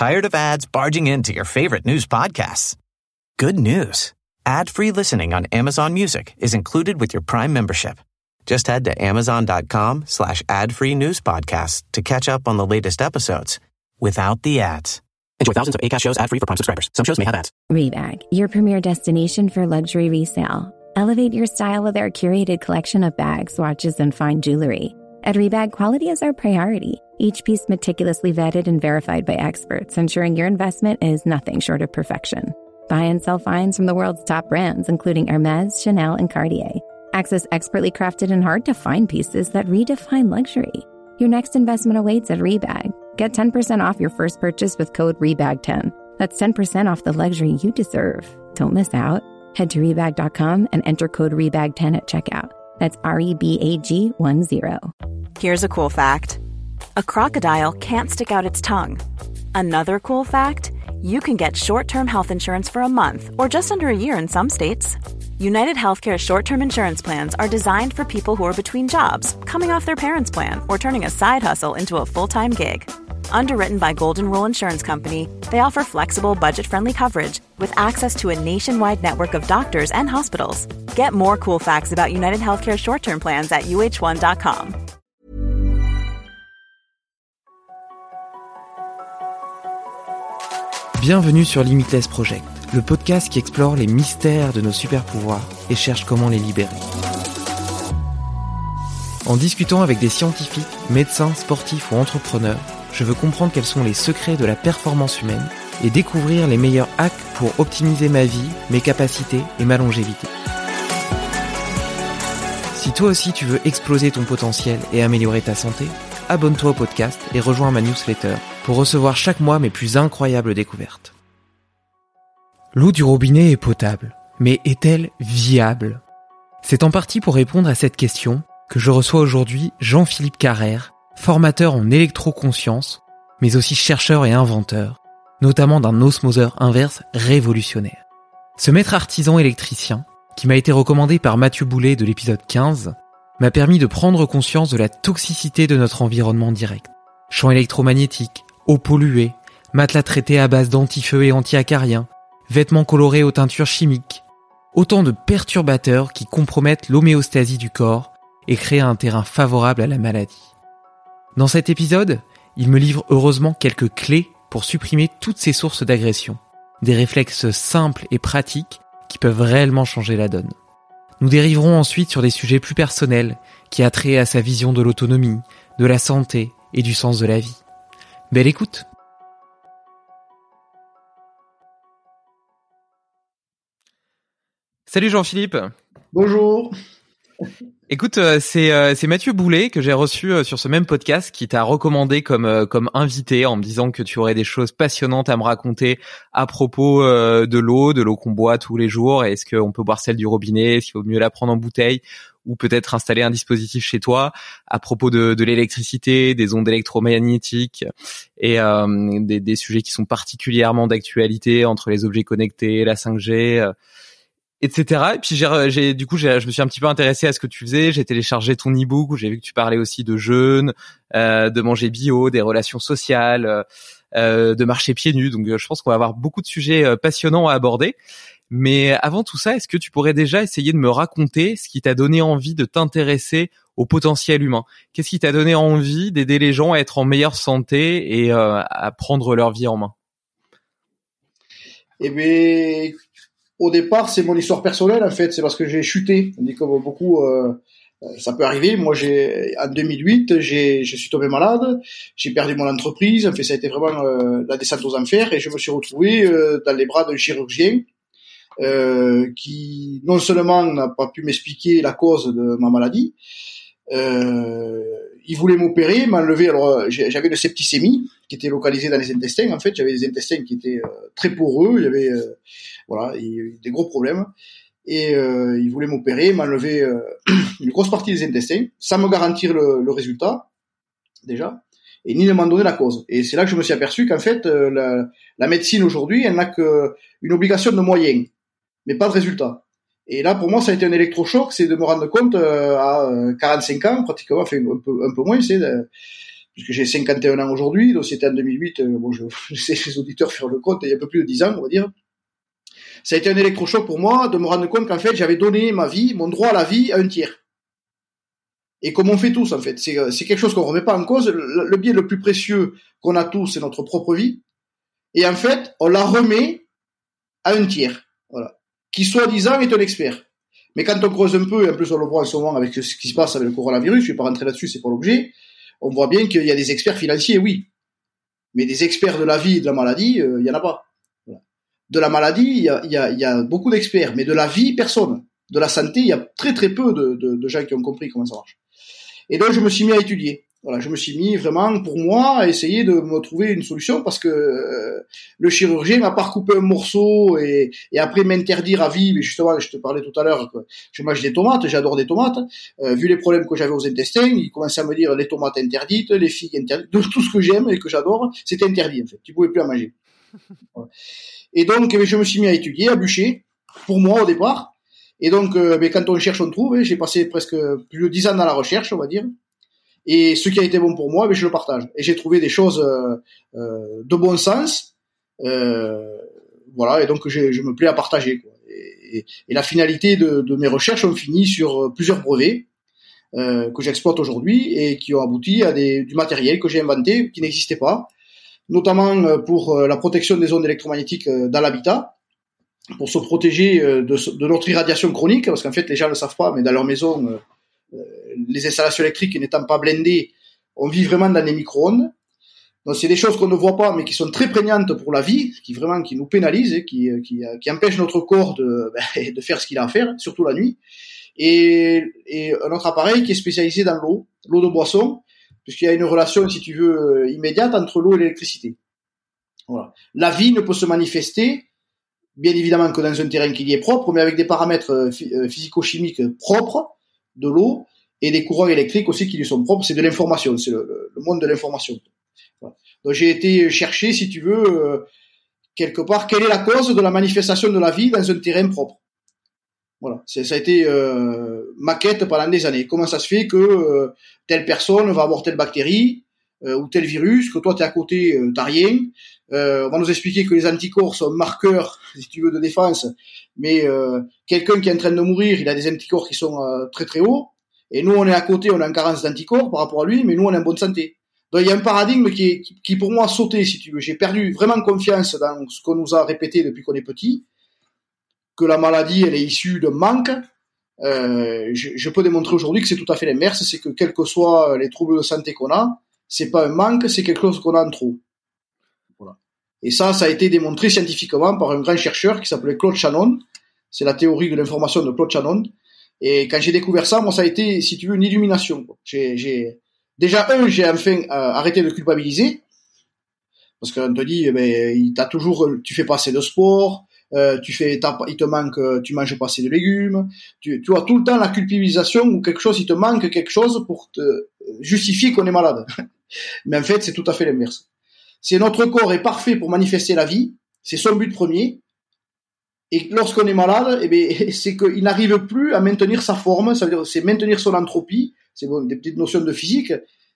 Tired of ads barging into your favorite news podcasts? Good news. Ad-free listening on Amazon Music is included with your Prime membership. Just head to amazon.com slash ad-free news podcasts to catch up on the latest episodes without the ads. Enjoy thousands of ACAST shows ad-free for Prime subscribers. Some shows may have ads. Rebag, your premier destination for luxury resale. Elevate your style with our curated collection of bags, watches, and fine jewelry. At Rebag, quality is our priority. Each piece meticulously vetted and verified by experts, ensuring your investment is nothing short of perfection. Buy and sell finds from the world's top brands, including Hermes, Chanel, and Cartier. Access expertly crafted and hard to find pieces that redefine luxury. Your next investment awaits at Rebag. Get 10% off your first purchase with code REBAG10. That's 10% off the luxury you deserve. Don't miss out. Head to Rebag.com and enter code REBAG10 at checkout. That's R E B A G 1 0. Here's a cool fact a crocodile can't stick out its tongue. Another cool fact you can get short term health insurance for a month or just under a year in some states. United Healthcare short term insurance plans are designed for people who are between jobs, coming off their parents' plan, or turning a side hustle into a full time gig. Underwritten by Golden Rule Insurance Company, they offer flexible, budget friendly coverage with access to a nationwide network of doctors and hospitals. Get more cool facts about United Healthcare short term plans at uh1.com. Bienvenue sur Limitless Project, le podcast qui explore les mystères de nos super pouvoirs et cherche comment les libérer. En discutant avec des scientifiques, médecins, sportifs ou entrepreneurs, je veux comprendre quels sont les secrets de la performance humaine et découvrir les meilleurs hacks pour optimiser ma vie, mes capacités et ma longévité. Si toi aussi tu veux exploser ton potentiel et améliorer ta santé, abonne-toi au podcast et rejoins ma newsletter pour recevoir chaque mois mes plus incroyables découvertes. L'eau du robinet est potable, mais est-elle viable? C'est en partie pour répondre à cette question que je reçois aujourd'hui Jean-Philippe Carrère, formateur en électroconscience, mais aussi chercheur et inventeur, notamment d'un osmoseur inverse révolutionnaire. Ce maître artisan électricien, qui m'a été recommandé par Mathieu Boulet de l'épisode 15, m'a permis de prendre conscience de la toxicité de notre environnement direct. Champs électromagnétiques, eau polluée, matelas traités à base d'antifeu et anti-acariens, vêtements colorés aux teintures chimiques, autant de perturbateurs qui compromettent l'homéostasie du corps et créent un terrain favorable à la maladie. Dans cet épisode, il me livre heureusement quelques clés pour supprimer toutes ces sources d'agression, des réflexes simples et pratiques qui peuvent réellement changer la donne. Nous dériverons ensuite sur des sujets plus personnels qui a trait à sa vision de l'autonomie, de la santé et du sens de la vie. Belle écoute Salut Jean-Philippe Bonjour Écoute, euh, c'est euh, c'est Mathieu Boulet que j'ai reçu euh, sur ce même podcast qui t'a recommandé comme comme invité en me disant que tu aurais des choses passionnantes à me raconter à propos de l'eau, de l'eau qu'on boit tous les jours. Est-ce qu'on peut boire celle du robinet qu'il vaut mieux la prendre en bouteille ou peut-être installer un dispositif chez toi à propos de, de l'électricité, des ondes électromagnétiques et des, des, sujets qui sont particulièrement d'actualité entre les objets connectés, la 5G etc. Et puis j'ai, j'ai du coup, j'ai, je me suis un petit peu intéressé à ce que tu faisais. J'ai téléchargé ton e-book où j'ai vu que tu parlais aussi de jeûne, euh, de manger bio, des relations sociales, euh, de marcher pieds nus. Donc, je pense qu'on va avoir beaucoup de sujets euh, passionnants à aborder. Mais avant tout ça, est-ce que tu pourrais déjà essayer de me raconter ce qui t'a donné envie de t'intéresser au potentiel humain? Qu'est-ce qui t'a donné envie d'aider les gens à être en meilleure santé et euh, à prendre leur vie en main? Eh bien, au départ, c'est mon histoire personnelle en fait. C'est parce que j'ai chuté. On dit comme beaucoup, euh, euh, ça peut arriver. Moi, j'ai en 2008, j'ai, je suis tombé malade, j'ai perdu mon entreprise. En fait, ça a été vraiment euh, la descente aux enfers et je me suis retrouvé euh, dans les bras d'un chirurgien euh, qui non seulement n'a pas pu m'expliquer la cause de ma maladie, il voulait m'opérer, m'enlever. Alors, j'avais une septicémie qui était localisée dans les intestins. En fait, j'avais des intestins qui étaient très poreux. Il y avait voilà, il y a eu des gros problèmes. Et euh, il voulait m'opérer, m'enlever euh, une grosse partie des intestins, sans me garantir le, le résultat, déjà, et ni m'en donner la cause. Et c'est là que je me suis aperçu qu'en fait, euh, la, la, médecine aujourd'hui, elle n'a qu'une obligation de moyens, mais pas de résultat. Et là, pour moi, ça a été un électrochoc, c'est de me rendre compte euh, à 45 ans, pratiquement, enfin un peu, un peu moins, c'est puisque j'ai 51 ans aujourd'hui, donc c'était en 2008, bon, je, je sais les auditeurs faire le compte, il y a un peu plus de 10 ans, on va dire. Ça a été un électrochoc pour moi de me rendre compte qu'en fait, j'avais donné ma vie, mon droit à la vie à un tiers. Et comme on fait tous, en fait, c'est quelque chose qu'on remet pas en cause. Le, le bien le plus précieux qu'on a tous, c'est notre propre vie. Et en fait, on la remet à un tiers, voilà, qui soi-disant est un expert. Mais quand on creuse un peu, et en plus on le voit en ce moment avec ce qui se passe avec le coronavirus, je vais pas rentrer là-dessus, c'est pas l'objet, on voit bien qu'il y a des experts financiers, oui. Mais des experts de la vie et de la maladie, euh, il y en a pas. De la maladie, il y a, y y a beaucoup d'experts, mais de la vie, personne. De la santé, il y a très très peu de, de, de gens qui ont compris comment ça marche. Et donc je me suis mis à étudier. Voilà, je me suis mis vraiment pour moi à essayer de me trouver une solution parce que euh, le chirurgien m'a pas recoupé un morceau et, et après m'interdire à vie. Mais justement, je te parlais tout à l'heure que je mange des tomates, j'adore des tomates. Euh, vu les problèmes que j'avais aux intestins, il commençait à me dire les tomates interdites, les figues interdites, tout ce que j'aime et que j'adore, c'était interdit en fait. Tu pouvais plus en manger. Voilà. Et donc, eh je me suis mis à étudier, à bûcher, pour moi au départ. Et donc, euh, mais quand on cherche, on trouve. J'ai passé presque plus de dix ans dans la recherche, on va dire. Et ce qui a été bon pour moi, mais je le partage. Et j'ai trouvé des choses euh, euh, de bon sens. Euh, voilà, et donc je, me plais à partager. Et, la finalité de, mes recherches ont fini sur plusieurs brevets que j'exploite aujourd'hui et qui ont abouti à du matériel que j'ai inventé qui n'existait pas, notamment pour la protection des ondes électromagnétiques dans l'habitat, pour se protéger de, de, notre irradiation chronique, parce qu'en fait les gens ne le savent pas, mais dans leur maison les installations électriques n'étant pas blindées, on vit vraiment dans les micro-ondes. Donc c'est des choses qu'on ne voit pas, mais qui sont très prégnantes pour la vie, qui vraiment qui nous pénalisent, qui, qui, qui empêchent notre corps de, ben, de faire ce qu'il a à faire, surtout la nuit. Et, et un autre appareil qui est spécialisé dans l'eau, l'eau de boisson, puisqu'il y a une relation, si tu veux, immédiate entre l'eau et l'électricité. Voilà. La vie ne peut se manifester, bien évidemment, que dans un terrain qui y est propre, mais avec des paramètres euh, euh, physico-chimiques propres de l'eau et des courants électriques aussi qui lui sont propres. C'est de l'information, c'est le, monde de l'information. Donc j'ai été chercher, si tu veux, euh, quelque part, quelle est la cause de la manifestation de la vie dans un terrain propre. Voilà, ça a été euh, ma quête pendant des années. Comment ça se fait que euh, telle personne va avoir telle bactérie ou tel virus, que toi tu es à côté, t'as rien. On va nous expliquer que les anticorps sont marqueurs, si tu veux, de défense, mais euh, quelqu'un qui est en train de mourir, il a des anticorps qui sont très très hauts. Et nous, on est à côté, on a une carence d'anticorps par rapport à lui, mais nous, on est en bonne santé. Donc, il y a un paradigme qui, est, qui, pour moi, a sauté, si tu veux. J'ai perdu vraiment confiance dans ce qu'on nous a répété depuis qu'on est petit, que la maladie, elle est issue de manque. Euh, je, je, peux démontrer aujourd'hui que c'est tout à fait l'inverse, c'est que quels que soient les troubles de santé qu'on a, c'est pas un manque, c'est quelque chose qu'on a en trop. Voilà. Et ça, ça a été démontré scientifiquement par un grand chercheur qui s'appelait Claude Shannon. C'est la théorie de l'information de Claude Shannon. Et quand j'ai découvert ça, moi, ça a été, si tu veux, une illumination. J'ai, déjà un, j'ai enfin euh, arrêté de culpabiliser parce qu'on te dit, eh ben, t'as toujours, tu fais pas assez de sport, euh, tu fais, il te manque, tu manges pas assez de légumes, tu, tu as tout le temps la culpabilisation ou quelque chose, il te manque quelque chose pour te justifier qu'on est malade. Mais en fait, c'est tout à fait l'inverse. C'est notre corps est parfait pour manifester la vie, c'est son but premier, et lorsqu'on est malade, eh bien, c'est qu'il n'arrive plus à maintenir sa forme, ça veut dire c'est maintenir son entropie, c'est bon, des petites notions de physique,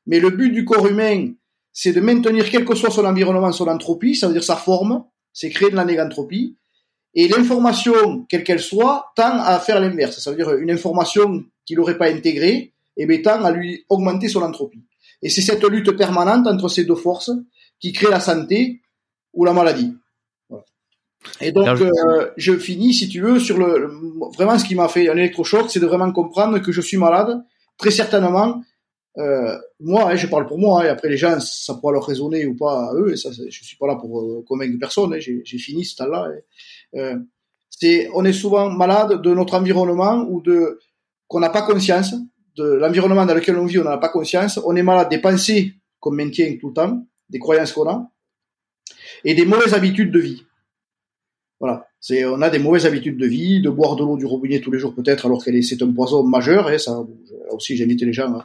mais le but du corps humain, c'est de maintenir quel que soit son environnement, son entropie, ça veut dire sa forme, c'est créer de la négantropie, et l'information, quelle qu'elle soit, tend à faire l'inverse, ça veut dire une information qu'il n'aurait pas intégrée, eh bien, tend à lui augmenter son entropie. Et c'est cette lutte permanente entre ces deux forces qui crée la santé ou la maladie. Et donc, euh, je finis, si tu veux, sur le, vraiment ce qui m'a fait un électrochoc, c'est de vraiment comprendre que je suis malade. Très certainement, euh, moi, hein, je parle pour moi, hein, et après les gens, ça pourra leur raisonner ou pas à eux, et ça, je suis pas là pour euh, convaincre personne, hein, j'ai fini ce temps-là. Euh, c'est, on est souvent malade de notre environnement ou de qu'on n'a pas conscience de l'environnement dans lequel on vit, on n'a pas conscience. On est malade des pensées qu'on maintient tout le temps, des croyances qu'on a, et des mauvaises habitudes de vie. Voilà. C'est, on a des mauvaises habitudes de vie, de boire de l'eau du robinet tous les jours peut-être, alors qu'elle est, c'est un poison majeur. Et ça, aussi, j'ai invité les gens. Hein.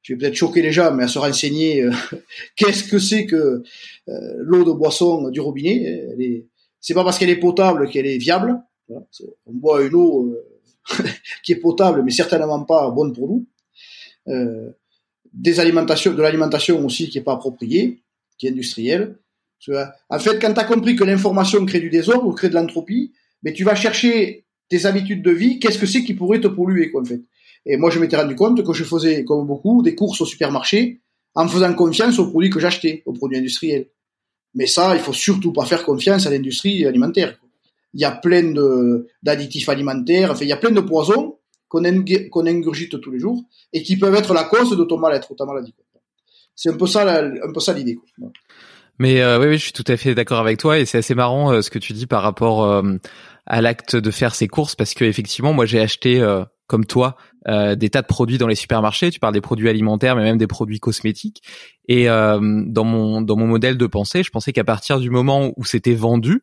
Je vais peut-être choquer les gens, mais à se renseigner. Euh, qu'est-ce que c'est que euh, l'eau de boisson du robinet est, C'est pas parce qu'elle est potable qu'elle est viable. On boit une eau euh, qui est potable, mais certainement pas bonne pour nous. des alimentations, de l'alimentation aussi qui est pas appropriée, qui est industrielle. En fait, quand tu as compris que l'information crée du désordre ou crée de l'entropie, mais tu vas chercher tes habitudes de vie, qu'est-ce que c'est qui pourrait te polluer, quoi, en fait. Et moi, je m'étais rendu compte que je faisais, comme beaucoup, des courses au supermarché en faisant confiance aux produits que j'achetais, aux produits industriels. Mais ça, il faut surtout pas faire confiance à l'industrie alimentaire. Il y a plein d'additifs alimentaires, enfin, il y a plein de poisons qu'on, ingurgite tous les jours et qui peuvent être la cause de ton mal-être, de ta maladie. C'est un peu ça, un peu ça l'idée. Mais euh, oui, oui, je suis tout à fait d'accord avec toi et c'est assez marrant euh, ce que tu dis par rapport euh, à l'acte de faire ses courses parce que effectivement, moi j'ai acheté comme toi des tas de produits dans les supermarchés. Tu parles des produits alimentaires, mais même des produits cosmétiques. Et dans mon dans mon modèle de pensée, je pensais qu'à partir du moment où c'était vendu,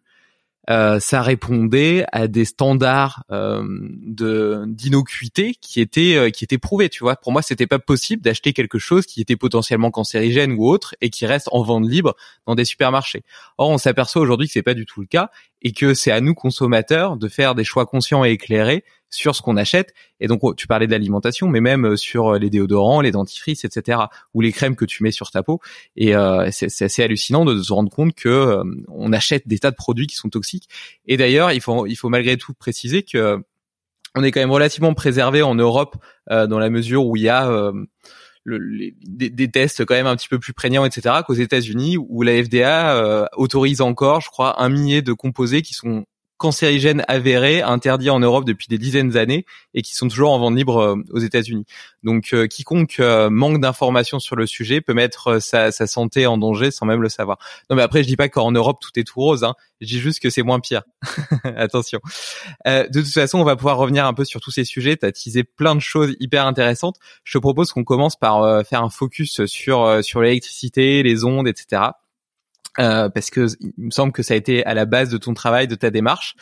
euh, ça répondait à des standards euh, de d'innocuité qui étaient euh, qui étaient prouvés. Tu vois, pour moi, c'était pas possible d'acheter quelque chose qui était potentiellement cancérigène ou autre et qui reste en vente libre dans des supermarchés. Or, on s'aperçoit aujourd'hui que c'est pas du tout le cas et que c'est à nous consommateurs de faire des choix conscients et éclairés sur ce qu'on achète. Et donc, tu parlais d'alimentation, mais même euh, sur euh, les déodorants, les dentifrices, etc., ou les crèmes que tu mets sur ta peau. Et euh, c'est assez hallucinant de se rendre compte que on achète des tas de produits qui sont toxiques. Et d'ailleurs, il faut, il faut malgré tout préciser que on est quand même relativement préservé en Europe dans la mesure où il y a le, des, tests quand même un petit peu plus prégnants, etc. qu'aux États-Unis, où la FDA autorise encore, je crois, un millier de composés qui sont cancérigènes avérés, interdits en Europe depuis des dizaines d'années et qui sont toujours en vente libre euh, aux États-Unis. Donc euh, quiconque euh, manque d'informations sur le sujet peut mettre sa, santé en danger sans même le savoir. Non mais après je dis pas qu'en Europe tout est tout rose, hein. je dis juste que c'est moins pire. Attention. de toute façon on va pouvoir revenir un peu sur tous ces sujets. Tu as teasé plein de choses hyper intéressantes. Je te propose qu'on commence par faire un focus sur sur l'électricité, les ondes, etc. Euh, parce que il me semble que ça a été à la base de ton travail, de ta démarche.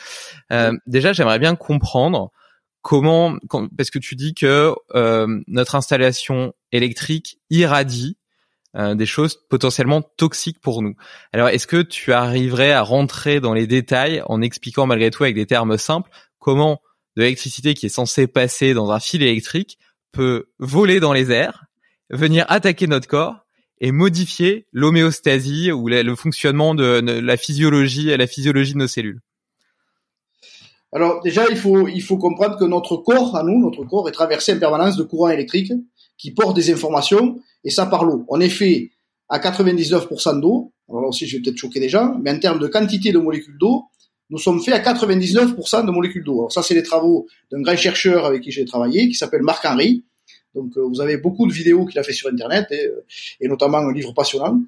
Euh, déjà, j'aimerais bien comprendre comment, parce que tu dis que euh, notre installation électrique irradie des choses potentiellement toxiques pour nous. Alors, est-ce que tu arriverais à rentrer dans les détails en expliquant malgré tout avec des termes simples comment de l'électricité qui est censée passer dans un fil électrique peut voler dans les airs, venir attaquer notre corps et modifier l'homéostasie ou le fonctionnement de la physiologie, la physiologie de nos cellules Alors déjà, il faut, il faut comprendre que notre corps, à nous, notre corps est traversé en permanence de courants électriques qui portent des informations, et ça par l'eau. On est fait à 99% d'eau, alors là aussi je vais peut-être choquer des gens, mais en termes de quantité de molécules d'eau, nous sommes faits à 99% de molécules d'eau. Alors ça, c'est les travaux d'un grand chercheur avec qui j'ai travaillé, qui s'appelle Marc Henry, donc euh, vous avez beaucoup de vidéos qu'il a fait sur Internet et, euh, et notamment un livre passionnant.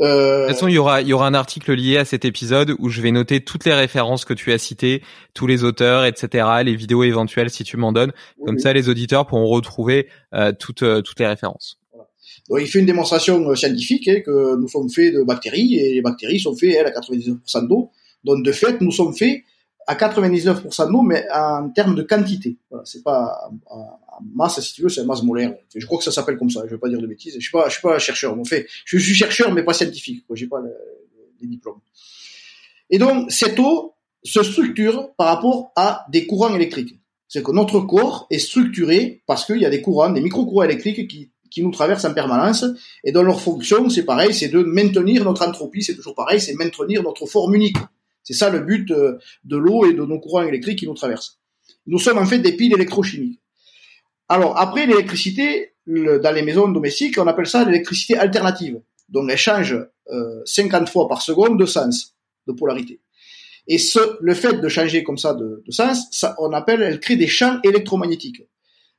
Euh... De toute façon, il y aura, il y aura un article lié à cet épisode où je vais noter toutes les références que tu as citées, tous les auteurs, etc., les vidéos éventuelles si tu m'en donnes. Comme ça, les auditeurs pourront retrouver euh, toutes, euh, toutes les références. Voilà. Donc, il fait une démonstration scientifique hein, que nous sommes faits de bactéries et les bactéries sont faites elles, à 99% d'eau. Donc de fait, nous sommes faits à 99% d'eau, mais en termes de quantité. Voilà, c'est pas en, masse, si tu veux, c'est masse molaire. Je crois que ça s'appelle comme ça. Je vais pas dire de bêtises. Je suis pas, je suis pas chercheur. En fait, je suis chercheur, mais pas scientifique. J'ai pas les diplômes. Et donc, cette eau se structure par rapport à des courants électriques. C'est que notre corps est structuré parce qu'il y a des courants, des micro-courants électriques qui, qui nous traversent en permanence et dont leur fonction, c'est pareil, c'est de maintenir notre entropie, c'est toujours pareil, c'est maintenir notre forme unique. C'est ça le but euh, de l'eau et de nos courants électriques qui nous traversent. Nous sommes en fait des piles électrochimiques. Alors après l'électricité, dans les maisons domestiques, on appelle ça l'électricité alternative. Donc elle change 50 euh, fois par seconde de sens, de polarité. Et ce, le fait de changer comme ça de, sens, ça, on appelle, elle crée des champs électromagnétiques.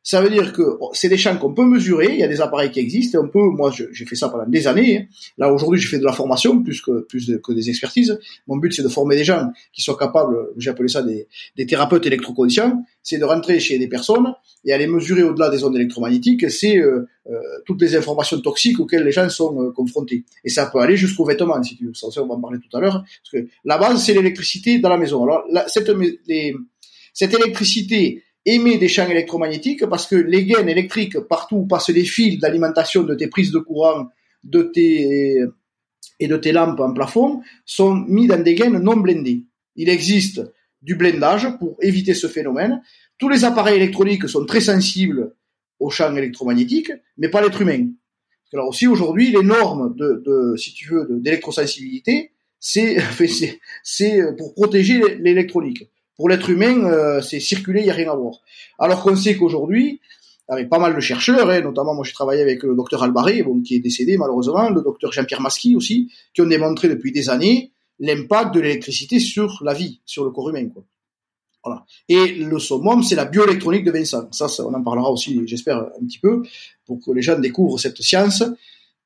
Ça veut dire que c'est des champs qu'on peut mesurer, il y a des appareils qui existent, et on peut, moi j'ai fait ça pendant des années, hein. là aujourd'hui je fais de la formation plus que, plus que des expertises, mon but c'est de former des gens qui soient capables, j'ai appelé ça des, des thérapeutes électroconscients, c'est de rentrer chez des personnes et aller mesurer au-delà des ondes électromagnétiques, c'est euh, euh, toutes les informations toxiques auxquelles les gens sont euh, confrontés. Et ça peut aller jusqu'aux vêtements, si tu veux, ça on va en parler tout à l'heure, parce que la base c'est l'électricité dans la maison. Alors cette, les, cette électricité émet des champs électromagnétiques parce que les gaines électriques partout où passent les fils d'alimentation de tes prises de courant de tes, et de tes lampes en plafond sont mis dans des gaines non blindées. Il existe du blindage pour éviter ce phénomène. Tous les appareils électroniques sont très sensibles aux champs électromagnétiques, mais pas l'être humain. Alors aussi aujourd'hui, les normes de, de si tu veux, d'électrosensibilité, c'est c'est pour protéger l'électronique. Pour l'être humain, euh, c'est circuler, il y a rien à voir. Alors qu'on sait qu'aujourd'hui, avec pas mal de chercheurs, hein, notamment moi j'ai travaillé avec le docteur Albaré, bon, qui est décédé malheureusement, le docteur Jean-Pierre Masqui aussi, qui ont démontré depuis des années l'impact de l'électricité sur la vie, sur le corps humain. Quoi. Voilà. Et le summum, c'est la bioélectronique de Vincent. Ça, ça on en parlera aussi, j'espère, un petit peu, pour que les gens découvrent cette science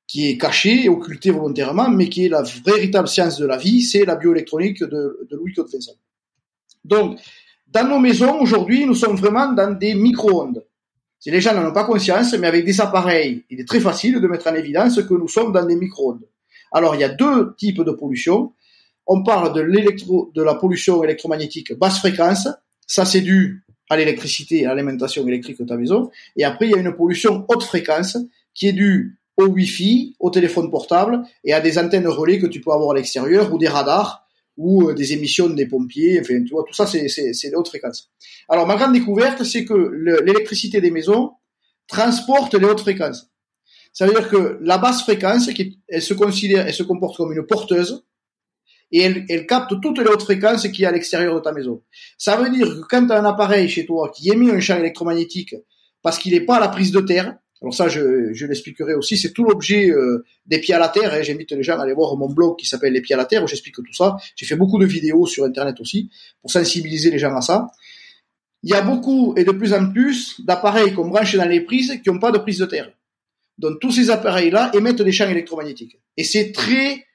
qui est cachée et occultée volontairement, mais qui est la véritable science de la vie, c'est la bioélectronique de, de Louis-Claude Vincent. Donc, dans nos maisons, aujourd'hui, nous sommes vraiment dans des micro-ondes. Si les gens n'en ont pas conscience, mais avec des appareils, il est très facile de mettre en évidence que nous sommes dans des micro-ondes. Alors, il y a deux types de pollution. On parle de l'électro, de la pollution électromagnétique basse fréquence. Ça, c'est dû à l'électricité, à l'alimentation électrique de ta maison. Et après, il y a une pollution haute fréquence qui est due au Wi-Fi, au téléphone portable et à des antennes relais que tu peux avoir à l'extérieur ou des radars ou euh, des émissions des pompiers, enfin, tu vois, tout ça, c'est, c'est, c'est de haute fréquence. Alors, ma grande découverte, c'est que l'électricité des maisons transporte les hautes fréquences. Ça veut dire que la basse fréquence, elle se considère, elle se comporte comme une porteuse, et elle, elle capte toutes les hautes fréquences qui a à l'extérieur de ta maison. Ça veut dire que quand tu as un appareil chez toi qui émet un champ électromagnétique parce qu'il n'est pas à la prise de terre, alors ça, je, l'expliquerai aussi. C'est tout l'objet euh, des pieds à la terre. Hein. J'invite les gens à aller voir mon blog qui s'appelle Les pieds à la terre où j'explique tout ça. J'ai fait beaucoup de vidéos sur Internet aussi pour sensibiliser les gens à ça. Il y a beaucoup et de plus en plus d'appareils qu'on branche dans les prises qui n'ont pas de prise de terre. Donc tous ces appareils-là émettent des champs électromagnétiques. Et c'est très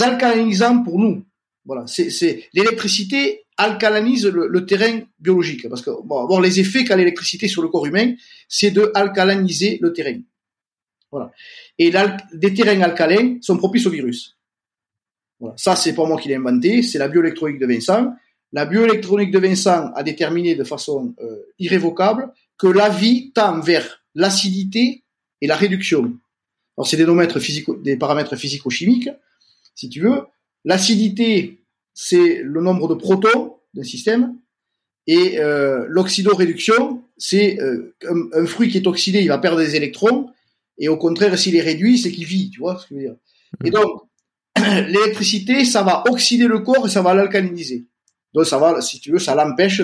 alcalinisant pour nous. Voilà, c'est l'électricité alcalanise le, terrain biologique parce que bon, les effets qu'a l'électricité sur le corps humain, c'est de alcaliniser le terrain. Voilà. Et des terrains alcalins sont propices au virus. Voilà. Ça, c'est pas moi qui l'ai inventé, c'est la bioélectronique de Vincent. La bioélectronique de Vincent a déterminé de façon euh, irrévocable que la vie tend vers l'acidité et la réduction. Alors, c'est des, des paramètres physico-chimiques, si tu veux. L'acidité, c'est le nombre de protons d'un système. Et euh, l'oxydoréduction, c'est euh, un, fruit qui est oxydé, il va perdre des électrons. Et au contraire, s'il est réduit, c'est qu'il vit. Tu vois ce que je veux dire mmh. Et donc, l'électricité, ça va oxyder le corps et ça va l'alcaliniser. Donc, ça va, si tu veux, ça l'empêche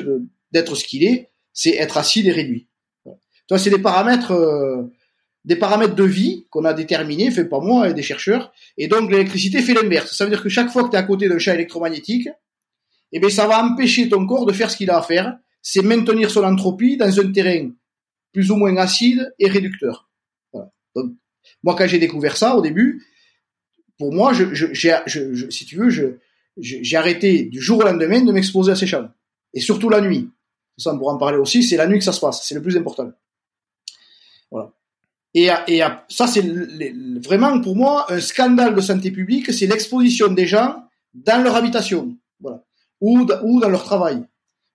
d'être ce qu'il est. C'est être acide et réduit. Voilà. c'est des paramètres euh, des paramètres de vie qu'on a déterminés, fait pas moi et des chercheurs, et donc l'électricité fait l'inverse. Ça veut dire que chaque fois que tu es à côté d'un champ électromagnétique, eh bien, ça va empêcher ton corps de faire ce qu'il a à faire, c'est maintenir son entropie dans un terrain plus ou moins acide et réducteur. Donc, moi, quand j'ai découvert ça au début, pour moi, si tu veux, j'ai arrêté du jour au lendemain de m'exposer à ces champs. Et surtout la nuit. Ça, on pourra en parler aussi, c'est la nuit que ça se passe, c'est le plus important. Voilà. Et, ça, c'est vraiment pour moi un scandale de santé publique, c'est l'exposition des gens dans leur habitation, voilà, ou, dans leur travail.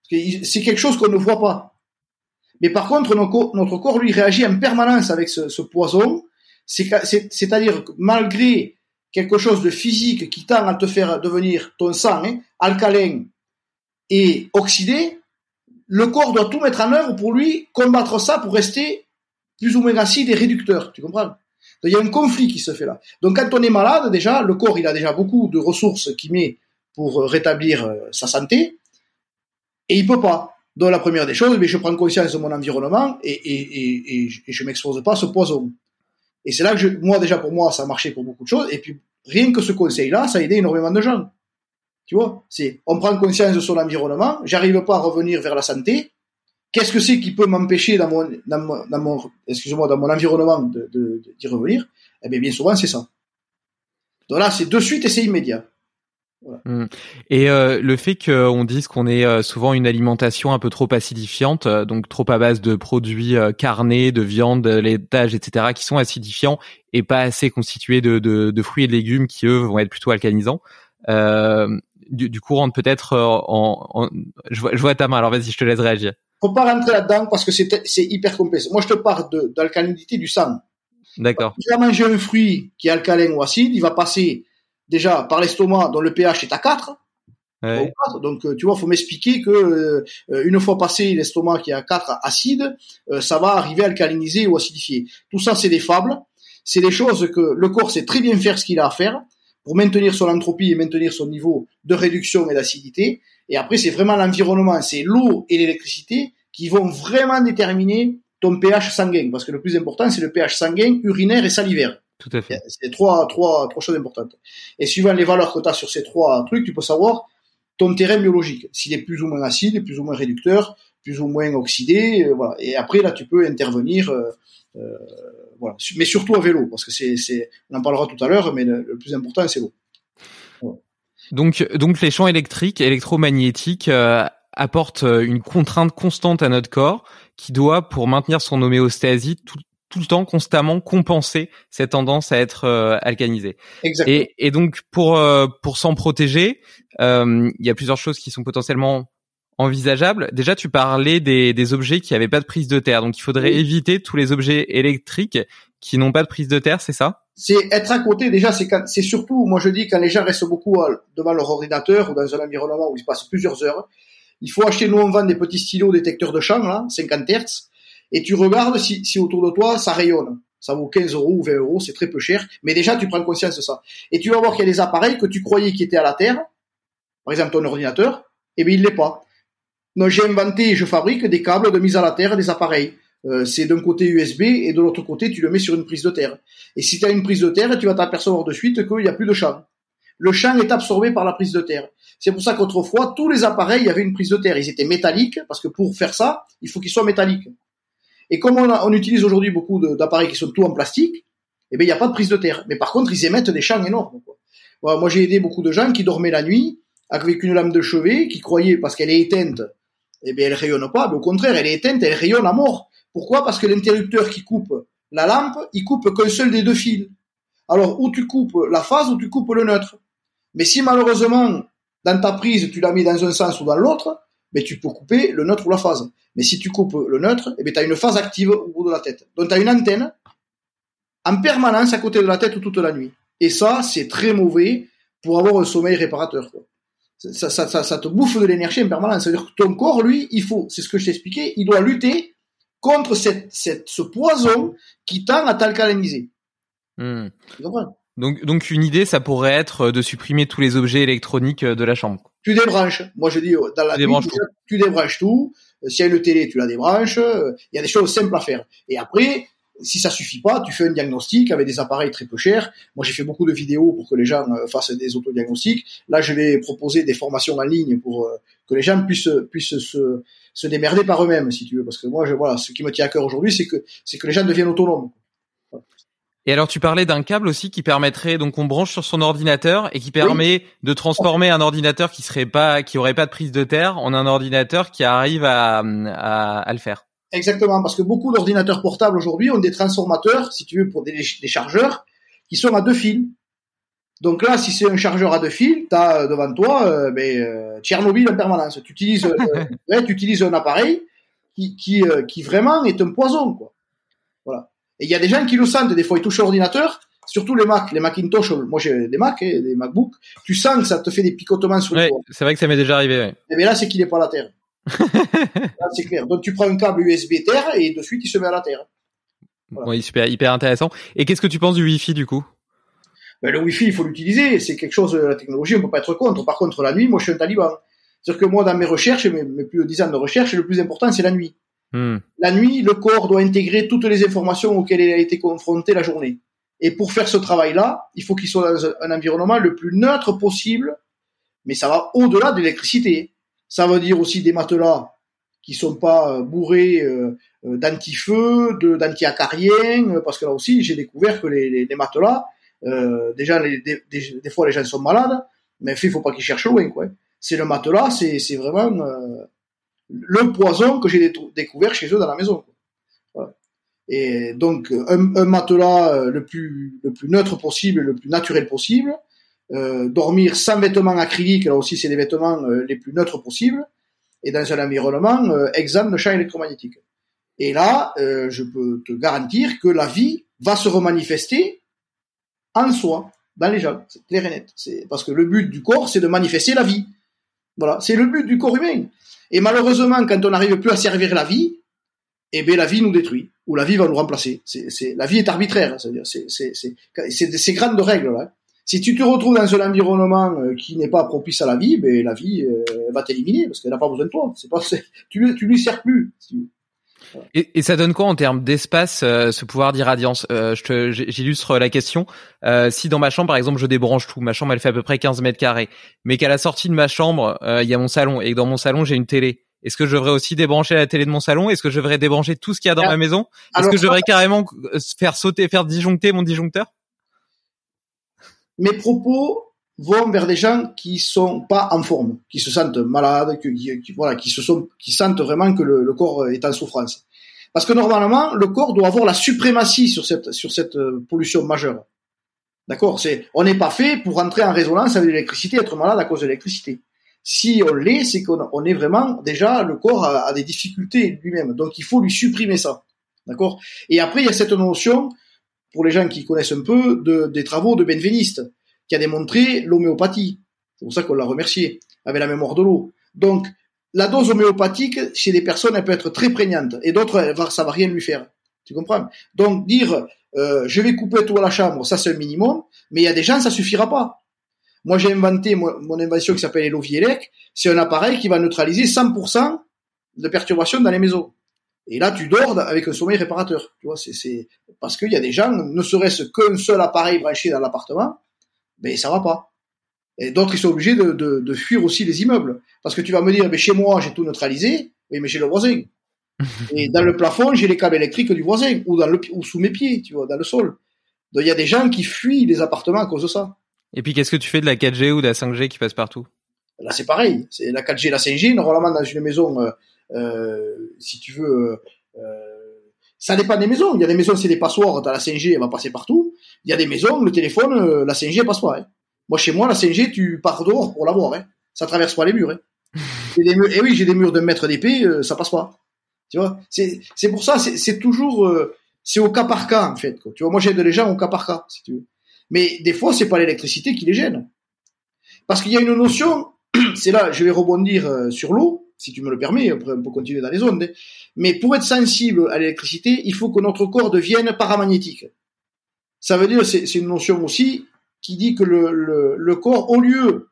C'est quelque chose qu'on ne voit pas. Mais par contre, notre corps, lui, réagit en permanence avec ce, ce poison. C'est-à-dire que malgré quelque chose de physique qui tend à te faire devenir ton sang hein, alcalin et oxydé, le corps doit tout mettre en œuvre pour lui combattre ça pour rester plus ou moins acide et réducteur, tu comprends? Donc, il y a un conflit qui se fait là. Donc quand on est malade, déjà, le corps, il a déjà beaucoup de ressources qu'il met pour rétablir euh, sa santé, et il peut pas. Donc la première des choses, mais je prends conscience de mon environnement et, et, et, je m'expose pas à ce poison. Et c'est là que moi déjà pour moi ça a marché pour beaucoup de choses et puis rien que ce conseil-là, ça a aidé énormément de gens. Tu vois, c'est on prend conscience de son environnement, j'arrive pas à revenir vers la santé, Qu'est-ce que c'est qui peut m'empêcher dans mon, dans mon, dans mon excusez-moi, dans mon environnement de, de, d'y revenir? Eh bien, bien souvent, c'est ça. Donc là, c'est de suite et c'est immédiat. Mmh. Et euh, le fait qu'on dise qu'on ait euh, souvent une alimentation un peu trop acidifiante, euh, donc trop à base de produits carnés, de viande, laitage, etc., qui sont acidifiants et pas assez constitués de, de, de, fruits et de légumes qui eux vont être plutôt alcanisants. du, du coup, rentre peut-être en, en, je, vois, je vois ta main. Alors vas-y, je te laisse réagir faut pas rentrer là-dedans parce que c'est hyper complexe. Moi, je te parle d'alcalinité du sang. D'accord. Si tu vas manger un fruit qui est alcalin ou acide, il va passer déjà par l'estomac dont le pH est à 4. Donc, euh, tu vois, faut m'expliquer que euh, une fois passé l'estomac qui est à 4 acide, euh, ça va arriver à alcaliniser ou acidifier. Tout ça, c'est des fables. c'est des choses que le corps sait très bien faire ce qu'il a à faire pour maintenir son entropie et maintenir son niveau de réduction et d'acidité. Et après, c'est vraiment l'environnement, c'est l'eau et l'électricité qui vont vraiment déterminer ton pH sanguin. Parce que le plus important, c'est le pH sanguin, urinaire et salivaire. Tout à fait. C'est trois, trois, trois choses importantes. Et suivant les valeurs que tu as sur ces trois trucs, tu peux savoir ton terrain biologique. S'il est plus ou moins acide, plus ou moins réducteur, plus ou moins oxydé, euh, voilà. Et après, là, tu peux intervenir, euh, euh, voilà. Mais surtout à vélo, parce que c'est, c'est, on en parlera tout à l'heure, mais le, plus important, c'est l'eau. Donc, donc les champs électriques, électromagnétiques euh, apportent une contrainte constante à notre corps qui doit, pour maintenir son homéostasie, tout, tout le temps constamment compenser cette tendance à être euh, alcanisé. Et, et, donc pour euh, pour s'en protéger, euh, il y a plusieurs choses qui sont potentiellement envisageables. Déjà, tu parlais des, des objets qui n'avaient pas de prise de terre, donc il faudrait éviter tous les objets électriques qui n'ont pas de prise de terre, c'est ça? C'est être à côté. Déjà, c'est surtout, moi je dis, quand les gens restent beaucoup devant leur ordinateur ou dans un environnement où ils passent plusieurs heures, il faut acheter. Nous, on vend des petits stylos détecteurs de champ, là, 50 Hz et tu regardes si, si autour de toi ça rayonne. Ça vaut 15 euros ou 20 euros, c'est très peu cher, mais déjà tu prends conscience de ça. Et tu vas voir qu'il y a des appareils que tu croyais qui étaient à la Terre, par exemple ton ordinateur, et eh bien il l'est pas. Donc j'ai inventé et je fabrique des câbles de mise à la Terre des appareils. Euh, c'est d'un côté USB et de l'autre côté tu le mets sur une prise de terre. Et si tu as une prise de terre, tu vas t'apercevoir de suite qu'il n'y a plus de champ. Le champ est absorbé par la prise de terre. C'est pour ça qu'autrefois, tous les appareils avaient une prise de terre. Ils étaient métalliques, parce que pour faire ça, il faut qu'ils soient métalliques. Et comme on, utilise aujourd'hui beaucoup d'appareils qui sont tout en plastique, eh bien, il n'y a pas de prise de terre. Mais par contre, ils émettent des champs énormes. moi, j'ai aidé beaucoup de gens qui dormaient la nuit avec une lame de chevet, qui croyaient, parce qu'elle est éteinte, eh bien, elle rayonne pas. Mais au contraire, elle est éteinte, elle rayonne à mort. Pourquoi? Parce que l'interrupteur qui coupe la lampe, il coupe qu'un seul des deux fils. Alors, ou tu coupes la phase, ou tu coupes le neutre. Mais si malheureusement, dans ta prise, tu la mets dans un sens ou dans l'autre, mais tu peux couper le neutre ou la phase. Mais si tu coupes le neutre, eh tu as une phase active au bout de la tête. Donc tu as une antenne en permanence à côté de la tête toute la nuit. Et ça, c'est très mauvais pour avoir un sommeil réparateur. Ça, te bouffe de l'énergie en permanence. C'est-à-dire que ton corps, lui, il faut, c'est ce que je t'expliquais, il doit lutter contre cette, cette, ce poison qui tend à t'alcaliniser. Hmm. Donc, donc une idée, ça pourrait être de supprimer tous les objets électroniques de la chambre tu débranches. Moi, je dis, dans la tu, débranches tout. tu débranches tout. Euh, s'il y a une télé, tu la débranches. Euh, il y a des choses simples à faire. Et après, si ça suffit pas, tu fais un diagnostic avec des appareils très peu chers. Moi, j'ai fait beaucoup de vidéos pour que les gens euh, fassent des autodiagnostics. Là, je vais proposer des formations en ligne pour que les gens puissent puissent se, se démerder par eux-mêmes, si tu veux. Parce que moi, je, voilà, ce qui me tient à cœur aujourd'hui, c'est que c'est que les gens deviennent autonomes. Et alors tu parlais d'un câble aussi qui permettrait donc on branche sur son ordinateur et qui permet de transformer un ordinateur qui serait pas qui aurait pas de prise de terre en un ordinateur qui arrive à, à, le faire. Exactement parce que beaucoup d'ordinateurs portables aujourd'hui ont des transformateurs si tu veux pour des, des, chargeurs qui sont à deux fils. Donc là si c'est un chargeur à deux fils, tu as devant toi euh, ben, euh, Tchernobyl en permanence. Tu utilises euh, tu utilises un appareil qui qui euh, qui vraiment est un poison quoi. Voilà. Et il y a des gens qui le sentent, des fois ils touchent l'ordinateur, surtout les Mac, les Macintosh, moi j'ai des Mac, et hein, des MacBook, tu sens que ça te fait des picotements sur le C'est vrai que ça m'est déjà arrivé. Ouais. Et bien là c'est qu'il n'est pas à la terre. là c'est clair. Donc tu prends un câble USB terre et de suite il se met à la terre. Oui, super, hyper intéressant. Et qu'est-ce que tu penses du Wi-Fi du coup? Ben, Le Wi-Fi il faut l'utiliser, c'est quelque chose, la technologie on peut pas être contre. Par contre la nuit, moi je suis un taliban. C'est-à-dire que moi dans mes recherches, mes, mes plus de 10 ans de recherche, le plus important c'est la nuit. Hmm. La nuit, le corps doit intégrer toutes les informations auxquelles il a été confronté la journée. Et pour faire ce travail-là, il faut qu'il soit dans un environnement le plus neutre possible, mais ça va au-delà de l'électricité. Ça veut dire aussi des matelas qui sont pas euh, bourrés euh, euh, d'anti-feu, d'anti-acariens, parce que là aussi, j'ai découvert que les, matelas, déjà, des, fois, les gens sont malades, mais il faut pas qu'ils cherchent loin, quoi. C'est le matelas, c'est vraiment le poison que j'ai découvert chez eux dans la maison. Et donc un, matelas euh, le plus le plus neutre possible, le plus naturel possible. Euh, dormir sans vêtements acryliques, là aussi c'est des vêtements euh, les plus neutres possibles, et dans un environnement euh, exempt de champs électromagnétiques. Et là, je peux te garantir que la vie va se remanifester en soi, dans les gens, c'est clair et net. C'est parce que le but du corps, c'est de manifester la vie. Voilà, c'est le but du corps humain. Et malheureusement, quand on n'arrive plus à servir la vie, eh bien la vie nous détruit. ou la vie va nous remplacer. C'est, la vie est arbitraire, c'est-à-dire c'est, c'est, c'est, c'est ces grandes règles là. Si tu te retrouves dans un environnement euh, qui n'est pas propice à la vie, ben la vie euh, va t'éliminer parce qu'elle n'a pas besoin de toi. C'est pas, tu, tu lui sers plus. Et, et, ça donne quoi en termes d'espace, euh, ce pouvoir d'irradiance? Euh, j'illustre la question. Euh, si dans ma chambre, par exemple, je débranche tout, ma chambre elle fait à peu près 15 mètres carrés, mais qu'à la sortie de ma chambre, il y a mon salon et que dans mon salon j'ai une télé. Est-ce que je devrais aussi débrancher la télé de mon salon? Est-ce que je devrais débrancher tout ce qu'il y a dans ma maison? Est-ce que je devrais carrément faire sauter, faire disjoncter mon disjoncteur? Mes propos vont vers des gens qui sont pas en forme, qui se sentent malades, qui, voilà, qui se sentent vraiment que le, le, corps est en souffrance. Parce que normalement, le corps doit avoir la suprématie sur cette sur cette euh, pollution majeure. D'accord, c'est on n'est pas fait pour entrer en résonance avec l'électricité, être malade à cause de l'électricité. Si on l'est, c'est qu'on on est vraiment déjà le corps a, a des difficultés lui-même, donc il faut lui supprimer ça. D'accord? Et après il y a cette notion pour les gens qui connaissent un peu de, des travaux de benveniste qui a démontré l'homéopathie. C'est pour ça qu'on l'a remercié, avec la mémoire de l'eau. Donc, la dose homéopathique, chez des personnes, elle peut être très prégnante, et d'autres, ça va rien lui faire. Tu comprends? Donc, dire, euh, je vais couper tout à la chambre, ça c'est un minimum, mais il y a des gens, ça suffira pas. Moi, j'ai inventé mon, invention qui s'appelle Elovielec, c'est un appareil qui va neutraliser 100% de perturbations dans les maisons. Et là, tu dors avec un sommeil réparateur. Tu vois, c'est parce qu'il y a des gens, ne serait-ce qu'un seul appareil branché dans l'appartement, mais ça va pas. Et d'autres, ils sont obligés de, de, de, fuir aussi les immeubles. Parce que tu vas me dire, mais chez moi, j'ai tout neutralisé, oui, mais chez le voisin. Et dans le plafond, j'ai les câbles électriques du voisin, ou, dans le, ou sous mes pieds, tu vois, dans le sol. Donc il y a des gens qui fuient les appartements à cause de ça. Et puis qu'est-ce que tu fais de la 4G ou de la 5G qui passe partout? Là, c'est pareil. C'est la 4G, la 5G. Normalement, dans une maison, euh, euh, si tu veux, euh, ça dépend des maisons. Il y a des maisons, c'est des passoires, t'as la 5G, elle va passer partout. Il y a des maisons, le téléphone, euh, la 5G, elle passe pas. Hein. Moi, chez moi, la 5G, tu pars dehors pour l'avoir. Hein. Ça traverse pas les murs. Hein. des murs. Et oui, j'ai des murs de mètre d'épée, euh, ça passe pas. Tu vois C'est c'est pour ça, c'est toujours euh, c'est au cas par cas en fait. Quoi. Tu vois, moi j'aide les gens au cas par cas, si tu veux. Mais des fois, c'est pas l'électricité qui les gêne, parce qu'il y a une notion. C'est là, je vais rebondir sur l'eau si tu me le permets, après on peut continuer dans les ondes, mais pour être sensible à l'électricité, il faut que notre corps devienne paramagnétique. Ça veut dire, c'est une notion aussi qui dit que le, le, le corps, au lieu,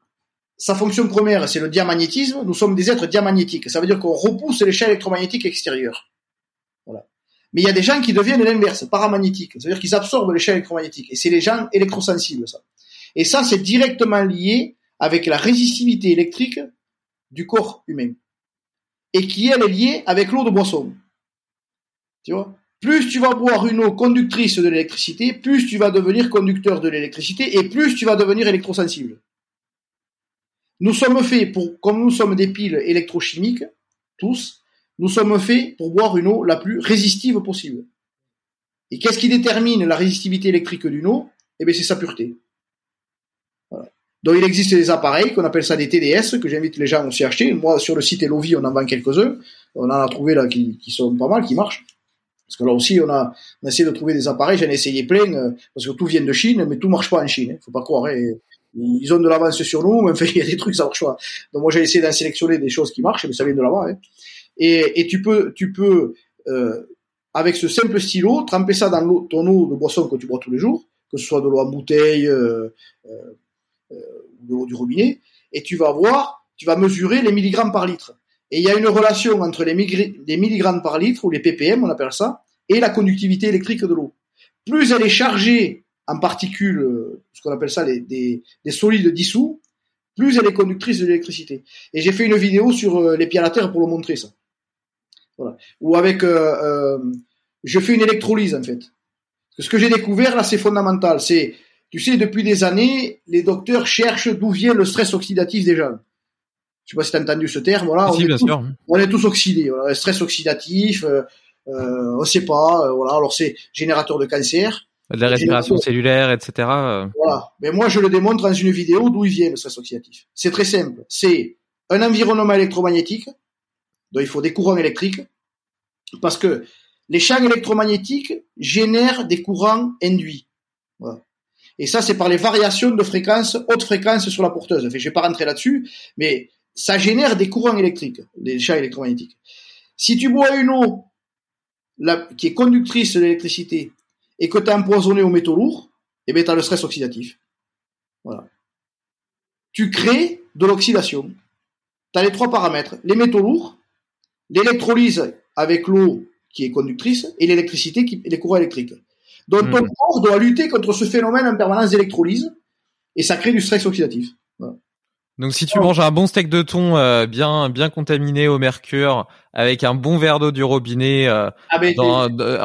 sa fonction première, c'est le diamagnétisme, nous sommes des êtres diamagnétiques. Ça veut dire qu'on repousse les champs électromagnétiques extérieurs. Voilà. Mais il y a des gens qui deviennent l'inverse, paramagnétiques. C'est-à-dire qu'ils absorbent les champs électromagnétiques. Et c'est les gens électrosensibles, ça. Et ça, c'est directement lié avec la résistivité électrique du corps humain et qui elle est liée avec l'eau de boisson. Tu vois? Plus tu vas boire une eau conductrice de l'électricité, plus tu vas devenir conducteur de l'électricité et plus tu vas devenir électrosensible. Nous sommes faits pour, comme nous sommes des piles électrochimiques, tous, nous sommes faits pour boire une eau la plus résistive possible. Et qu'est-ce qui détermine la résistivité électrique d'une eau? Eh bien, c'est sa pureté. Donc il existe des appareils qu'on appelle ça des TDS que j'invite les gens aussi à acheter. Moi sur le site Elovi on en vend quelques-uns. On en a trouvé là qui, qui, sont pas mal, qui marchent. Parce que là aussi on a, on a essayé de trouver des appareils, j'en ai essayé plein euh, parce que tout vient de Chine, mais tout marche pas en Chine. Hein, faut pas croire. Hein. Ils ont de l'avance sur nous, mais enfin, il y a des trucs ça marche pas. Donc moi j'ai essayé d'en sélectionner des choses qui marchent, mais ça vient de là-bas. Hein. Et, et tu peux, tu peux euh, avec ce simple stylo tremper ça dans ton eau de boisson que tu bois tous les jours, que ce soit de l'eau en bouteille. Euh, euh euh, du robinet, et tu vas voir, tu vas mesurer les milligrammes par litre. Et il y a une relation entre les, milligrammes par litre, ou les ppm, on appelle ça, et la conductivité électrique de l'eau. Plus elle est chargée en particules, euh, ce qu'on appelle ça des, des, solides dissous, plus elle est conductrice de l'électricité. Et j'ai fait une vidéo sur euh, les pieds à la terre pour le montrer ça. Voilà. Ou avec, je fais une électrolyse en fait. ce que j'ai découvert là, c'est fondamental. C'est tu sais, depuis des années, les docteurs cherchent d'où vient le stress oxydatif des gens. Je sais pas si tu as entendu ce terme. Voilà, on, est tous, on, est tous, oxydés. Voilà, stress oxydatif, euh, euh, on sait pas. Euh, voilà, alors c'est générateur de cancer. De la respiration cellulaire, etc. Voilà. Mais moi, je le démontre dans une vidéo d'où il vient le stress oxydatif. C'est très simple. C'est un environnement électromagnétique. Donc il faut des courants électriques. Parce que les champs électromagnétiques génèrent des courants induits. Voilà. Et ça, c'est par les variations de fréquence, haute fréquence sur la porteuse. Enfin, je vais pas rentrer là-dessus, mais ça génère des courants électriques, des champs électromagnétiques. Si tu bois une eau la, qui est conductrice de l'électricité et que tu as empoisonné aux métaux lourds, eh bien, tu as le stress oxydatif. Voilà. Tu crées de l'oxydation. Tu as les trois paramètres. Les métaux lourds, l'électrolyse avec l'eau qui est conductrice et l'électricité qui les courants électriques. Donc ton hmm. corps doit lutter contre ce phénomène en permanence d'électrolyse et ça crée du stress oxydatif. Donc si tu manges un bon steak de thon euh, bien bien contaminé au mercure avec un bon verre d'eau du robinet euh, ah,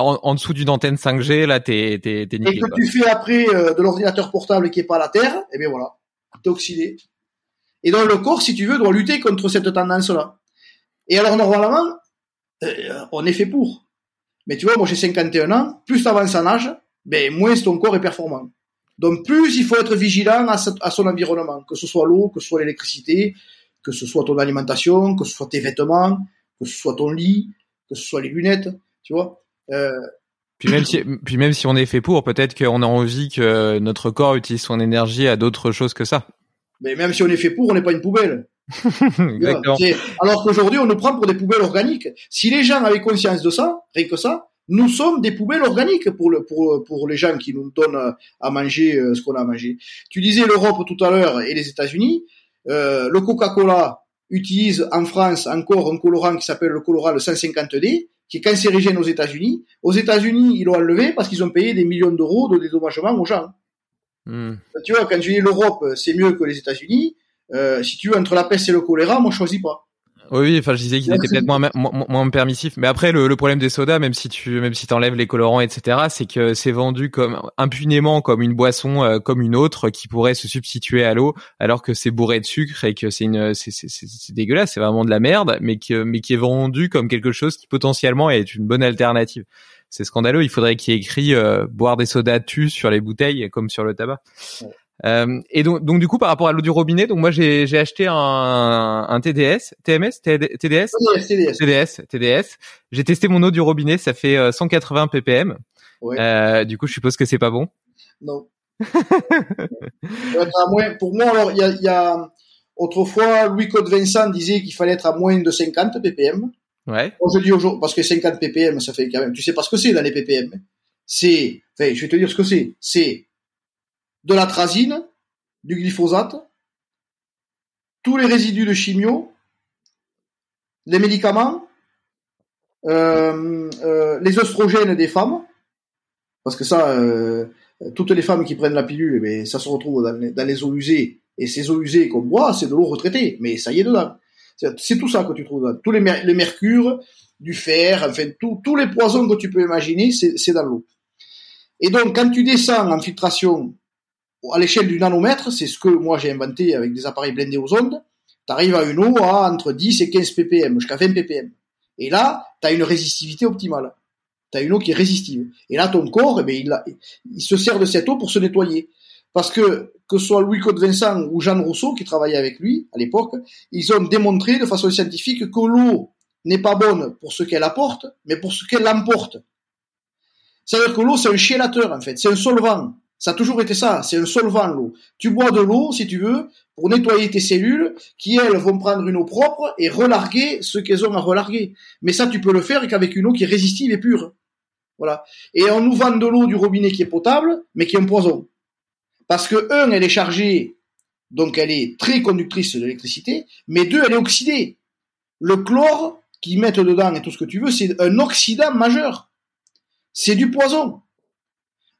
en, dessous d'une antenne 5G, là t'es t'es t'es niqué. Et que tu fais après euh, de l'ordinateur portable qui est pas à la terre, et eh bien voilà, t'es oxydé. Et donc le corps, si tu veux, doit lutter contre cette tendance-là. Et alors normalement, on est fait pour. Mais tu vois, moi j'ai 51 ans, plus t'avances en âge, ben moins ton corps est performant. Donc plus il faut être vigilant à, son environnement, que ce soit l'eau, que ce soit l'électricité, que ce soit ton alimentation, que ce soit tes vêtements, que ce soit ton lit, que ce soit les lunettes, tu vois. Euh... Puis même si, puis même si on est fait pour, peut-être qu'on a envie que notre corps utilise son énergie à d'autres choses que ça. Mais même si on est fait pour, on n'est pas une poubelle. Alors qu'aujourd'hui, on nous prend pour des poubelles organiques. Si les gens avaient conscience de ça, rien que ça, nous sommes des poubelles organiques pour, le, pour, pour les gens qui nous donnent à manger euh, ce qu'on a à manger. Tu disais l'Europe tout à l'heure et les États-Unis. Euh, le Coca-Cola utilise en France encore un colorant qui s'appelle le colorant le 150D, qui est cancérigène aux États-Unis. Aux États-Unis, ils l'ont enlevé parce qu'ils ont payé des millions d'euros de dédommagement aux gens. Hmm. Tu vois, quand tu dis l'Europe, c'est mieux que les États-Unis. Euh, si tu veux, entre la peste et le choléra, moi je choisis pas. Oui, enfin, je disais qu'ils étaient peut-être moins, moins, permissifs. Mais après, le, le, problème des sodas, même si tu, même si t'enlèves les colorants, etc., c'est que c'est vendu comme impunément comme une boisson, euh, comme une autre, qui pourrait se substituer à l'eau, alors que c'est bourré de sucre et que c'est une, c'est, c'est, c'est dégueulasse, c'est vraiment de la merde, mais que, mais qui est vendu comme quelque chose qui potentiellement est une bonne alternative. C'est scandaleux. Il faudrait qu'il y ait écrit euh, boire des sodas tu sur les bouteilles, comme sur le tabac. Euh, et donc, donc du coup, par rapport à l'eau du robinet, donc moi j'ai j'ai acheté un, un TDS, TMS, TDS, TDS, TDS, TDS. J'ai testé mon eau du robinet, ça fait 180 euh, ppm. Ouais. Euh, du coup, je suppose que c'est pas bon. Non. pour moi, alors il y a, y a autrefois Louis Code Vincent disait qu'il fallait être à moins de 50 ppm. Ouais. Je dis aujourd'hui parce que 50 ppm, ça fait quand même. Tu sais pas ce que c'est dans les ppm. C'est, enfin, je vais te dire ce que c'est. C'est de la trazine, du glyphosate, tous les résidus de chimio, les médicaments, euh, euh, les oestrogènes des femmes, parce que ça, euh, toutes les femmes qui prennent la pilule, eh ça se retrouve dans les, eaux usées, et ces eaux usées qu'on boit, c'est de l'eau retraitée, mais ça y est dedans. C'est tout ça que tu trouves dedans. Tous les, les mercures, du fer, enfin, tous les poisons que tu peux imaginer, c'est dans l'eau. Et donc, quand tu descends en filtration à l'échelle du nanomètre, c'est ce que moi j'ai inventé avec des appareils blindés aux ondes, tu arrives à une eau à entre 10 et 15 ppm, jusqu'à 20 ppm. Et là, tu as une résistivité optimale. Tu as une eau qui est résistive. Et là, ton corps, eh bien, il, se sert de cette eau pour se nettoyer. Parce que, que ce soit Louis Côte Vincent ou Jean Rousseau, qui travaillait avec lui à l'époque, ils ont démontré de façon scientifique que l'eau n'est pas bonne pour ce qu'elle apporte, mais pour ce qu'elle emporte. C'est-à-dire que l'eau, c'est un chélateur, en fait. C'est un solvant. Ça a toujours été ça, c'est un solvant l'eau. Tu bois de l'eau, si tu veux, pour nettoyer tes cellules, qui elles vont prendre une eau propre et relarguer ce qu'elles ont à relarguer. Mais ça, tu peux le faire qu'avec une eau qui est résistive et pure. Voilà. Et on nous vend de l'eau du robinet qui est potable, mais qui est un poison. Parce que, un, elle est chargée, donc elle est très conductrice de l'électricité, mais deux, elle est oxydée. Le chlore qu'ils mettent dedans et tout ce que tu veux, c'est un oxydant majeur. C'est du poison.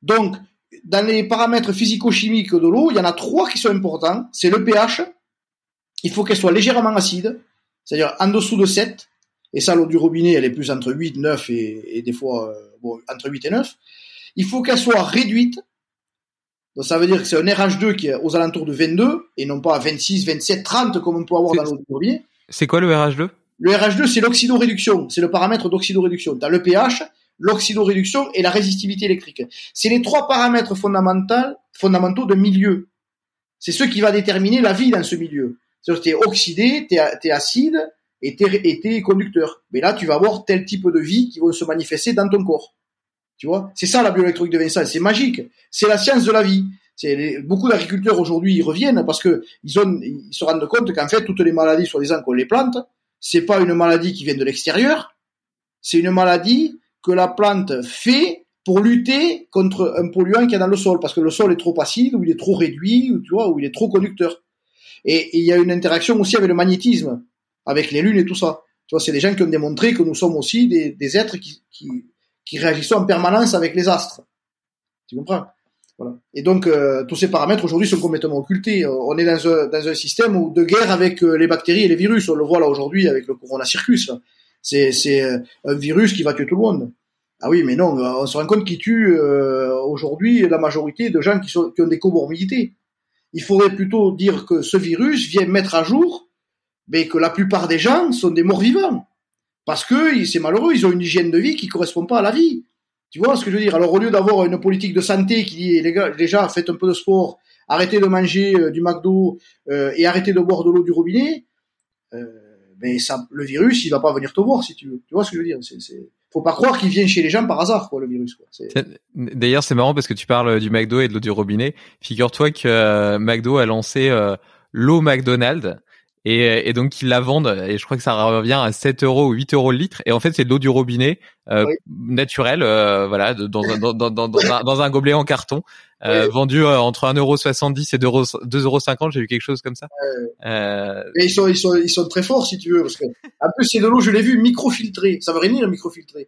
Donc, dans les paramètres physico-chimiques de l'eau, il y en a trois qui sont importants. C'est le pH. Il faut qu'elle soit légèrement acide, c'est-à-dire en dessous de 7. Et ça, l'eau du robinet, elle est plus entre 8, 9 et, des fois euh, bon, entre 8 et 9. Il faut qu'elle soit réduite. Donc ça veut dire que c'est un RH2 qui est aux alentours de 22 et non pas à 26, 27, 30 comme on peut avoir dans l'eau du robinet. C'est quoi le RH2 Le RH2, c'est l'oxydoréduction. C'est le paramètre d'oxydoréduction. Dans le pH, l'oxydoréduction et la résistivité électrique. C'est les trois paramètres fondamentaux, de milieu. C'est ce qui va déterminer la vie dans ce milieu. C'est-à-dire que tu es oxydé, tu es, acide et tu es, conducteur. Mais là, tu vas avoir tel type de vie qui va se manifester dans ton corps. Tu vois? C'est ça la bioélectronique de Vincent, c'est magique. C'est la science de la vie. Beaucoup d'agriculteurs aujourd'hui ils reviennent parce que ils, se rendent compte qu'en fait toutes les maladies soi-disant qu'on les plante, c'est pas une maladie qui vient de l'extérieur, c'est une maladie que la plante fait pour lutter contre un polluant qu'il y a dans le sol, parce que le sol est trop acide, ou il est trop réduit, ou tu vois, ou il est trop conducteur. Et, il y a une interaction aussi avec le magnétisme, avec les lunes et tout ça. Tu vois, c'est des gens qui ont démontré que nous sommes aussi des, êtres qui, qui, qui réagissent en permanence avec les astres. Tu comprends? Voilà. Et donc, euh, tous ces paramètres aujourd'hui sont complètement occultés. Euh, on est dans un, dans un système de guerre avec euh, les bactéries et les virus. On le voit là aujourd'hui avec le Corona Circus. C'est, c'est un virus qui va tuer tout le monde. Ah oui, mais non, on se rend compte qu'il tue aujourd'hui la majorité de gens qui, ont des comorbidités. Il faudrait plutôt dire que ce virus vient mettre à jour mais que la plupart des gens sont des morts vivants. Parce que c'est malheureux, ils ont une hygiène de vie qui correspond pas à la vie. Tu vois ce que je veux dire? Alors au lieu d'avoir une politique de santé qui dit les gars, déjà faites un peu de sport, arrêtez de manger euh, du McDo euh, et arrêtez de boire de l'eau du robinet, euh, ben ça, le virus il va pas venir te voir si tu veux. Tu vois ce que je veux dire? C'est, c'est... faut pas croire qu'il vient chez les gens par hasard le virus. Quoi. D'ailleurs c'est marrant parce que tu parles du McDo et de l'eau du robinet. Figure-toi que McDo a lancé l'eau McDonald's et, et, donc ils la vendent et je crois que ça revient à 7 euros ou 8 euros le litre. Et en fait c'est de l'eau du robinet euh, naturelle euh, voilà dans, un, dans, dans, dans, un, dans, un, gobelet en carton euh, vendu euh, entre 1,70 et 2,50 euros j'ai vu quelque chose comme ça. Euh... mais ils sont ils sont ils sont très forts si tu veux parce que en plus c'est de l'eau je l'ai vu microfiltrée. Ça veut rien dire microfiltrée.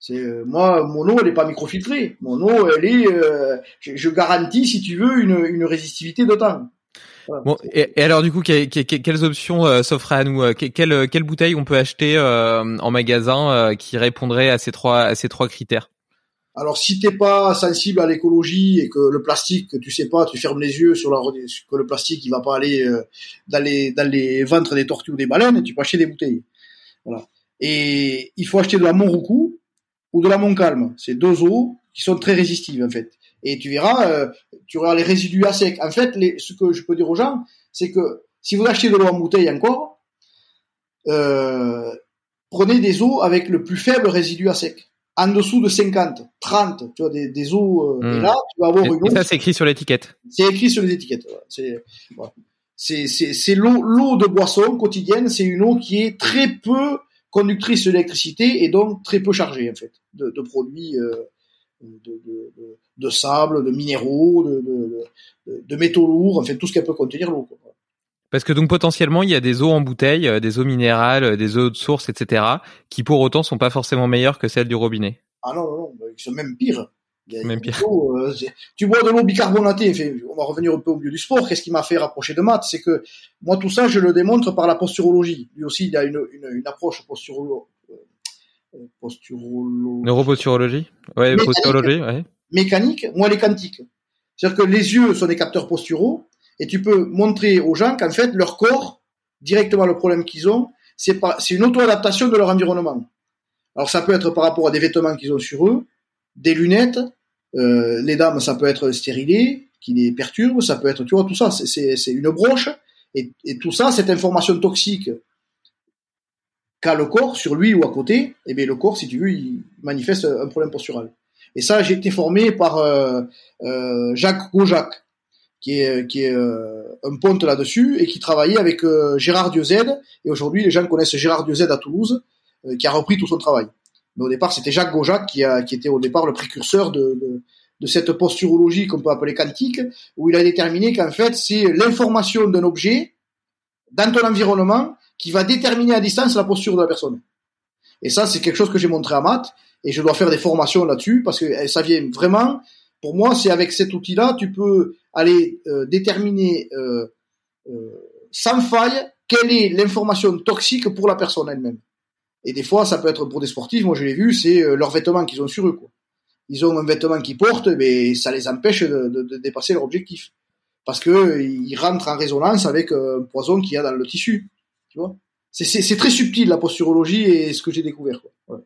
C'est euh, moi mon eau elle est pas microfiltrée. Mon eau elle est je, je, garantis si tu veux une, une résistivité de temps Bon, et, alors du coup, quelles options euh, s'offrent à nous euh, quelle, euh, quelle bouteille on peut acheter en magasin qui répondrait à ces trois à ces trois critères? Alors si t'es pas sensible à l'écologie et que le plastique, tu sais pas, tu fermes les yeux sur la que le plastique il va pas aller dans les dans les ventres des tortues ou des baleines, tu peux acheter des bouteilles. Voilà. Et il faut acheter de la Montroucou ou de la Montcalm. C'est deux eaux qui sont très résistives en fait et tu verras, euh, tu auras les résidus à sec. En fait, les, ce que je peux dire aux gens, c'est que si vous achetez de l'eau en bouteille encore, euh, prenez des eaux avec le plus faible résidu à sec. En dessous de 50, 30, tu vois, des, des eaux. Euh, Et hmm. là, tu vas avoir une eau. Et ça, c'est écrit sur l'étiquette. C'est écrit sur les étiquettes. C'est c'est l'eau l'eau de boisson quotidienne. C'est une eau qui est très peu conductrice d'électricité et donc très peu chargée en fait de, de produits. Euh, de, de, de, sable, de minéraux, de, métaux lourds, enfin tout ce qu'elle peut contenir l'eau. Parce que donc potentiellement il y a des eaux en bouteille, euh, des eaux minérales, euh, des eaux de source, etc., qui pour autant sont pas forcément meilleures que celles du robinet. Ah non non non, bah, ils sont même pires. même pire. Euh, tu bois de l'eau bicarbonatée. on va revenir un peu au milieu du sport. Qu'est-ce qui m'a fait rapprocher de maths C'est que moi tout ça je le démontre par la posturologie. Lui aussi il a une, une, une approche posturologique posturologie. Neuroposturologie Ouais, mécanique, posturologie, ouais. Mécanique, moi les quantiques. C'est-à-dire que les yeux sont des capteurs posturaux et tu peux montrer aux gens qu'en fait leur corps, directement le problème qu'ils ont, c'est une auto-adaptation de leur environnement. Alors ça peut être par rapport à des vêtements qu'ils ont sur eux, des lunettes, euh, les dames ça peut être stérilé, qui les perturbe, ça peut être, tu vois, tout ça, c'est, c'est, une broche et, et tout ça, cette information toxique qu'a le corps sur lui ou à côté, et eh bien le corps, si tu veux, il manifeste un problème postural. Et ça, j'ai été formé par euh, euh, Jacques Gaujac, qui est, qui est euh, un ponte là-dessus et qui travaillait avec euh, Gérard Dieuzède. Et aujourd'hui, les gens connaissent Gérard Dieuzède à Toulouse, euh, qui a repris tout son travail. Mais au départ, c'était Jacques Gaujac qui, a, qui était au départ le précurseur de, de, de cette posturologie qu'on peut appeler quantique, où il a déterminé qu'en fait, c'est l'information d'un objet dans ton environnement qui va déterminer à distance la posture de la personne. Et ça, c'est quelque chose que j'ai montré à Matt, et je dois faire des formations là-dessus, parce que eh, ça vient vraiment, pour moi, c'est avec cet outil-là, tu peux aller euh, déterminer euh, euh, sans faille quelle est l'information toxique pour la personne elle-même. Et des fois, ça peut être pour des sportifs, moi je l'ai vu, c'est leurs vêtements qu'ils ont sur eux. Quoi. Ils ont un vêtement qu'ils portent, mais ça les empêche de, de, de dépasser leur objectif. Parce que ils rentrent en résonance avec un poison qu'il y a dans le tissu. Tu vois c'est très subtil la posturologie et ce que j'ai découvert. Quoi.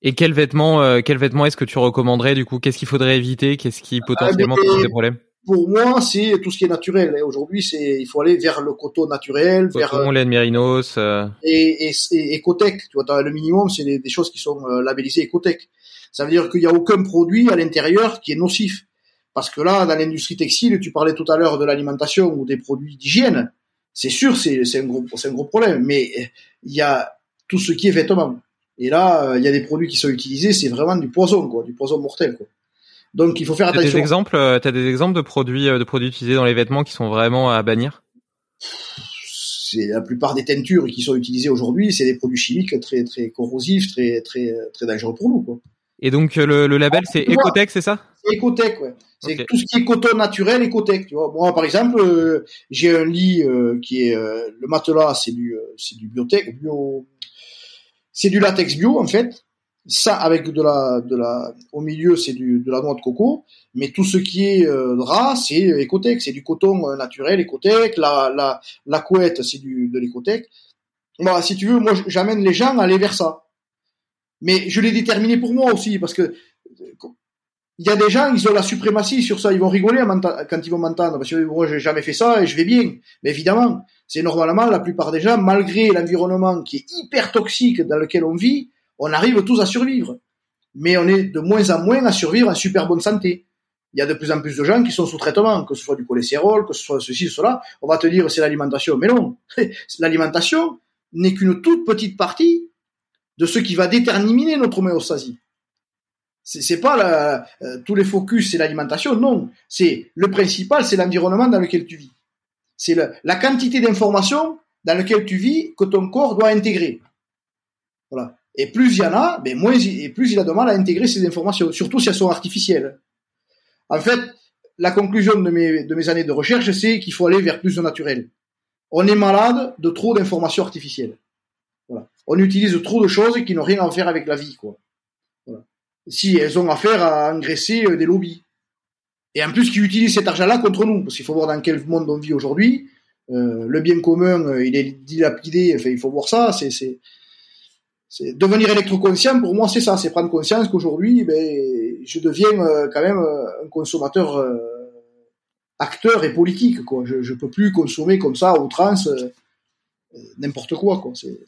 Et quel vêtement, euh, quel vêtement est-ce que tu recommanderais du coup? Qu'est-ce qu'il faudrait éviter? Qu'est-ce qui potentiellement ah, pose des problèmes? Pour moi, c'est tout ce qui est naturel. Aujourd'hui, c'est il faut aller vers le coton naturel, coton, vers laine mérinos euh... et, et, et Ecotech. Tu vois, le minimum, c'est des, des, choses qui sont euh, labellisées Ecotech. Ça veut dire qu'il n'y a aucun produit à l'intérieur qui est nocif. Parce que là, dans l'industrie textile, tu parlais tout à l'heure de l'alimentation ou des produits d'hygiène c'est sûr, c'est un gros, c'est un gros problème. Mais il y a tout ce qui est vêtements. Et là, il y a des produits qui sont utilisés, c'est vraiment du poison, quoi, du poison mortel, quoi. Donc il faut faire attention. T'as des exemples, euh, t'as des exemples de produits, euh, de produits utilisés dans les vêtements qui sont vraiment à bannir? C'est la plupart des teintures qui sont utilisées aujourd'hui, c'est des produits chimiques très très corrosifs, très très très dangereux pour nous. Quoi. Et donc le, le label c'est Ecotech, c'est ça? C'est Ecotech, ouais. C'est tout ce qui est coton naturel, Ecotech. Tu vois, moi par exemple, euh, j'ai un lit qui est le matelas, c'est du c'est du biotech, bio, c'est du latex bio en fait. Ça avec de la de la au milieu c'est du de la noix de coco. Mais tout ce qui est euh, drap c'est écotec c'est du coton euh, naturel écotec la la la couette c'est du de l'écotec voilà si tu veux moi j'amène les gens à aller vers ça mais je l'ai déterminé pour moi aussi parce que il y a des gens ils ont la suprématie sur ça ils vont rigoler quand ils vont m'entendre parce que moi j'ai jamais fait ça et je vais bien mais évidemment c'est normalement la plupart des gens malgré l'environnement qui est hyper toxique dans lequel on vit on arrive tous à survivre. Mais on est de moins en moins à survivre en super bonne santé. Il y a de plus en plus de gens qui sont sous traitement, que ce soit du cholestérol, que ce soit ceci, cela. On va te dire c'est l'alimentation. Mais non. L'alimentation n'est qu'une toute petite partie de ce qui va déterminer notre homéostasie. C'est pas la, euh, tous les focus, c'est l'alimentation, non. C'est le principal, c'est l'environnement dans lequel tu vis. C'est la quantité d'informations dans lequel tu vis que ton corps doit intégrer. Voilà. Et plus il y en a, ben moins et plus il a de mal à intégrer ces informations, surtout si elles sont artificielles. En fait, la conclusion de mes, de mes années de recherche, c'est qu'il faut aller vers plus de naturel. On est malade de trop d'informations artificielles. On utilise trop de choses qui n'ont rien à faire avec la vie, quoi. Voilà. Si elles ont affaire à engraisser euh, des lobbies. Et en plus, qui utilisent cet argent-là contre nous, parce qu'il faut voir dans quel monde on vit aujourd'hui. Euh, le bien commun, euh, il est dilapidé. Enfin, il faut voir ça. C'est, c'est, devenir électroconscient pour moi c'est ça c'est prendre conscience qu'aujourd'hui ben je deviens quand même un consommateur acteur et politique quoi je je peux plus consommer comme ça au trans n'importe quoi quoi c'est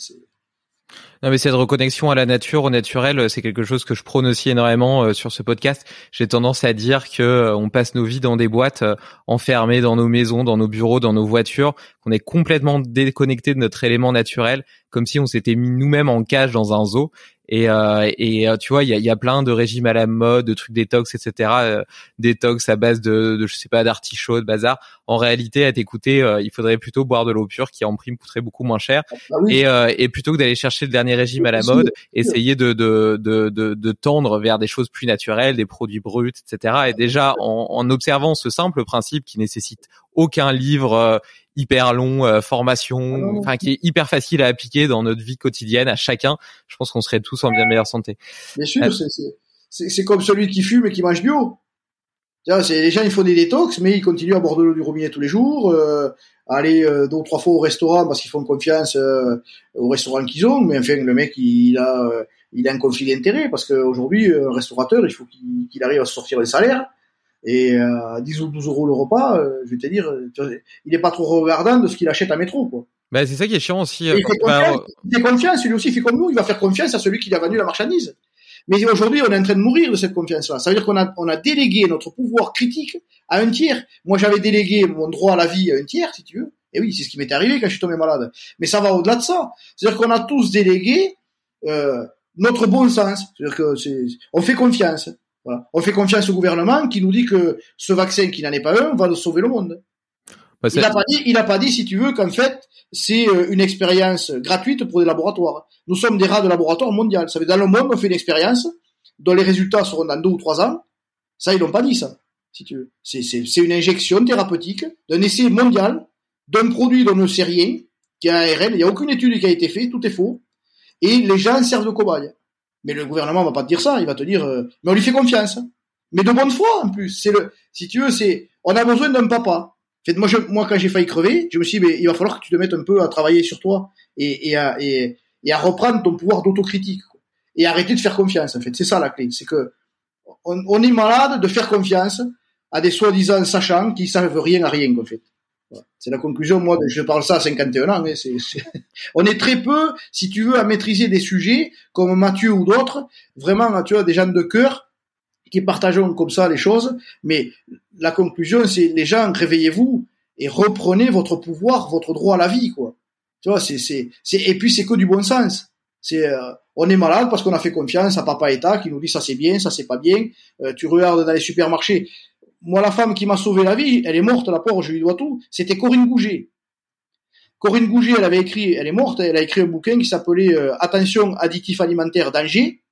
non mais cette reconnexion à la nature, au naturel, c'est quelque chose que je prône aussi énormément sur ce podcast. J'ai tendance à dire que on passe nos vies dans des boîtes, enfermées dans nos maisons, dans nos bureaux, dans nos voitures, qu'on est complètement déconnecté de notre élément naturel, comme si on s'était mis nous-mêmes en cage dans un zoo. Et, euh, et euh, tu vois, il y a, y a, plein de régimes à la mode, de trucs détox, etc. Euh, détox à base de, de je sais pas, d'artichaut, de bazar. En réalité, à t'écouter, euh, il faudrait plutôt boire de l'eau pure, qui en prime coûterait beaucoup moins cher. Ah et, et plutôt que d'aller chercher le dernier régime à la mode, essayer de, de, de, de, de tendre vers des choses plus naturelles, des produits bruts, etc. Et déjà, en, en observant ce simple principe qui nécessite aucun livre hyper long, euh, formation, ah enfin qui est hyper facile à appliquer dans notre vie quotidienne à chacun. Je pense qu'on serait tous en bien meilleure santé. Bien sûr, euh, c'est comme celui qui fume et qui mange bio. Les gens ils font des détox, mais ils continuent à boire de l'eau du robinet tous les jours, euh, aller euh, deux ou trois fois au restaurant parce qu'ils font confiance au restaurant qu'ils ont. Mais enfin, le mec il a il a un conflit d'intérêt parce qu'aujourd'hui un restaurateur il faut qu'il arrive à sortir le salaire et euh, 10 ou 12 euros le repas, euh, je vais te dire, il n'est pas trop regardant de ce qu'il achète à métro, quoi. Bah, c'est ça qui est chiant aussi. il, fait bah, confiance, il fait confiance, lui aussi il fait comme nous, il va faire confiance à celui qui a vendu la marchandise. Mais aujourd'hui, on est en train de mourir de cette confiance-là. Ça veut dire qu'on a, on a délégué notre pouvoir critique à un tiers. Moi, j'avais délégué mon droit à la vie à un tiers, si tu veux. Et oui, c'est ce qui m'est arrivé quand je suis tombé malade. Mais ça va au-delà de ça. C'est-à-dire qu'on a tous délégué euh, notre bon sens. C'est-à-dire que c'est, on fait confiance. Voilà. On fait confiance au gouvernement qui nous dit que ce vaccin qui n'en est pas un va sauver le monde. Bah, il n'a pas dit, il a pas dit, si tu veux, qu'en fait, c'est euh, une expérience gratuite pour des laboratoires. Nous sommes des rats de laboratoire mondial. Ça veut dire, dans le monde, on fait une expérience dont les résultats seront dans deux ou trois ans. Ça, ils n'ont pas dit ça, si tu veux. C'est une injection thérapeutique d'un essai mondial d'un produit dont on ne sait rien, qui est un ARN. Il n'y a aucune étude qui a été faite, tout est faux. Et les gens servent de cobayes. Mais le gouvernement va pas te dire ça, il va te dire, euh, mais on lui fait confiance. Mais de bonne foi en plus. C'est le, si tu veux, c'est, on a besoin d'un papa. moi, je, moi, quand j'ai failli crever, je me suis dit, mais il va falloir que tu te mettes un peu à travailler sur toi et, et, à, et, et à reprendre ton pouvoir d'autocritique et arrêter de faire confiance. En fait, c'est ça la clé, c'est que on, on, est malade de faire confiance à des soi-disant sachants qui savent rien à rien en fait. C'est la conclusion, moi, je parle ça à 51 ans, mais c'est, on est très peu, si tu veux, à maîtriser des sujets comme Mathieu ou d'autres, vraiment, tu vois, des gens de cœur qui partageons comme ça les choses, mais la conclusion, c'est les gens, réveillez-vous et reprenez votre pouvoir, votre droit à la vie, quoi. Tu vois, c'est, et puis c'est que du bon sens. C'est, euh, On est malade parce qu'on a fait confiance à papa État qui nous dit ça c'est bien, ça c'est pas bien. Euh, tu regardes dans les supermarchés. Moi, la femme qui m'a sauvé la vie, elle est morte, la pauvre, je lui dois tout. C'était Corinne Gouget. Corinne Gouget, elle avait écrit, elle est morte, elle a écrit un bouquin qui s'appelait euh, Attention, additif alimentaire, danger.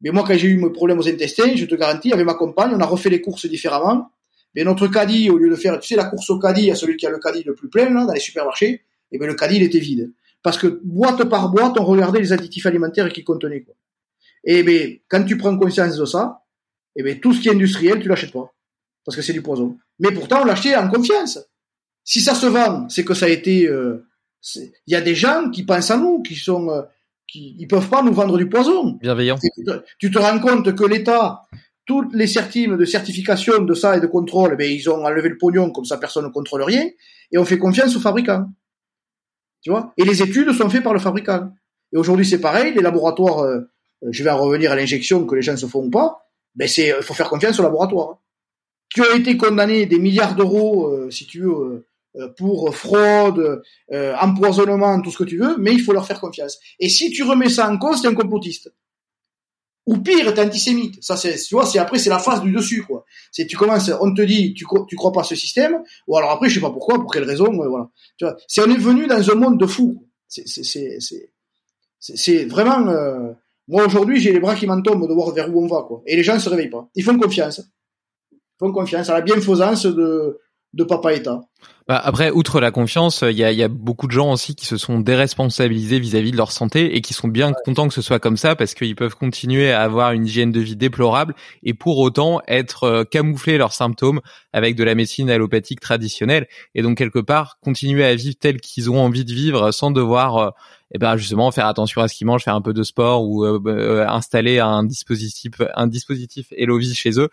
Mais moi, quand j'ai eu mes problèmes aux intestins, je te garantis, avec ma compagne, on a refait les courses différemment. Mais notre caddie, au lieu de faire, tu sais, la course au caddie, à celui qui a le caddie le plus plein, dans les supermarchés, et eh bien le caddie, était vide. Parce que boîte par boîte, on regardait les additifs alimentaires qui contenaient, quoi. Et bien, quand tu prends conscience de ça, et bien, tout ce qui est industriel, tu l'achètes pas. Parce que c'est du poison. Mais pourtant, on l'achetait en confiance. Si ça se vend, c'est que ça a été, euh, il y a des gens qui pensent à nous, qui sont, euh, qui, ils peuvent pas nous vendre du poison. Bienveillant. Tu te rends compte que l'État, toutes les certimes de certification de ça et de contrôle, ben, ils ont enlevé le pognon, comme ça personne ne contrôle rien, et on fait confiance aux fabricants. Tu vois? Et les études sont faites par le fabricant. Et aujourd'hui, c'est pareil, les laboratoires, euh, je vais en revenir à l'injection, que les gens se font ou pas, ben c'est, il faut faire confiance aux laboratoires. Qui ont été condamnés des milliards d'euros, euh, si tu veux, euh, pour fraude, empoisonnement, tout ce que tu veux, mais il faut leur faire confiance. Et si tu remets ça en cause, t'es un complotiste ou pire, t'es antisémite. Ça, c'est, tu vois, c'est après, c'est la phase du dessus, quoi. C'est, tu commences, on te dit, tu, tu crois pas à ce système, ou alors après, je sais pas pourquoi, pour quelle raison, voilà. Tu vois, c'est, on est venu dans un monde de fous. C'est, c'est, c'est, c'est, c'est vraiment, euh, moi aujourd'hui, j'ai les bras qui m'en tombent de voir vers où on va, quoi. Et les gens se réveillent pas. Ils font confiance. Ils font confiance à la bienfaisance de, de papa État. Bah après, outre la confiance, il y a, y a, beaucoup de gens aussi qui se sont déresponsabilisés vis-à-vis de leur santé et qui sont bien contents que ce soit comme ça parce qu'ils peuvent continuer à avoir une hygiène de vie déplorable et pour autant être euh, camoufler leurs symptômes avec de la médecine allopathique traditionnelle et donc quelque part continuer à vivre tel qu'ils ont envie de vivre sans devoir euh, eh ben justement faire attention à ce qu'ils mangent, faire un peu de sport ou euh, euh, installer un dispositif un dispositif Elovis chez eux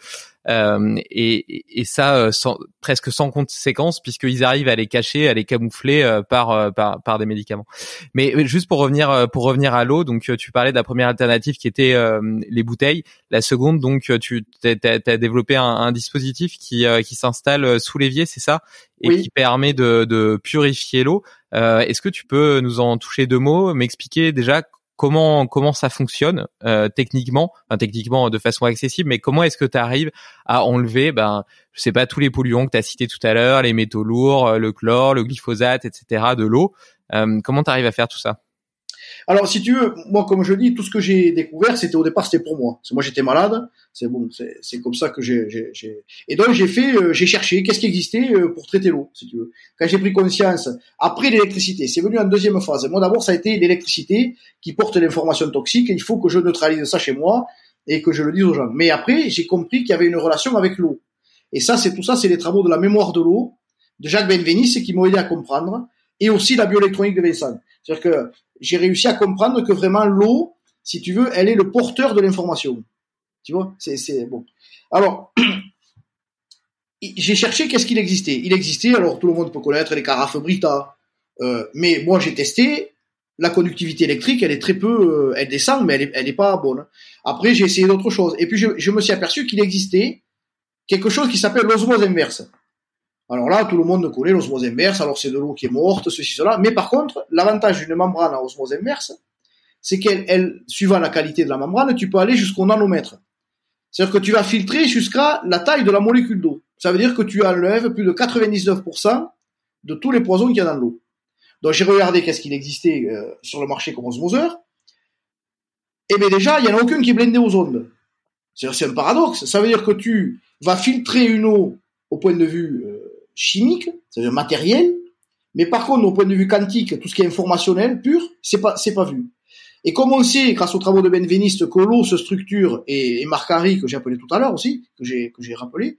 euh, et, et, ça euh, sans, presque sans conséquence puisqu'ils arrivent à les cacher, à les camoufler par, par par des médicaments. Mais juste pour revenir pour revenir à l'eau, donc tu parlais de la première alternative qui était les bouteilles, la seconde donc tu as, développé un, un, dispositif qui qui s'installe sous l'évier, c'est ça, et qui permet de, de purifier l'eau. Euh, Est-ce que tu peux nous en toucher deux mots, m'expliquer déjà comment comment ça fonctionne euh, techniquement, enfin, techniquement de façon accessible, mais comment est-ce que tu arrives à enlever, ben je sais pas tous les polluants que tu as cités tout à l'heure, les métaux lourds, euh, le chlore, le glyphosate, etc. de l'eau. Euh, comment tu arrives à faire tout ça? Alors, si tu veux, moi, comme je dis, tout ce que j'ai découvert, c'était au départ, c'était pour moi. Moi, j'étais malade. C'est bon, c'est comme ça que j'ai. Et donc, j'ai fait, euh, j'ai cherché qu'est-ce qui existait euh, pour traiter l'eau, si tu veux. Quand j'ai pris conscience, après l'électricité, c'est venu en deuxième phase. Moi, d'abord, ça a été l'électricité qui porte l'information toxique. Et il faut que je neutralise ça chez moi et que je le dise aux gens. Mais après, j'ai compris qu'il y avait une relation avec l'eau. Et ça, c'est tout ça, c'est les travaux de la mémoire de l'eau de Jacques Benveniste qui m'ont aidé à comprendre, et aussi la bioélectronique de Vincent. C'est-à-dire que j'ai réussi à comprendre que vraiment l'eau, si tu veux, elle est le porteur de l'information. Tu vois, c'est, bon. Alors, j'ai cherché qu'est-ce qu'il existait. Il existait, alors tout le monde peut connaître les carafes Brita, euh, mais moi j'ai testé. La conductivité électrique, elle est très peu, euh, elle descend, mais elle est pas bonne. Après, j'ai essayé d'autres choses. Et puis, je, je me suis aperçu qu'il existait quelque chose qui s'appelle l'osmose inverse. Alors là, tout le monde connaît l'osmose inverse, alors c'est de l'eau qui est morte, ceci, cela. Mais par contre, l'avantage d'une membrane à osmose inverse, c'est qu'elle, elle, suivant la qualité de la membrane, tu peux aller jusqu'au nanomètre. C'est-à-dire que tu vas filtrer jusqu'à la taille de la molécule d'eau. Ça veut dire que tu enlèves plus de 99% de tous les poisons qu'il y a dans l'eau. Donc j'ai regardé qu'est-ce qu'il existait euh, sur le marché comme osmoseur. Eh bien déjà, il n'y en a aucune qui est blindée aux ondes. C'est un paradoxe. Ça veut dire que tu vas filtrer une eau au point de vue chimique, c'est-à-dire matériel, mais par contre, au point de vue quantique, tout ce qui est informationnel, pur, c'est pas, c'est pas vu. Et comme on sait, grâce aux travaux de Benveniste, que l'eau se structure, et, et Marc Henry, que j'ai appelé tout à l'heure aussi, que j'ai, que j'ai rappelé,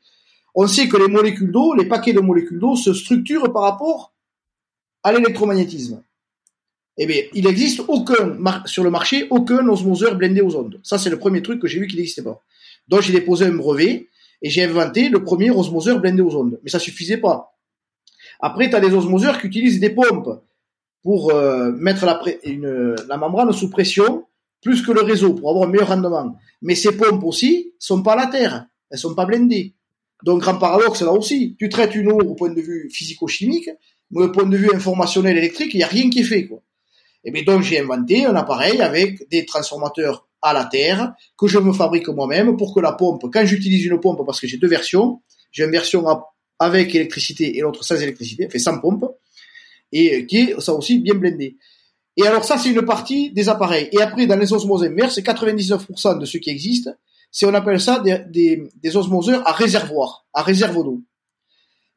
on sait que les molécules d'eau, les paquets de molécules d'eau se structurent par rapport à l'électromagnétisme. Eh bien, il n'existe aucun, sur le marché, aucun osmoseur blindé aux ondes. Ça, c'est le premier truc que j'ai vu qu'il n'existait pas. Donc, j'ai déposé un brevet, et j'ai inventé le premier osmoseur blindé aux ondes. Mais ça suffisait pas. Après, tu as des osmoseurs qui utilisent des pompes pour euh, mettre la, membrane sous pression plus que le réseau pour avoir un meilleur rendement. Mais ces pompes aussi sont pas la terre, elles sont pas blindées. Donc grand paradoxe là aussi, tu traites une eau au point de vue physico-chimique, mais au point de vue informationnel électrique, il y a rien qui est fait quoi. Et bien donc j'ai inventé un appareil avec des transformateurs à la terre que je me fabrique moi-même pour que la pompe, quand j'utilise une pompe, parce que j'ai deux versions, j'ai une version avec électricité et l'autre sans électricité, fait sans pompe, et qui est ça aussi bien blindé. Et alors ça c'est une partie des appareils. Et après dans les osmoses inverses, c'est 99% de ce qui existe, c'est on appelle ça des, des, des osmoseurs à réservoir, à réserve d'eau.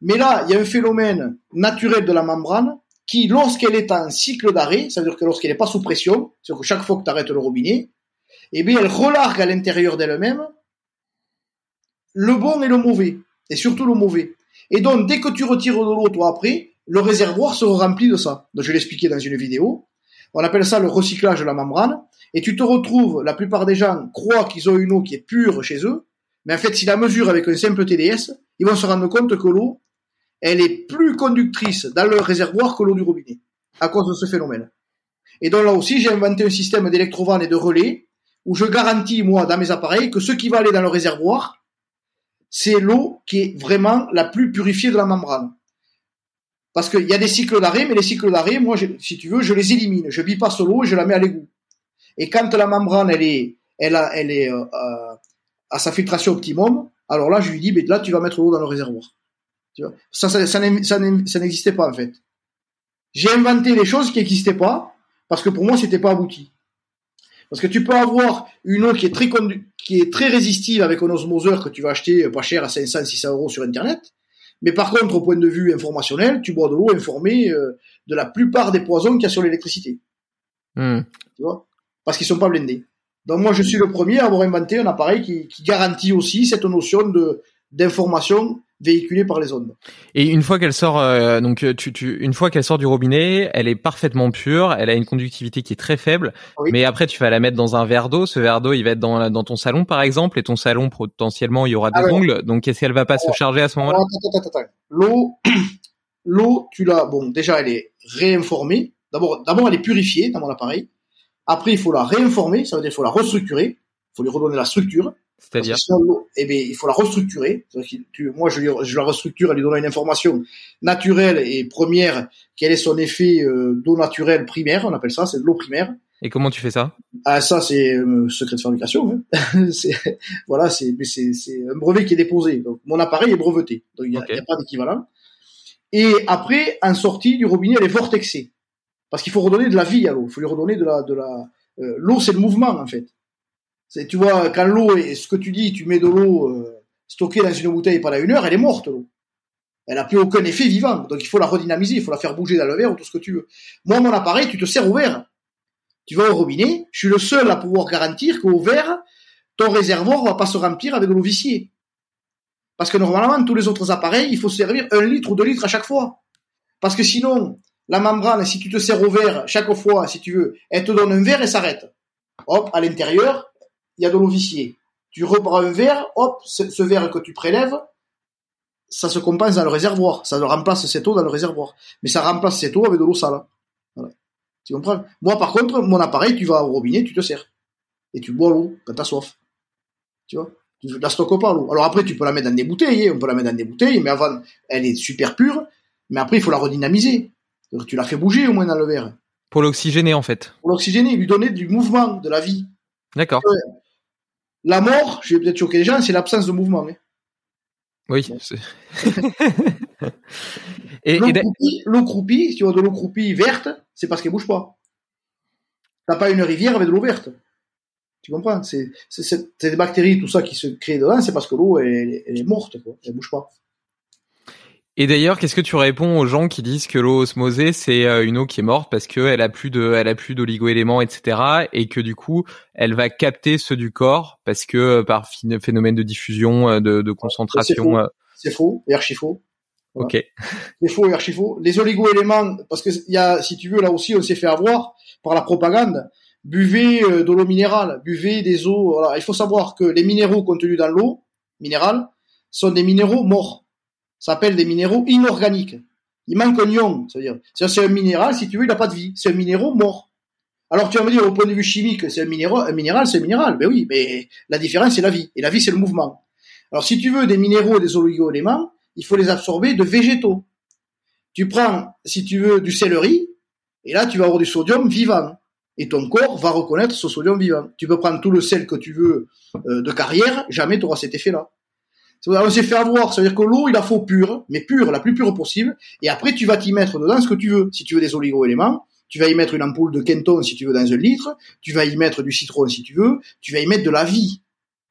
Mais là, il y a un phénomène naturel de la membrane qui, lorsqu'elle est en cycle d'arrêt, c'est-à-dire que lorsqu'elle n'est pas sous pression, c'est-à-dire que chaque fois que tu arrêtes le robinet, eh bien, elle relargue à l'intérieur d'elle-même le bon et le mauvais, et surtout le mauvais. Et donc, dès que tu retires de l'eau, toi, après, le réservoir se remplit de ça. Donc, je l'expliquais dans une vidéo. On appelle ça le recyclage de la membrane. Et tu te retrouves, la plupart des gens croient qu'ils ont une eau qui est pure chez eux, mais en fait, si la mesure avec un simple TDS, ils vont se rendre compte que l'eau, elle est plus conductrice dans le réservoir que l'eau du robinet, à cause de ce phénomène. Et donc là aussi, j'ai inventé un système d'électrovannes et de relais, où je garantis, moi, dans mes appareils, que ce qui va aller dans le réservoir, c'est l'eau qui est vraiment la plus purifiée de la membrane. Parce qu'il y a des cycles d'arrêt, mais les cycles d'arrêt, moi, si tu veux, je les élimine. Je bypasse l'eau et je la mets à l'égout. Et quand la membrane, elle est, elle a, est euh, à sa filtration optimum, alors là, je lui dis, mais là, tu vas mettre l'eau dans le réservoir. Ça n'existait pas, en fait. J'ai inventé des choses qui n'existaient pas, parce que pour moi, c'était pas abouti. Parce que tu peux avoir une eau qui est très qui est très résistive avec un osmoseur que tu vas acheter pas cher à 500, 600 euros sur Internet. Mais par contre, au point de vue informationnel, tu bois de l'eau informée euh, de la plupart des poisons qu'il y a sur l'électricité. Hmm. Tu vois? Parce qu'ils sont pas blindés. Donc moi, je suis le premier à avoir inventé un appareil qui, qui garantit aussi cette notion de d'information véhiculée par les ondes. Et une fois qu'elle sort, euh, donc tu, tu, une fois qu'elle sort du robinet, elle est parfaitement pure, elle a une conductivité qui est très faible. Mais après, tu vas la mettre dans un verre d'eau. Ce verre d'eau, il va être dans, dans ton salon, par exemple, et ton salon potentiellement, il y aura des ah ongles. Donc, est-ce qu'elle va pas se charger à ce moment-là? L'eau, l'eau, tu l'as. Bon, déjà, elle est réinformée. D'abord, d'abord, elle est purifiée dans mon appareil. Après, il faut la réinformer, ça veut dire qu'il faut la restructurer, il faut lui redonner la structure. C'est-à-dire Eh bien, il faut la restructurer. moi, je, je, la restructure en lui donnant une information naturelle et première. Quel est son effet euh, d'eau naturelle primaire On appelle ça, c'est de l'eau primaire. Et comment tu fais ça? Ah, ça, c'est euh, secret de fabrication. Hein. voilà, c'est un brevet qui est déposé. Donc, mon appareil est breveté. Donc, il n'y a, a, pas d'équivalent. Et après, en sortie du robinet, elle est vortexée. Parce qu'il faut redonner de la vie à l'eau. Il faut lui redonner de la, de la. Euh, l'eau, c'est le mouvement en fait. Tu vois, quand l'eau est, ce que tu dis, tu mets de l'eau euh, stockée dans une bouteille pendant une heure, elle est morte l'eau. Elle n'a plus aucun effet vivant. Donc il faut la redynamiser, il faut la faire bouger dans le verre ou tout ce que tu veux. Moi, mon appareil, tu te sers au verre. Tu vas au robinet, je suis le seul à pouvoir garantir qu'au verre, ton réservoir va pas se remplir avec de l'eau viciée. Parce que normalement, tous les autres appareils, il faut servir un litre ou deux litres à chaque fois. Parce que sinon, la membrane, si tu te sers au verre chaque fois, si tu veux, elle te donne un verre et s'arrête. Hop, à l'intérieur, il y a de l'eau viciée. Tu reprends un verre, hop, ce, verre que tu prélèves, ça se compense dans le réservoir. Ça remplace cette eau dans le réservoir. Mais ça remplace cette eau avec de l'eau sale. Voilà. Tu comprends? Moi, par contre, mon appareil, tu vas au robinet, tu te sers. Et tu bois l'eau quand t'as soif. Tu vois? Tu la stockes pas, l'eau. Alors après, tu peux la mettre dans des bouteilles. Hein. On peut la mettre dans des bouteilles, mais avant, elle est super pure. Mais après, il faut la redynamiser. Tu l'as fait bouger au moins dans le verre. Pour l'oxygéner en fait. Pour l'oxygéner, lui donner du mouvement, de la vie. D'accord. La mort, je vais peut-être choquer les gens, c'est l'absence de mouvement. Hein. Oui. et, l'eau croupie, si tu vois de l'eau croupie verte, c'est parce qu'elle bouge pas. T'as pas une rivière avec de l'eau verte. Tu comprends? C'est des bactéries, tout ça qui se crée dedans, c'est parce que l'eau elle, elle, est morte, quoi. Elle bouge pas. Et d'ailleurs, qu'est-ce que tu réponds aux gens qui disent que l'eau osmosée c'est euh, une eau qui est morte parce qu'elle a plus de, elle a plus d'oligo-éléments, etc. Et que du coup, elle va capter ceux du corps parce que euh, par phénomène de diffusion, euh, de, de concentration. C'est faux, et archi faux. Ok. C'est faux et archi faux. Les oligo-éléments, parce que il y a, si tu veux, là aussi, on s'est fait avoir par la propagande. Buvez de l'eau minérale, buvez des eaux. Voilà. Il faut savoir que les minéraux contenus dans l'eau minérale sont des minéraux morts s'appelle des minéraux inorganiques. Il manque un ion, c'est-à-dire, c'est un minéral, si tu veux, il n'a pas de vie. C'est un minéral mort. Alors tu vas me dire, au point de vue chimique, c'est un minéral, un minéral, c'est un minéral. Ben oui, mais la différence, c'est la vie. Et la vie, c'est le mouvement. Alors si tu veux des minéraux et des oligo-éléments, il faut les absorber de végétaux. Tu prends, si tu veux, du céleri, Et là, tu vas avoir du sodium vivant. Et ton corps va reconnaître ce sodium vivant. Tu peux prendre tout le sel que tu veux euh, de carrière, jamais tu auras cet effet-là. On s'est fait avoir, ça veut dire que l'eau, il la faut pure, mais pure, la plus pure possible, et après tu vas t'y mettre dedans ce que tu veux. Si tu veux des oligo-éléments, tu vas y mettre une ampoule de Kenton si tu veux dans un litre, tu vas y mettre du citron si tu veux, tu vas y mettre de la vie.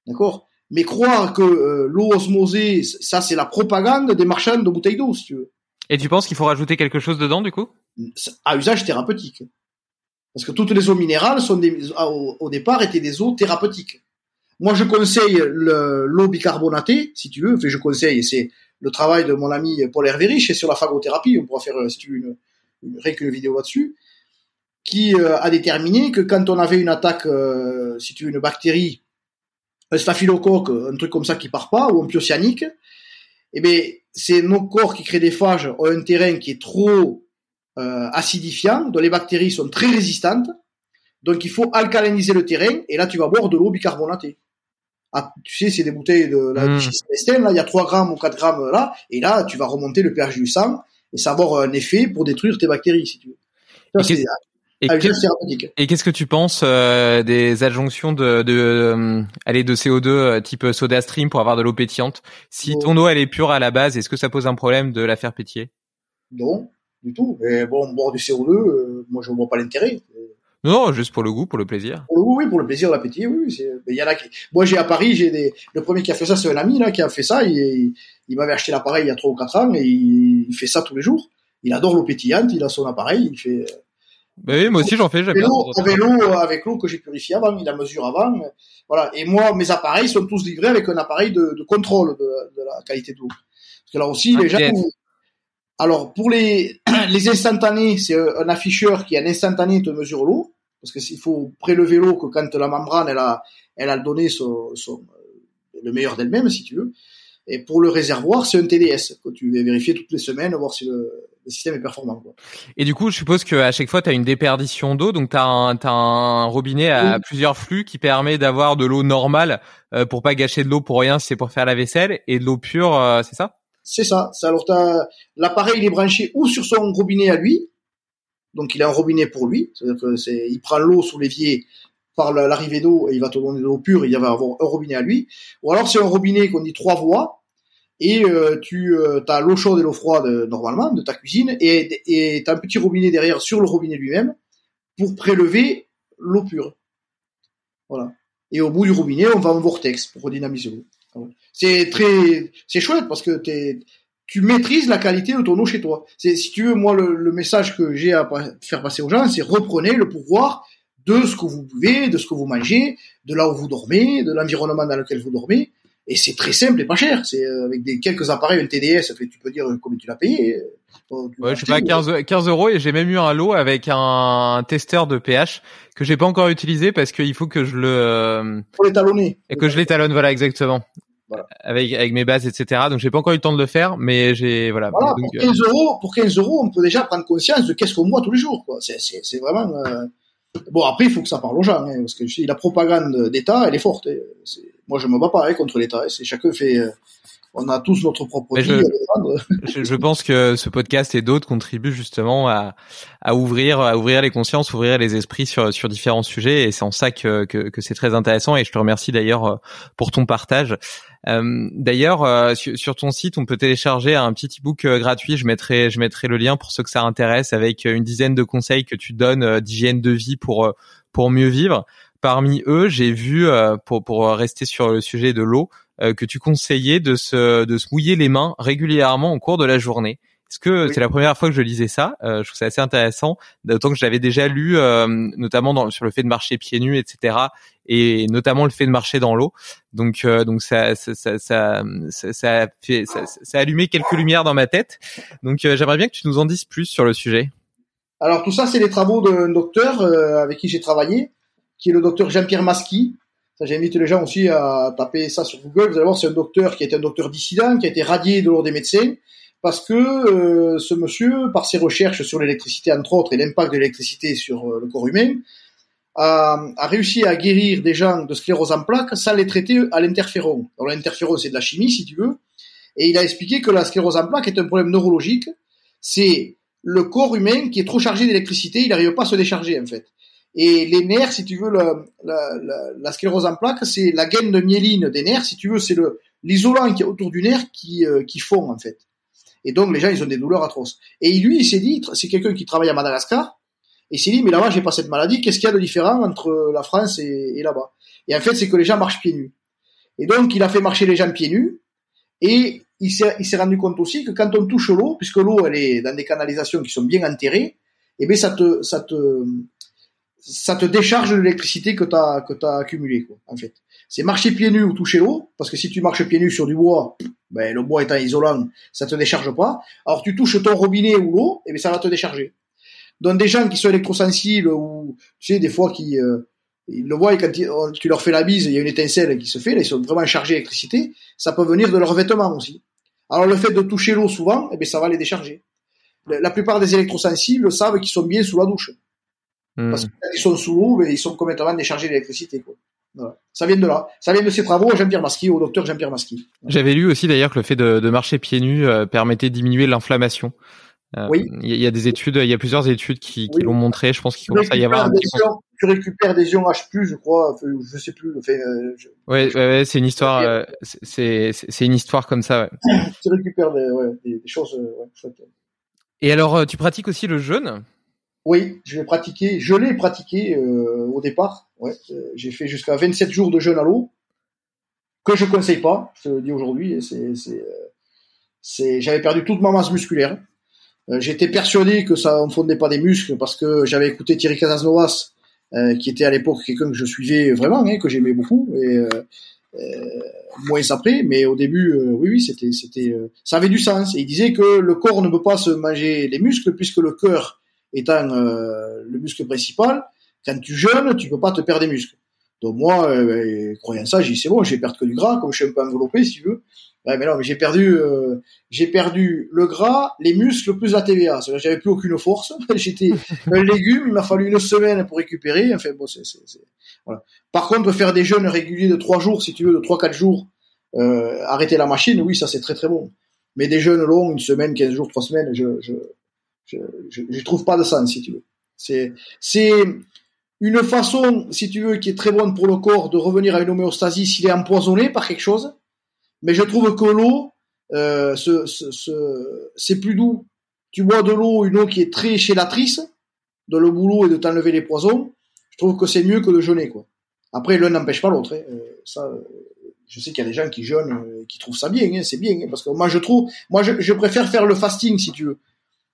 D'accord? Mais croire que euh, l'eau osmosée, ça c'est la propagande des marchands de bouteilles d'eau, si tu veux. Et tu penses qu'il faut rajouter quelque chose dedans, du coup? À usage thérapeutique. Parce que toutes les eaux minérales sont des, au, départ étaient des eaux thérapeutiques. Moi, je conseille l'eau bicarbonatée, si tu veux. Enfin, je conseille, c'est le travail de mon ami Paul Hervérich, et sur la phagothérapie. On pourra faire, si tu veux, une, une, vidéo là-dessus, qui euh, a déterminé que quand on avait une attaque, euh, si tu veux, une bactérie, un staphylocoque, un truc comme ça qui part pas, ou un pyocyanique, eh bien, c'est nos corps qui créent des phages ont un terrain qui est trop euh, acidifiant, dont les bactéries sont très résistantes. Donc il faut alcaliniser le terrain, et là tu vas boire de l'eau bicarbonatée. Ah, tu sais, c'est des bouteilles de la mmh. là il y a 3 grammes ou 4 grammes là, et là tu vas remonter le pH du sang, et ça va avoir un effet pour détruire tes bactéries, si tu veux. et, qu'est-ce que tu penses euh, des adjonctions de, de, euh, de CO2 euh, type soda stream pour avoir de l'eau pétillante? Si ton eau elle est pure à la base, est-ce que ça pose un problème de la faire pétiller? Non, du tout. Mais bon, boire du CO2, moi je vois pas l'intérêt. Non, juste pour le goût, pour le plaisir. Oui, pour le plaisir, l'appétit, oui. il y en a qui... Moi, j'ai à Paris, j'ai des. Le premier qui a fait ça, c'est un ami là qui a fait ça. Il, il m'avait acheté l'appareil il y a trois ou quatre ans et il... fait ça tous les jours. Il adore l'eau pétillante, il a son appareil, il fait. Bah oui, moi aussi j'en fais, j'aime bien. Avec l'eau, avec l'eau que j'ai purifiée avant, il la mesure avant, voilà. Et moi, mes appareils sont tous livrés avec un appareil de, de contrôle de, de, la qualité de l'eau. Parce que là aussi, les gens. Alors pour les les instantanés, c'est un afficheur qui en instantané te mesure l'eau parce que s'il faut prélever l'eau que quand la membrane elle a elle a donné son, son le meilleur d'elle-même si tu veux. Et pour le réservoir, c'est un TDS que tu vas vérifier toutes les semaines, voir si le, le système est performant. Quoi. Et du coup, je suppose qu'à chaque fois, tu as une déperdition d'eau, donc tu as, as, un robinet à plusieurs flux qui permet d'avoir de l'eau normale euh, pour pas gâcher de l'eau pour rien, c'est pour faire la vaisselle, et de l'eau pure, euh, c'est ça? C'est ça. Alors, l'appareil, il est branché ou sur son robinet à lui, donc il a un robinet pour lui, c'est-à-dire que c'est, il prend l'eau sous l'évier par l'arrivée d'eau et il va te donner de l'eau pure, il va avoir un robinet à lui. Ou alors c'est un robinet qu'on dit trois voies et euh, tu euh, as l'eau chaude et l'eau froide euh, normalement de ta cuisine et tu as un petit robinet derrière sur le robinet lui-même pour prélever l'eau pure. Voilà. Et au bout du robinet, on va en vortex pour redynamiser l'eau. C'est très, c'est chouette parce que t'es, tu maîtrises la qualité de ton eau chez toi. C'est, si tu veux, moi, le, message que j'ai à faire passer aux gens, c'est reprenez le pouvoir de ce que vous buvez, de ce que vous mangez, de là où vous dormez, de l'environnement dans lequel vous dormez. Et c'est très simple et pas cher. C'est euh, avec des quelques appareils, un TDS, tu peux dire combien tu l'as payé. Ouais, je sais pas, 15, 15 euros et j'ai même eu un lot avec un, testeur de pH que j'ai pas encore utilisé parce qu'il faut que je le... Euh, Pour l'étalonner. Et que je l'étalonne, voilà, exactement avec avec mes bases, etc. Donc j'ai pas encore eu le temps de le faire, mais j'ai voilà. pour 15 euros, pour 15 euros, on peut déjà prendre conscience de qu'est-ce qu'on boit tous les jours. Quoi. C'est c'est c'est vraiment. Euh... Bon après, il faut que ça parle aux gens, hein, parce que je dis, la propagande d'État, elle est forte. Hein. Moi, je me bats pas hein, contre l'État. Hein. C'est chacun fait. Euh, on a tous notre propre vie je, je, pense que ce podcast et d'autres contribuent justement à, à ouvrir, à ouvrir les consciences, ouvrir les esprits sur sur différents sujets, et c'est en ça que que, que c'est très intéressant. Et je te remercie d'ailleurs euh, pour ton partage. Euh, d'ailleurs, euh, sur, ton site, on peut télécharger un petit ebook euh, gratuit. Je mettrai, je mettrai le lien pour ceux que ça intéresse, avec une dizaine de conseils que tu donnes d'hygiène de vie pour pour mieux vivre. Parmi eux, j'ai vu, pour pour rester sur le sujet de l'eau, que tu conseillais de se de se mouiller les mains régulièrement au cours de la journée. Est-ce que c'est la première fois que je lisais ça? Euh, Je trouve ça assez intéressant, d'autant que je l'avais déjà lu, euh, notamment dans, sur le fait de marcher pieds nus, etc. Et notamment le fait de marcher dans l'eau. Donc, euh, donc ça, ça, ça, ça, ça, a ça, ça allumé quelques lumières dans ma tête. Donc, j'aimerais bien que tu nous en dises plus sur le sujet. Alors tout ça, c'est les travaux d'un docteur avec qui j'ai travaillé, qui est le docteur Jean-Pierre Masqui. J'invite les gens aussi à taper ça sur Google. Vous allez voir, c'est un docteur qui est un docteur dissident, qui a été radié de l'ordre des médecins parce que euh, ce monsieur, par ses recherches sur l'électricité entre autres et l'impact de l'électricité sur euh, le corps humain, a, réussi à guérir des gens de sclérose en plaques sans les traiter à l'interféron. Alors l'interféron c'est de la chimie si tu veux, et il a expliqué que la sclérose en plaques est un problème neurologique. C'est le corps humain qui est trop chargé d'électricité, il n'arrive pas à se décharger en fait. Et les nerfs, si tu veux, la, la, la, sclérose en plaques, c'est la gaine de myéline des nerfs, si tu veux, c'est l'isolant qui est autour du nerf qui, euh, qui fond en fait. Et donc les gens, ils ont des douleurs atroces. Et lui, il s'est dit, c'est quelqu'un qui travaille à Madagascar, et s'est dit, mais là-bas, j'ai pas cette maladie, qu'est-ce qu'il y a de différent entre la France et, et là-bas? Et en fait, c'est que les gens marchent pieds nus. Et donc, il a fait marcher les gens pieds nus, et il s'est rendu compte aussi que quand on touche l'eau, puisque l'eau, elle est dans des canalisations qui sont bien enterrées, eh bien, ça te, ça te, ça te décharge de l'électricité que tu as, que as accumulée, quoi, en fait. C'est marcher pieds nus ou toucher l'eau, parce que si tu marches pieds nus sur du bois, ben, le bois étant isolant, ça te décharge pas. Alors, tu touches ton robinet ou l'eau, et eh bien, ça va te décharger. Donc, des gens qui sont électrosensibles ou, tu sais, des fois qui, euh, ils le voient et quand tu leur fais la bise, il y a une étincelle qui se fait, là, ils sont vraiment chargés d'électricité, ça peut venir de leurs vêtements aussi. Alors le fait de toucher l'eau souvent, eh bien, ça va les décharger. La plupart des électrosensibles savent qu'ils sont bien sous la douche. Hmm. Parce que quand ils sont sous l'eau, ben, ils sont complètement déchargés d'électricité. Voilà. Ça vient de là. Ça vient de ces travaux à Jean-Pierre Masqui, au docteur Jean-Pierre Masqui. J'avais lu aussi d'ailleurs que le fait de, de marcher pieds nus euh, permettait de diminuer l'inflaffammation. Euh, oui. Il y a des études, il y a plusieurs études qui, qui l'ont montré. Je pense qu'il commence à y avoir un petit Tu récupères des ions H+, je crois. je sais plus. Enfin, euh, ouais, ouais, c'est une histoire. Euh, c'est une histoire comme ça. Ouais. tu récupères des, ouais, des, choses. Et alors, tu pratiques aussi le jeûne? Oui, je vais pratiquer. Je l'ai pratiqué au départ. Ouais, j'ai fait jusqu'à 27 jours de jeûne à l'eau que je conseille pas. Je te le dis aujourd'hui. C'est j'avais perdu toute ma masse musculaire. Euh, j'étais persuadé que ça ne fondait pas des muscles parce que j'avai écouté Thierry Casasnovas, euh, qui était à l'époque quelqu'un que je suivais vraiment, hein, que j'aimais beaucoup, et euh, euh moins après. Mais au début, oui, oui, c'était, c'était, ça avait du sens. Et il disait que le corps ne peut pas se manger les muscles puisque le cœur étant le muscle principal, quand tu jeûnes, tu peux pas te perdre des muscles. Donc moi, croyant ça, j'ai dit c'est bon, je vais perdre que du gras, comme je suis un peu enveloppé, si tu veux. Ouais, mais non, mais j'ai perdu, euh, j'ai perdu le gras, les muscles plus la TVA. C'est-à-dire, j'avais plus aucune force. J'étais un légume. Il m'a fallu une semaine pour récupérer. Enfin bon, c'est, c'est, voilà. Par contre, faire des jeûnes réguliers de trois jours, si tu veux, de trois quatre jours, euh, arrêter la machine, oui, ça c'est très très bon. Mais des jeûnes longs, une semaine, quinze jours, trois semaines, je, je, je, je, je trouve pas de sens, si tu veux. C'est, c'est une façon, si tu veux, qui est très bonne pour le corps de revenir à une homéostasie s'il est empoisonné par quelque chose mais je trouve que l'eau, euh, c'est plus doux. Tu bois de l'eau, une eau qui est très chélatrice, de le boulot et de t'enlever les poisons. Je trouve que c'est mieux que de jeûner, quoi. Après, l'un n'empêche pas l'autre. Hein. Euh, ça, euh, je sais qu'il y a des gens qui jeûnent, euh, qui trouvent ça bien, hein, c'est bien, hein, parce que moi je trouve, moi je, je, préfère faire le fasting si tu veux.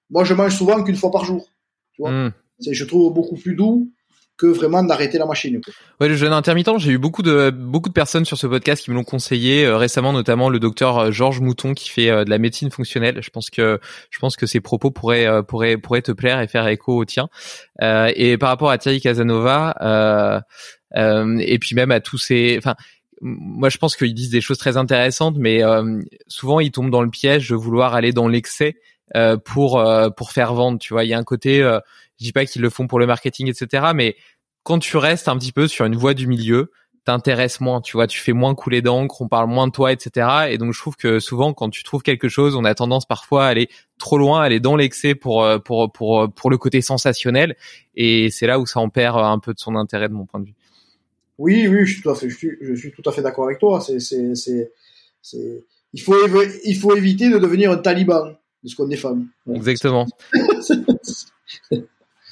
Moi je mange souvent qu'une fois par jour. Tu vois, mmh. je trouve beaucoup plus doux que vraiment d'arrêter la machine. Ouais, le jeûne intermittent, j'ai eu beaucoup de beaucoup de personnes sur ce podcast qui me l'ont conseillé euh, récemment, notamment le docteur euh, Georges Mouton qui fait euh, de la médecine fonctionnelle. Je pense que je pense que ses propos pourraient pourraient pourraient te plaire et faire écho au tien. et par rapport à Thierry Casanova et puis même à tous ces, enfin moi je pense qu'ils disent des choses très intéressantes, mais souvent ils tombent dans le piège de vouloir aller dans l'excès pour pour faire vendre. Tu vois, il y a un côté je dis pas qu'ils le font pour le marketing, etc. Mais quand tu restes un petit peu sur une voie du milieu, t'intéresses moins, tu vois, tu fais moins couler d'encre, on parle moins de toi, etc. Et donc je trouve que souvent quand tu trouves quelque chose, on a tendance parfois à aller trop loin, à aller dans l'excès pour euh, pour pour pour le côté sensationnel. Et c'est là où ça en perd un peu de son intérêt de mon point de vue. Oui, oui, je suis tout à fait, je suis, je suis tout à fait d'accord avec toi. C'est c'est c'est c'est il faut il faut éviter de devenir un taliban de ce qu'on est femme. Exactement.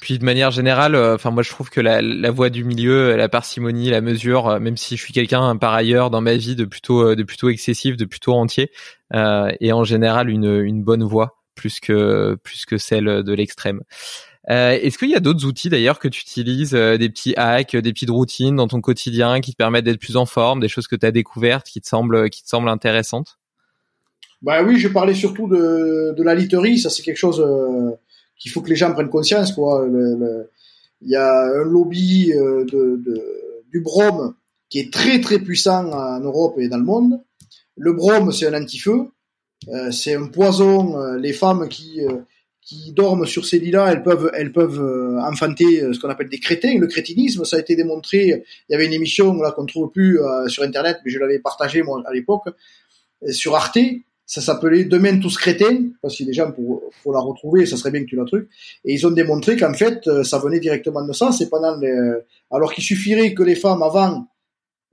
Puis de manière générale, euh, enfin moi je trouve que la, la voie du milieu, la parcimonie, la mesure, euh, même si je suis quelqu'un par ailleurs dans ma vie de plutôt euh, de plutôt excessif, de plutôt entier, euh, est en général une, une bonne voie plus que plus que celle de l'extrême. Euh, Est-ce qu'il y a d'autres outils d'ailleurs que tu utilises, des petits hacks, des petites routines dans ton quotidien qui te permettent d'être plus en forme, des choses que tu as découvertes qui te semblent qui te semblent intéressantes? Bah oui, je parlais surtout de, de la literie, ça c'est quelque chose qu'il faut que les gens prennent conscience. Quoi. il y a un lobby euh, du brome qui est très très puissant en Europe et dans le monde. Le brome, c'est un antifeu, euh, c'est un poison. Euh, les femmes qui dorment sur ces lits-là, elles peuvent, elles peuvent enfanter ce qu'on appelle des crétins. Le crétinisme, ça a été démontré. Il y avait une émission là qu'on trouve plus sur Internet, mais je l'avais partagé moi à l'époque sur Arte ça s'appelait Demain tous crétins, parce que des gens pour, pour la retrouver, ça serait bien que tu la truc. Et ils ont démontré qu'en fait, euh, ça venait directement de ça. C'est pendant les, alors qu'il suffirait que les femmes avant,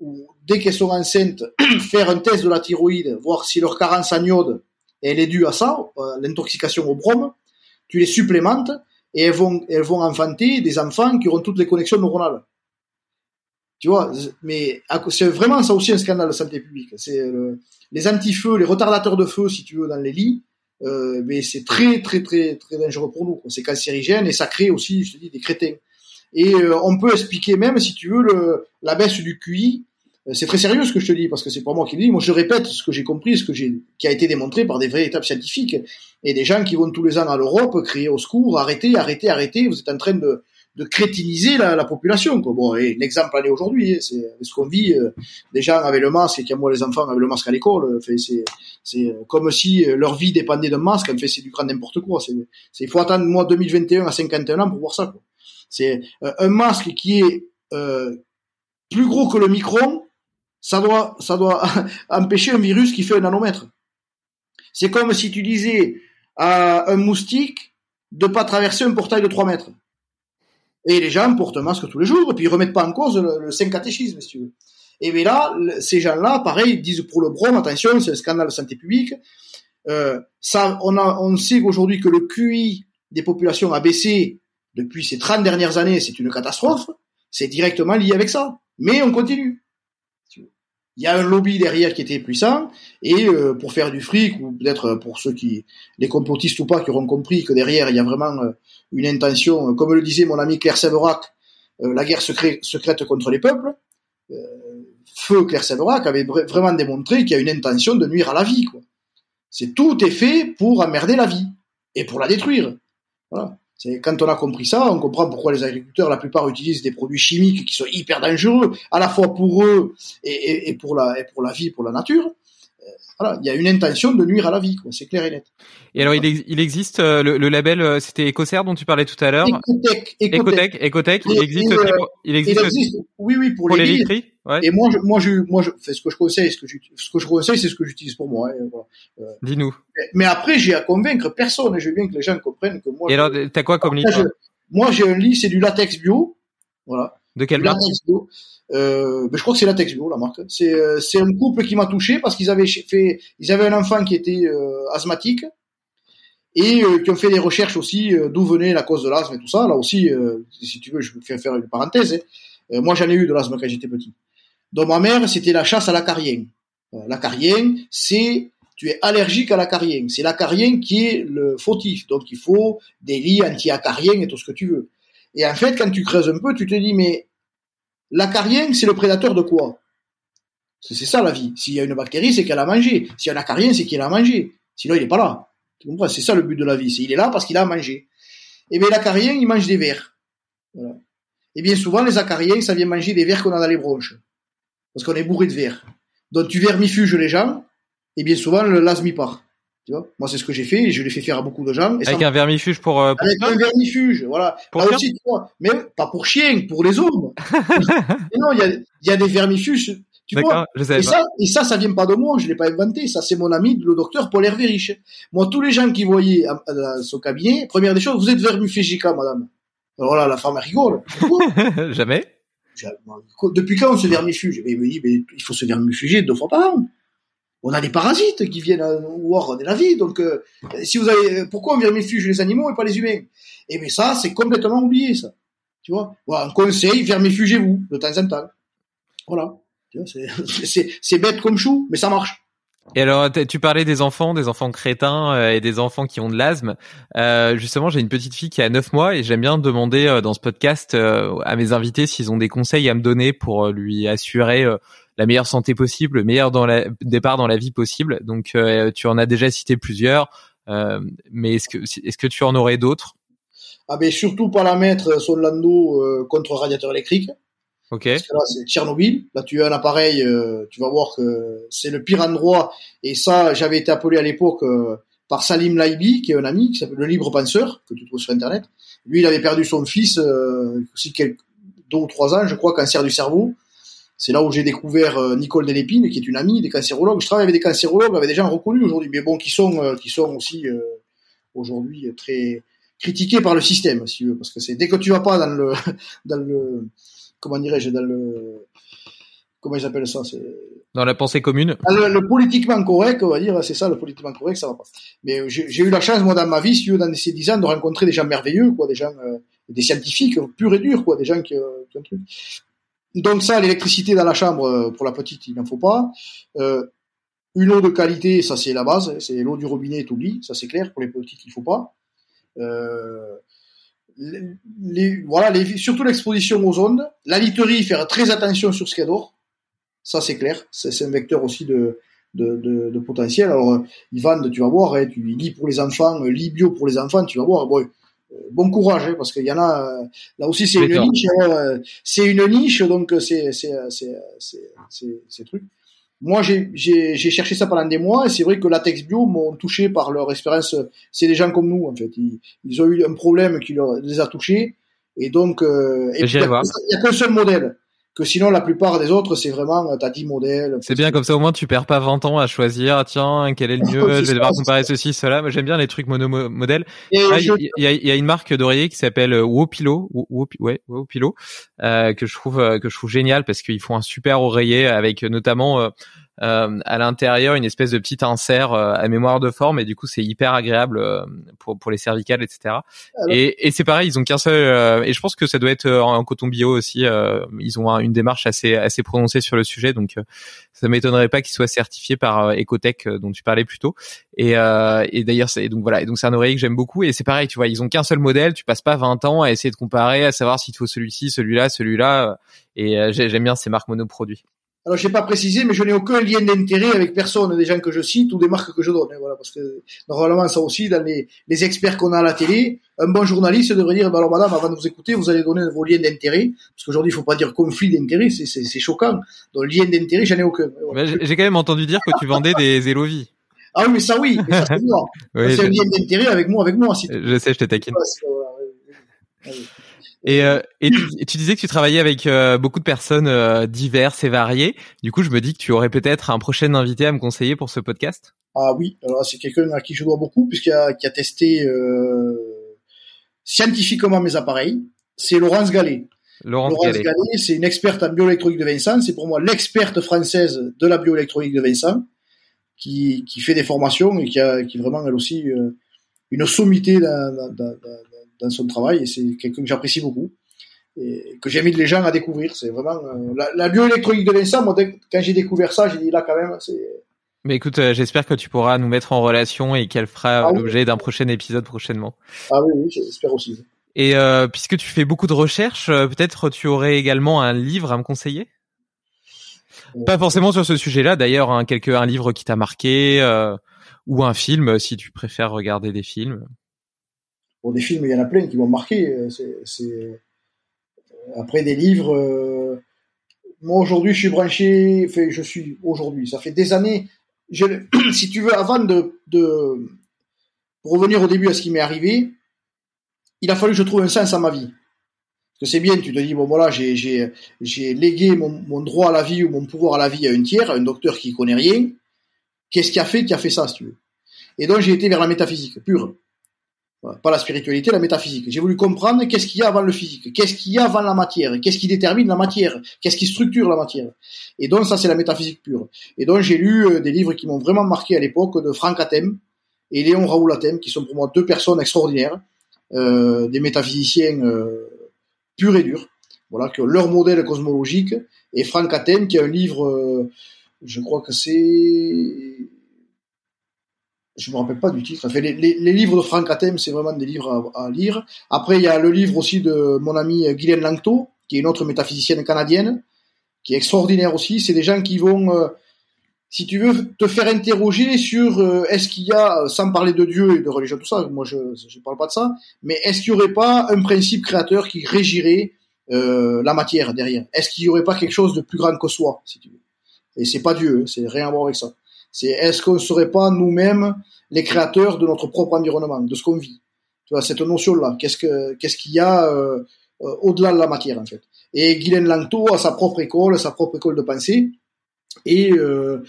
ou dès qu'elles sont enceintes, faire un test de la thyroïde, voir si leur carence en iode, elle est due à ça, l'intoxication au brome. Tu les supplémentes et elles vont, elles vont enfanter des enfants qui auront toutes les connexions neuronales. Tu vois, mais c'est vraiment ça aussi un scandale de santé publique. C'est euh, les antifeux, les retardateurs de feu, si tu veux, dans les lits. Euh, mais c'est très très très très dangereux pour nous. C'est cancérigène et ça crée aussi, je te dis, des crétins. Et euh, on peut expliquer même, si tu veux, le, la baisse du QI. Euh, c'est très sérieux ce que je te dis parce que c'est pas moi qui le dis. Moi, je répète ce que j'ai compris, ce que j'ai, qui a été démontré par des véritables scientifiques et des gens qui vont tous les ans à l'Europe crier au secours, arrêtez, arrêtez, arrêtez. Vous êtes en train de de crétiniser la, la population. Quoi. Bon, et l'exemple en est aujourd'hui, hein, c'est ce qu'on vit. Euh, des gens avec le masque et qui moi les enfants avec le masque à l'école. Euh, c'est c'est comme si euh, leur vie dépendait d'un masque. En fait, c'est du grand n'importe quoi. C'est il faut attendre moi 2021 à 51 ans pour voir ça. C'est un masque qui est euh, plus gros que le micron. Ça doit ça doit empêcher un virus qui fait un nanomètre. C'est comme si tu disais à un moustique de pas traverser un portail de 3 mètres. Et les gens portent un masque tous les jours, et puis ils remettent pas en cause le, le saint catéchisme, si tu veux. Et bien là, ces gens-là, pareil, disent pour le brome, attention, c'est un scandale de santé publique. Euh, ça, on, a, on sait qu'aujourd'hui que le QI des populations a baissé depuis ces 30 dernières années, c'est une catastrophe. C'est directement lié avec ça. Mais on continue il y a un lobby derrière qui était puissant et euh, pour faire du fric ou peut-être pour ceux qui les complotistes ou pas qui auront compris que derrière il y a vraiment euh, une intention comme le disait mon ami Claire Séverac euh, la guerre secrète contre les peuples feu Claire Séverac avait vraiment démontré qu'il y a une intention de nuire à la vie c'est tout est fait pour emmerder la vie et pour la détruire. Quand on a compris ça, on comprend pourquoi les agriculteurs, la plupart, utilisent des produits chimiques qui sont hyper dangereux, à la fois pour eux et pour la vie, pour la nature. Voilà, il y a une intention de nuire à la vie, quoi. C'est clair et net. Et alors, il, il existe euh, le, le, label, euh, c'était Écossaire dont tu parlais tout à l'heure? Ecotech, Ecotech, Ecotech, il existe. il existe, oui, oui, pour, les, les Ouais. Et moi, je, moi, je, moi, je, ce que je conseille, ce que je, ce que je conseille, c'est ce que j'utilise pour moi. Hein, voilà. euh, Dis-nous. Mais, mais, après, j'ai à convaincre personne. Et je veux bien que les gens comprennent que moi. Et alors, t'as quoi comme livre? Moi, j'ai un lit, c'est du latex bio. Voilà. De quelle marque? Euh, je crois que c'est Latex Bio, la marque. C'est euh, c'est un couple qui m'a touché parce qu'ils avaient fait, ils avaient un enfant qui était euh, asthmatique et euh, qui ont fait des recherches aussi euh, d'où venait la cause de l'asthme et tout ça. Là aussi, euh, si tu veux, je vais faire une parenthèse. Hein. moi, j'en ai eu de l'asthme quand j'étais petit. Donc ma mère, c'était la chasse à l'acarien. l'acarien, c'est tu es allergique à l'acarien. C'est l'acarien qui est le fautif. Donc il faut des lits anti-acariens et tout ce que tu veux. Et en fait, quand tu creuses un peu, tu te dis mais l'acarien, c'est le prédateur de quoi? C'est ça la vie. S'il y a une bactérie, c'est qu'elle a mangé. S'il y a un acarien, c'est qu'il a mangé. Sinon, il est pas là. Tu comprends? C'est ça le but de la vie. C'est il est là parce qu'il a mangé. Et bien l'acarien, il mange des vers. Voilà. Et bien souvent, les acariens, ça vient manger des vers qu'on a dans les bronches parce qu'on est bourré de verre. Donc tu vermifuges les gens, et bien souvent le part. Tu vois? Moi, c'est ce que j'ai fait, et je l'ai fait faire à beaucoup de gens. Et Avec un vermifuge pour, euh, pour Avec un vermifuge, voilà. Pour Là aussi, tu vois, mais pas pour chien, pour les hommes. non, il y a, y a des vermifuges. Tu vois je savais et, pas. ça, et ça, ça vient pas de moi, je l'ai pas inventé. Ça, c'est mon ami, le docteur Paul Hervé Riche. Moi, tous les gens qui voyaient à, à, son cabinet, première des choses, vous êtes vermifugica, madame. Alors là, la femme rigole. Jamais. Depuis quand on se vermifuge? Mais, mais, mais, il faut se vermifuger deux fois par an. On a des parasites qui viennent voir de la vie, donc euh, si vous avez, pourquoi on vermifuge les animaux et pas les humains? Et mais ça, c'est complètement oublié, ça. Tu vois? Voilà, un conseil, vermifugez-vous de temps en temps. Voilà. C'est bête comme chou, mais ça marche. Et alors, tu parlais des enfants, des enfants crétins euh, et des enfants qui ont de l'asthme. Euh, justement, j'ai une petite fille qui a 9 mois et j'aime bien demander euh, dans ce podcast euh, à mes invités s'ils ont des conseils à me donner pour euh, lui assurer la meilleure santé possible, le meilleur dans la, départ dans la vie possible. Donc, tu en as déjà cité plusieurs, mais est-ce que est-ce que tu en aurais d'autres? Ah ben surtout pas la mettre son lando contre radiateur électrique. Ok. Parce que là, c'est Tchernobyl. Là, tu as un appareil, euh, tu vas voir que c'est le pire endroit. Et ça, j'avais été appelé à l'époque euh, par Salim Laibi, qui est un ami, qui s'appelle le libre penseur, que tu trouves sur Internet. Lui, il avait perdu son fils, euh, aussi quelques, deux ou trois ans, je crois, cancer du cerveau. C'est là où j'ai découvert euh, Nicole Delépine, qui est une amie des cancérologues. Je travaille avec des cancérologues, avec des gens reconnus aujourd'hui, mais bon, qui sont, euh, qui sont aussi euh, aujourd'hui très critiqués par le système, si tu veux, parce que c'est dès que tu vas pas dans le, dans le, comment dirais-je, dans le, comment ils appellent ça, c'est dans la pensée commune. Le, le, politiquement correct, on va dire, c'est ça, le politiquement correct, ça va pas. Mais j'ai eu la chance, moi, dans ma vie, si tu veux, dans ces dix ans, de rencontrer des gens merveilleux, quoi, des gens, euh, des scientifiques purs et durs, quoi, des gens qui, euh, qui ont truc. Donc ça, l'électricité dans la chambre, euh, pour la petite, il n'en faut pas. Euh, une eau de qualité, ça c'est la base, hein, c'est l'eau du robinet, t'oublies, ça c'est clair. Pour les petites, il faut pas. Euh, voilà, surtout l'exposition aux ondes. La literie, faire très attention sur ce qu'elle dort. Ça c'est clair. C'est un vecteur aussi de, de, potentiel. Alors, Ivan, tu vas voir, hein, tu lis pour les enfants, lis bio pour les enfants, tu vas voir. Bon, bon courage, hein, parce qu'il y en a. Là aussi, c'est une niche. Hein, c'est une niche, donc c'est c'est c'est c'est c'est truc. Moi, j'ai j'ai cherché ça pendant des mois, et c'est vrai que Latex Bio m'ont touché par leur expérience. C'est des gens comme nous, en fait. Ils, ils, ont eu un problème qui leur, les a touchés, et donc euh, et il n'y a qu'un seul modèle que sinon la plupart des autres c'est vraiment t'as 10 modèles. C'est bien comme ça au moins tu perds pas 20 ans à choisir tiens quel est le mieux? Je vais devoir comparer ceci cela mais j'aime bien les trucs mono modèles. Il y, a, y, a, une marque d'oreiller qui s'appelle euh, Wopilo ouais Wopilo euh, que je trouve euh, que je trouve génial parce qu'ils font un super oreiller avec notamment euh, euh, à l'intérieur une espèce de petit insert euh, à mémoire de forme et du coup c'est hyper agréable euh, pour pour les cervicales etc. et, et c'est pareil ils ont qu'un seul et je pense que ça doit être en, coton bio aussi ils ont une démarche assez assez prononcée sur le sujet donc ça m'étonnerait pas qu'ils soient certifiés par Ecotech dont tu parlais plus tôt. Et, et d'ailleurs c'est donc voilà et donc c'est un oreiller que j'aime beaucoup et c'est pareil tu vois ils ont qu'un seul modèle tu passes pas 20 ans à essayer de comparer à savoir s'il te faut celui-ci celui-là celui-là et j'aime bien ces marques monoproduits alors, je n'ai pas précisé, mais je n'ai aucun lien d'intérêt avec personne des gens que je cite ou des marques que je donne. Hein, voilà, parce que normalement, ça aussi, dans les, les experts qu'on a à la télé, un bon journaliste devrait dire, bah alors madame, avant de vous écouter, vous allez donner vos liens d'intérêt, parce qu'aujourd'hui, il faut pas dire conflit d'intérêt, c'est choquant. Donc, lien d'intérêt, j'en ai aucun. J'ai quand même entendu dire que tu vendais des Elovi. Ah oui, mais ça oui, mais ça c'est moi. c'est un lien d'intérêt avec moi, avec moi. Si je sais, je te taquine. Et, euh, et, tu, disais que tu travaillais avec euh, beaucoup de personnes euh, diverses et variées. Du coup, je me dis que tu aurais peut-être un prochain invité à me conseiller pour ce podcast. Ah oui, alors c'est quelqu'un à qui je dois beaucoup puisqu'il a, qui a testé scientifiquement mes appareils. C'est Laurence Gallet. Laurence, Laurence Gallet, c'est une experte en bioélectronique de Vincent. C'est pour moi l'experte française de la bioélectronique de Vincent, qui, qui fait des formations et qui a qui vraiment elle aussi une sommité dans, dans, dans, dans son travail et c'est quelqu'un que j'apprécie beaucoup et que j'invite les gens à découvrir. C'est vraiment euh, la, la, bioélectronique de Vincent. Moi, quand j'ai découvert ça, j'ai dit là quand même, c'est. Mais écoute, euh, j'espère que tu pourras nous mettre en relation et qu'elle fera ah l'objet d'un prochain épisode prochainement. Ah oui, oui, j'espère aussi. Et euh, puisque tu fais beaucoup de recherches, euh, peut-être tu aurais également un livre à me conseiller? Pas forcément sur ce sujet-là, d'ailleurs, hein, un livre qui t'a marqué ou un film si tu préfères regarder des films. Bon, des films, il y en a plein qui m'ont marqué. Euh, c'est, Après des livres, euh, moi aujourd'hui, je suis branché. Enfin, je suis aujourd'hui. Ça fait des années. Si tu veux, avant de, revenir au début à ce qui m'est arrivé, il a fallu que je trouve un sens à ma vie. Parce que c'est bien, tu te dis bon voilà, j'ai j'ai légué mon, mon droit à la vie ou mon pouvoir à la vie à un tiers, à un docteur qui connaît rien. Qu'est-ce qui a fait qui a fait ça, si tu veux? Et donc j'ai été vers la métaphysique pure. Pas la spiritualité, la métaphysique. J'ai voulu comprendre qu'est-ce qu'il y a avant le physique, qu'est-ce qu'il y a avant la matière, qu'est-ce qui détermine la matière, qu'est-ce qui structure la matière. Et donc ça, c'est la métaphysique pure. Et donc j'ai lu euh, des livres qui m'ont vraiment marqué à l'époque de Franck Atem et Léon Raoul Atem, qui sont pour moi deux personnes extraordinaires, euh, des métaphysiciens euh, purs et durs, voilà, que leur modèle cosmologique. Et Franck Atem, qui a un livre, je crois que c'est je me rappelle pas du titre. Les, les, livres de Franck Atem, c'est vraiment des livres à, lire. Après, il y a le livre aussi de mon ami Guylaine Langto, qui est une autre métaphysicienne canadienne, qui est extraordinaire aussi. C'est des gens qui vont, euh, si tu veux, te faire interroger sur euh, est-ce qu'il y a, sans parler de Dieu et de religion, tout ça, moi je ne parle pas de ça, mais est-ce qu'il y aurait pas un principe créateur qui régirait euh, la matière derrière? Est-ce qu'il y aurait pas quelque chose de plus grand que soi, si tu veux? Et c'est pas Dieu, hein, c'est rien à voir avec ça. C'est est-ce qu'on ne serait pas nous-mêmes les créateurs de notre propre environnement, de ce qu'on vit? Tu vois, cette notion-là, qu'est-ce que qu'est-ce qu'il y a euh, euh, au-delà de la matière en fait? Et Guylaine Langto a sa propre école, sa propre école de pensée. Et euh,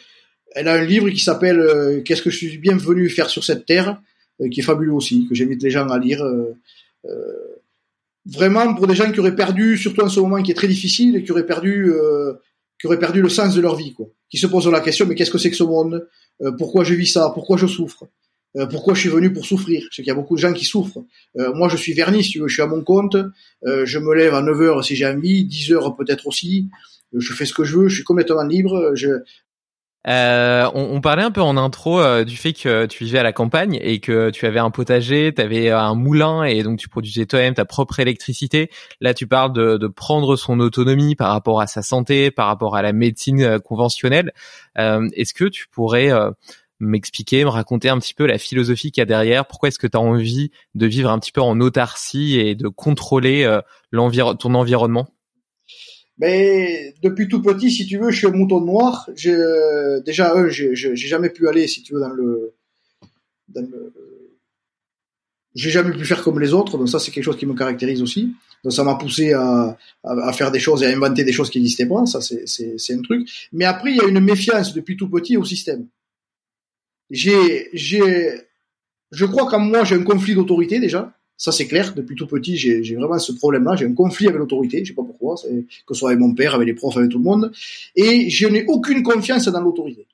elle a un livre qui s'appelle Qu'est-ce que je suis bienvenu faire sur cette terre, qui est fabuleux aussi, que j'invite les gens à lire. vraiment pour des gens qui auraient perdu, surtout en ce moment qui est très difficile, et qui auraient perdu, qui auraient perdu le sens de leur vie, quoi. Qui se posent la question mais qu'est-ce que c'est que ce monde? Pourquoi je vis ça? Pourquoi je souffre? Pourquoi je suis venu pour souffrir? Sais qu'il y a beaucoup de gens qui souffrent. moi, je suis vernis, si tu veux, je suis à mon compte. je me lève à 9 heures si j'ai envie, 10 heures peut-être aussi. je fais ce que je veux, je suis complètement libre. Je, euh, on, parlait un peu en intro euh, du fait que tu vivais à la campagne et que tu avais un potager, tu avais un moulin et donc tu produisais toi-même ta propre électricité. Là, tu parles de, prendre son autonomie par rapport à sa santé, par rapport à la médecine euh, conventionnelle. Euh, est-ce que tu pourrais m'expliquer, me raconter un petit peu la philosophie qu'il y a derrière? Pourquoi est-ce que tu as envie de vivre un petit peu en autarcie et de contrôler ton environnement? Mais depuis tout petit, si tu veux, je suis un mouton noir. déjà, un, j'ai jamais pu aller, si tu veux, dans le, dans le j'ai jamais pu faire comme les autres, donc ça c'est quelque chose qui me caractérise aussi. Donc ça m'a poussé à, à, faire des choses et à inventer des choses qui n'existaient pas, ça c'est un truc. Mais après il y a une méfiance depuis tout petit au système. J'ai j'ai je crois qu'en moi j'ai un conflit d'autorité déjà. Ça, c'est clair. Depuis tout petit, j'ai vraiment ce problème-là. J'ai un conflit avec l'autorité. Je sais pas pourquoi. Que ce soit avec mon père, avec les profs, avec tout le monde. Et je n'ai aucune confiance dans l'autorité.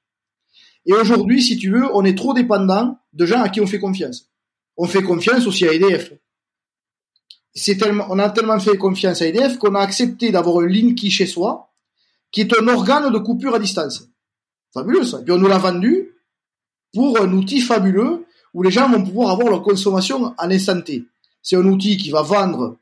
Et aujourd'hui, si tu veux, on est trop dépendant de gens à qui on fait confiance. On fait confiance aussi à EDF. On a tellement fait confiance à EDF qu'on a accepté d'avoir un Linky chez soi, qui est un organe de coupure à distance. Fabuleux, ça. Et on nous l'a vendu pour un outil fabuleux où les gens vont pouvoir avoir leur consommation à l'instant T c'est un outil qui va vendre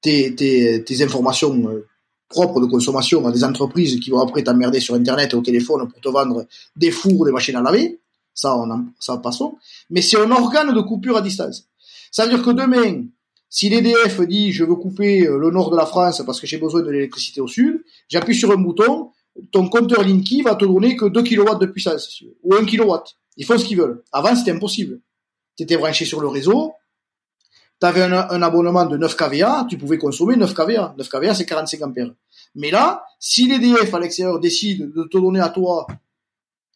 tes, informations euh, propres de consommation à des entreprises qui vont après t'emmerder sur Internet et au téléphone pour te vendre des fours, des machines à laver. Ça, on en, ça passons. Mais c'est un organe de coupure à distance. Ça veut dire que demain, si l'EDF dit je veux couper euh, le nord de la France parce que j'ai besoin de l'électricité au sud, j'appuie sur un bouton, ton compteur Linky va te donner que 2 kW de puissance, ou 1 kW. Ils font ce qu'ils veulent. Avant, c'était impossible. Tu étais branché sur le réseau, tu avais un, abonnement de 9 kVA, tu pouvais consommer 9 kVA. 9 kVA, c'est 45 ampères. Mais là, si l'EDF à l'extérieur décide de te donner à toi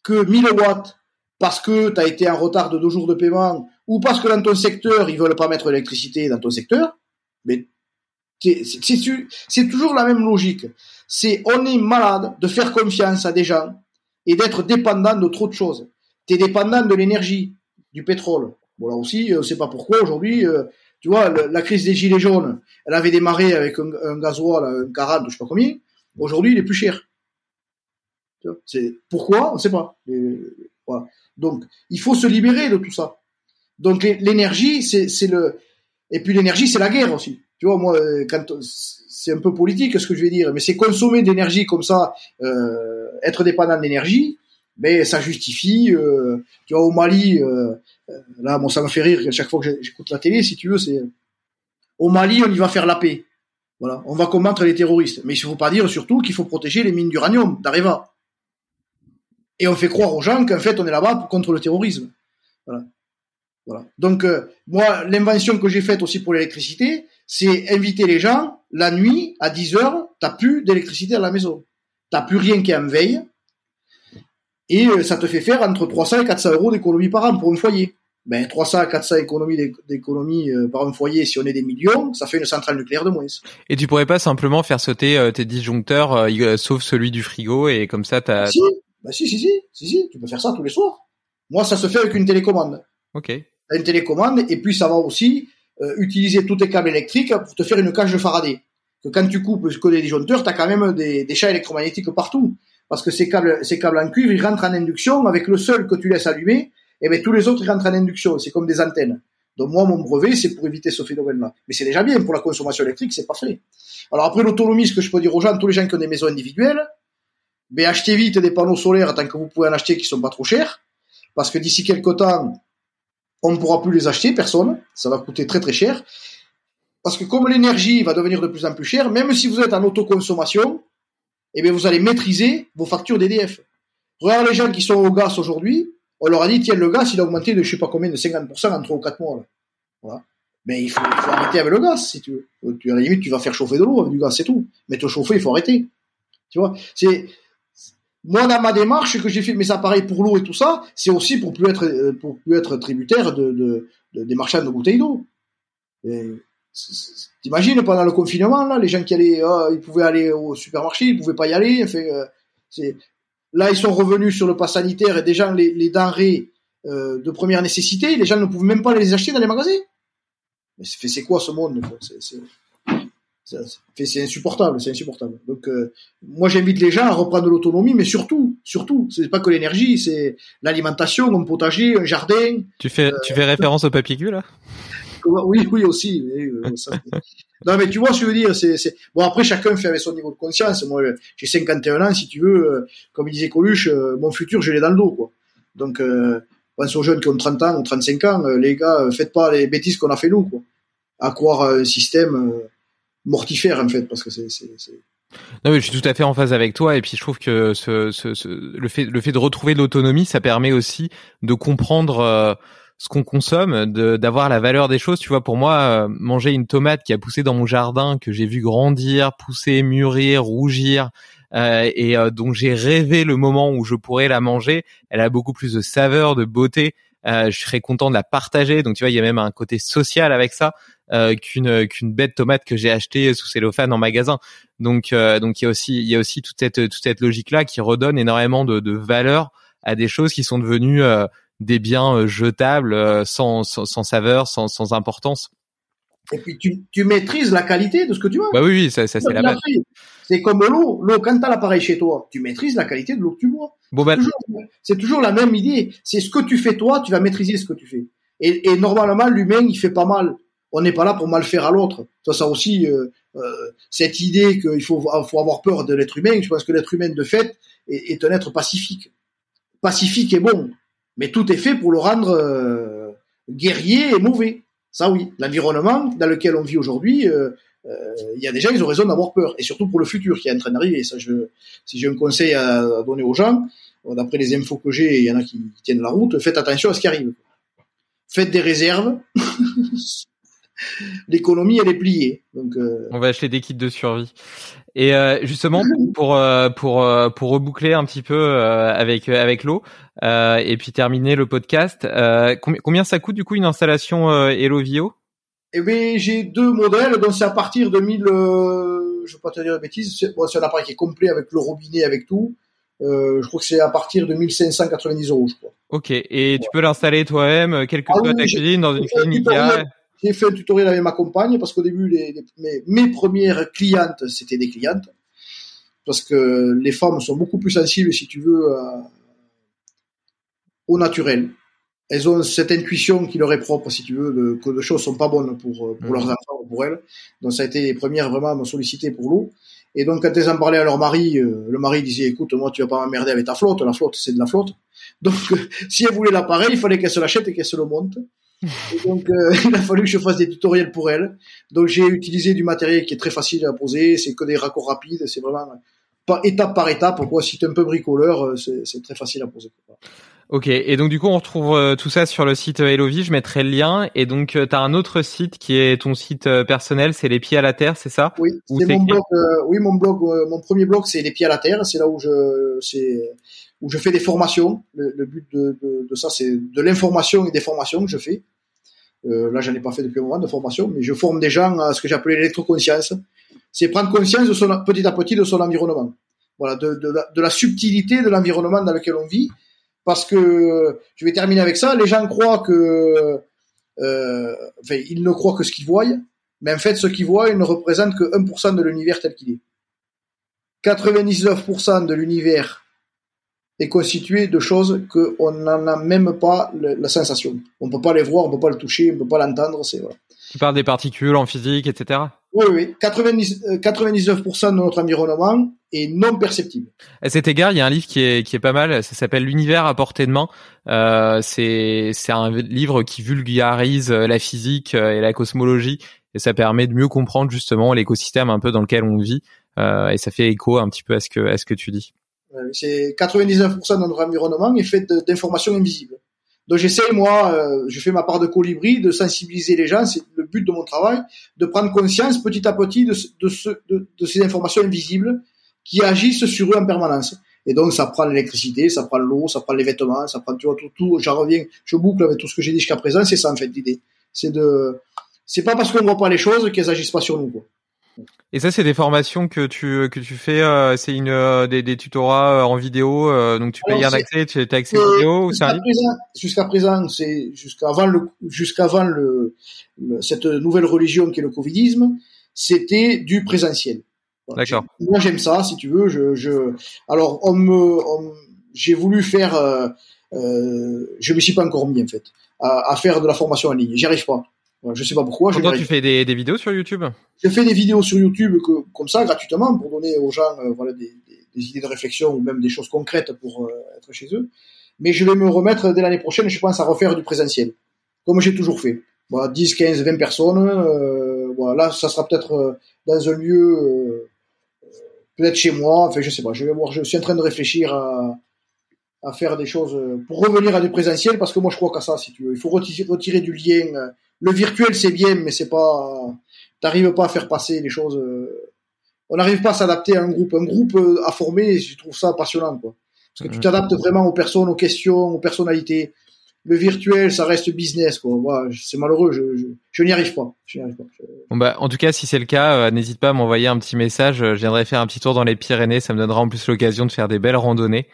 que 1000 watts parce que tu as été en retard de deux jours de paiement ou parce que dans ton secteur, ils veulent pas mettre l'électricité dans ton secteur, mais c'est toujours la même logique. C'est on est malade de faire confiance à des gens et d'être dépendant de trop de choses. Tu es dépendant de l'énergie, du pétrole. Bon là aussi, on ne sait pas pourquoi aujourd'hui, euh, tu vois, la crise des gilets jaunes, elle avait démarré avec un, un gasoil, un 40, je sais pas combien. Aujourd'hui, il est plus cher. C'est pourquoi, on ne sait pas. Donc, il faut se libérer de tout ça. Donc, l'énergie, c'est le, et puis l'énergie, c'est la guerre aussi. Tu vois, moi, quand c'est un peu politique ce que je vais dire, mais c'est consommer d'énergie comme ça, euh, être dépendant d'énergie, mais ça justifie. Euh, tu vois, au Mali, euh, euh, là, bon, ça me fait rire chaque fois que j'écoute la télé, si tu veux, c'est au Mali, on y va faire la paix. Voilà, on va combattre les terroristes, mais il ne faut pas dire surtout qu'il faut protéger les mines d'uranium d'Areva. Et on fait croire aux gens qu'en fait, on est là-bas contre le terrorisme. Voilà. Voilà. Donc, moi, l'invention que j'ai faite aussi pour l'électricité, c'est inviter les gens, la nuit, à 10 heures, t'as plus d'électricité à la maison. T'as plus rien qui est en veille et euh, ça te fait faire entre 300 et 400 euros d'économie par an pour un foyer. Ben 300 à 400 économies d'économie euh, par un foyer, si on est des millions, ça fait une centrale nucléaire de moins. Et tu pourrais pas simplement faire sauter euh, tes disjoncteurs, sauf celui du frigo, et comme ça t'as. Si, bah si, si, si, si, si, tu peux faire ça tous les soirs. Moi, ça se fait avec une télécommande. Ok. Une télécommande, et puis ça va aussi utiliser tous tes câbles électriques pour te faire une cage de Faraday. Que quand tu coupes ce des disjoncteurs, t'as quand même des, des champs électromagnétiques partout parce que ces câbles, ces câbles en cuivre, ils rentrent en induction avec le seul que tu laisses allumer, et bien tous les autres ils rentrent en induction. C'est comme des antennes. Donc moi, mon brevet, c'est pour éviter ce phénomène-là. Mais c'est déjà bien pour la consommation électrique, c'est parfait. Alors après l'autonomie, ce que je peux dire aux gens, tous les gens qui ont des maisons individuelles, ben achetez vite des panneaux solaires tant que vous pouvez en acheter qui sont pas trop chers, parce que d'ici quelques temps, on ne pourra plus les acheter, personne. Ça va coûter très très cher. Parce que comme l'énergie va devenir de plus en plus chère, même si vous êtes en autoconsommation, eh bien, vous allez maîtriser vos factures d'EDF. Regarde les gens qui sont au gaz aujourd'hui, on leur a dit, tiens, le gaz, il a augmenté de je sais pas combien, de 50% en 3 ou 4 mois. Voilà. Mais il faut, arrêter avec le gaz, si tu veux. Tu, à la limite, tu vas faire chauffer de l'eau avec du gaz, c'est tout. Mais te chauffer, il faut arrêter. Tu vois, c'est, moi, dans ma démarche, que j'ai fait mes appareils pour l'eau et tout ça, c'est aussi pour plus être, euh, plus être tributaire de, de, de des marchands de bouteilles d'eau. T'imagines pendant le confinement là, les gens qui allaient, oh, ils pouvaient aller au supermarché, ils pouvaient pas y aller. Enfin, euh, là ils sont revenus sur le pass sanitaire et déjà les, les denrées euh, de première nécessité, les gens ne pouvaient même pas les acheter dans les magasins. Mais c'est quoi ce monde C'est insupportable, c'est insupportable. Donc euh, moi j'invite les gens à reprendre l'autonomie, mais surtout, surtout, c'est pas que l'énergie, c'est l'alimentation, un potager, un jardin. Tu fais, tu fais référence au papier là? Oui, oui aussi. Euh, non, mais tu vois ce que je veux dire. C'est, bon après chacun fait avec son niveau de conscience. Moi, j'ai 51 ans, si tu veux. Euh, comme il disait Coluche, euh, mon futur, je l'ai dans le dos, quoi. Donc, pense aux jeunes qui ont 30 ans ou 35 ans, les gars, faites pas les bêtises qu'on a fait nous, quoi. À croire un système mortifère en fait, parce que c'est, non, mais je suis tout à fait en phase avec toi et puis je trouve que ce, ce, ce, le fait le fait de retrouver de l'autonomie, ça permet aussi de comprendre ce qu'on consomme, d'avoir la valeur des choses. Tu vois, pour moi, euh, manger une tomate qui a poussé dans mon jardin, que j'ai vu grandir, pousser, mûrir, rougir, euh, et euh, dont j'ai rêvé le moment où je pourrais la manger, elle a beaucoup plus de saveur, de beauté. je serais content de la partager. Donc tu vois, il y a même un côté social avec ça qu'une qu'une bête tomate que j'ai achetée sous cellophane en magasin. Donc donc il y a aussi il y a aussi toute cette toute cette logique là qui redonne énormément de, de valeur à des choses qui sont devenues des biens euh, jetables euh, sans, sans, saveur, sans, sans importance. Et puis tu, tu maîtrises la qualité de ce que tu as. Bah oui, oui, ça, ça c'est la base. C'est comme l'eau. L'eau, quand tu as l'appareil chez toi, tu maîtrises la qualité de l'eau que tu bois. Bon, bah... c'est toujours, la même idée. C'est ce que tu fais toi, tu vas maîtriser ce que tu fais. Et, et normalement, l'humain, il fait pas mal. On n'est pas là pour mal faire à l'autre. Ça, ça aussi, euh, euh, cette idée qu'il faut, faut avoir peur de l'être humain. Je pense que l'être humain, de fait, est, est un être pacifique. Pacifique et bon mais tout est fait pour le rendre euh, guerrier et mauvais. Ça oui, l'environnement dans lequel on vit aujourd'hui, euh, euh, il y a des gens, ils ont raison d'avoir peur, et surtout pour le futur qui est en train d'arriver. Ça, je, si j'ai un conseil à, donner aux gens, d'après les infos que j'ai, il y en a qui, tiennent la route, faites attention à ce qui arrive. Faites des réserves. L'économie, elle est pliée. Donc, on va acheter des kits de survie. Et euh, justement pour euh, pour euh, pour reboucler un petit peu avec avec l'eau et puis terminer le podcast, combien ça coûte du coup une installation Elovio Eh bien, j'ai deux modèles, donc c'est à partir de 1000 je vais pas te dire de bêtises, c'est bon, un appareil qui est complet avec le robinet avec tout. je crois que c'est à partir de 1590 euros, je crois. Ok, et tu peux l'installer toi-même, quelques que ah, ta cuisine, dans une cuisine j'ai fait un tutoriel avec ma compagne parce qu'au début, les, mes, mes, premières clientes, c'était des clientes. Parce que les femmes sont beaucoup plus sensibles, si tu veux, au naturel. Elles ont cette intuition qui leur est propre, si tu veux, de, que les choses sont pas bonnes pour, pour mmh. leurs enfants ou pour elles. Donc ça a été les premières vraiment à me solliciter pour l'eau. Et donc quand elles en parlaient à leur mari, euh, le mari disait écoute moi tu vas pas m'emmerder avec ta flotte, la flotte c'est de la flotte. Donc si elle voulait l'appareil, il fallait qu'elle se l'achète et qu'elle se le monte. Et donc, euh, il a fallu que je fasse des tutoriels pour elle. Donc, j'ai utilisé du matériel qui est très facile à poser. C'est que des raccords rapides. C'est vraiment pas étape par étape. Quoi. Si tu es un peu bricoleur, euh, c'est très facile à poser. Ok, et donc du coup on retrouve euh, tout ça sur le site Hellovie, je mettrai le lien. Et donc tu as un autre site qui est ton site personnel, c'est Les Pieds à la Terre, c'est ça? Oui, c'est mon blog. oui, mon blog, mon premier blog, c'est Les Pieds à la Terre. C'est là où je, c'est où je fais des formations. Le, but de, ça, c'est de l'information et des formations que je fais. Euh, là, j'en ai pas fait depuis un moment de formation, mais je forme des gens à ce que j'appelais l'électroconscience. C'est prendre conscience petit à petit de son environnement. Voilà, de, de, la, de la subtilité de l'environnement dans lequel on vit. Parce que, je vais terminer avec ça, les gens croient que, euh, enfin, ils ne croient que ce qu'ils voient, mais en fait, ce qu'ils voient, ils ne représentent que 1% de l'univers tel qu'il est. 99% de l'univers est constitué de choses qu'on n'en a même pas la sensation. On peut pas les voir, on peut pas le toucher, on peut pas l'entendre. C'est voilà. Tu parles des particules en physique, etc. Oui, oui. 90, 99% euh, de notre environnement est non perceptible. À cet égard, il y a un livre qui est qui est pas mal. Ça s'appelle L'univers à portée de main. Euh, c'est c'est un livre qui vulgarise la physique euh, et la cosmologie et ça permet de mieux comprendre justement l'écosystème un peu dans lequel on vit. Euh, et ça fait écho un petit peu à ce que à ce que tu dis. C'est 99% de notre environnement est fait d'informations invisibles. Donc j'essaye moi, euh, je fais ma part de colibri, de sensibiliser les gens. C'est le but de mon travail, de prendre conscience petit à petit de, de, ce, de, ces informations invisibles qui agissent sur eux en permanence. Et donc ça prend l'électricité, ça prend l'eau, ça prend les vêtements, ça prend tu vois, tout, tout. J'en reviens, je boucle avec tout ce que j'ai dit jusqu'à présent. C'est ça en fait l'idée. C'est de, c'est pas parce qu'on voit pas les choses qu'elles agissent pas sur nous. Quoi. Et ça, c'est des formations que tu que tu fais. Euh, c'est une euh, des, des tutorats euh, en vidéo. Euh, donc tu payes un accès, tu as accès vidéo ou Jusqu'à présent, jusqu'à présent, c'est jusqu'avant le jusqu'avant le, le, cette nouvelle religion qui est le covidisme, c'était du présentiel. D'accord. Moi, j'aime ça, si tu veux. Je, je... alors, on me, j'ai voulu faire. Je me suis pas encore mis en fait à, à faire de la formation en ligne. J'y arrive pas. Je sais pas pourquoi. Pourquoi tu fais des, des, vidéos sur YouTube? Je fais des vidéos sur YouTube que, comme ça, gratuitement, pour donner aux gens euh, voilà, des, des, des, idées de réflexion ou même des choses concrètes pour euh, être chez eux. Mais je vais me remettre dès l'année prochaine, je pense, à refaire du présentiel, comme j'ai toujours fait. Voilà, 10, 15, 20 personnes. Euh, voilà, là, ça sera peut-être dans un lieu, peut-être chez moi. Enfin, je sais pas. Je vais voir. Je suis en train de réfléchir à, à faire des choses pour revenir à du présentiel, parce que moi, je crois qu'à ça, si tu veux. Il faut retirer, retirer du lien le virtuel c'est bien, mais c'est pas, t'arrives pas à faire passer les choses. Euh, on n'arrive pas à s'adapter à un groupe. Un groupe euh, à former, je trouve ça passionnant, quoi. Parce que tu t'adaptes vraiment aux personnes, aux questions, aux personnalités. Le virtuel, ça reste business, quoi. Moi, c'est malheureux, je, je, je n'y arrive pas. Je n'y arrive pas. Je... Bon bah, en tout cas, si c'est le cas, euh, n'hésite pas à m'envoyer un petit message. Je viendrai faire un petit tour dans les Pyrénées. Ça me donnera en plus l'occasion de faire des belles randonnées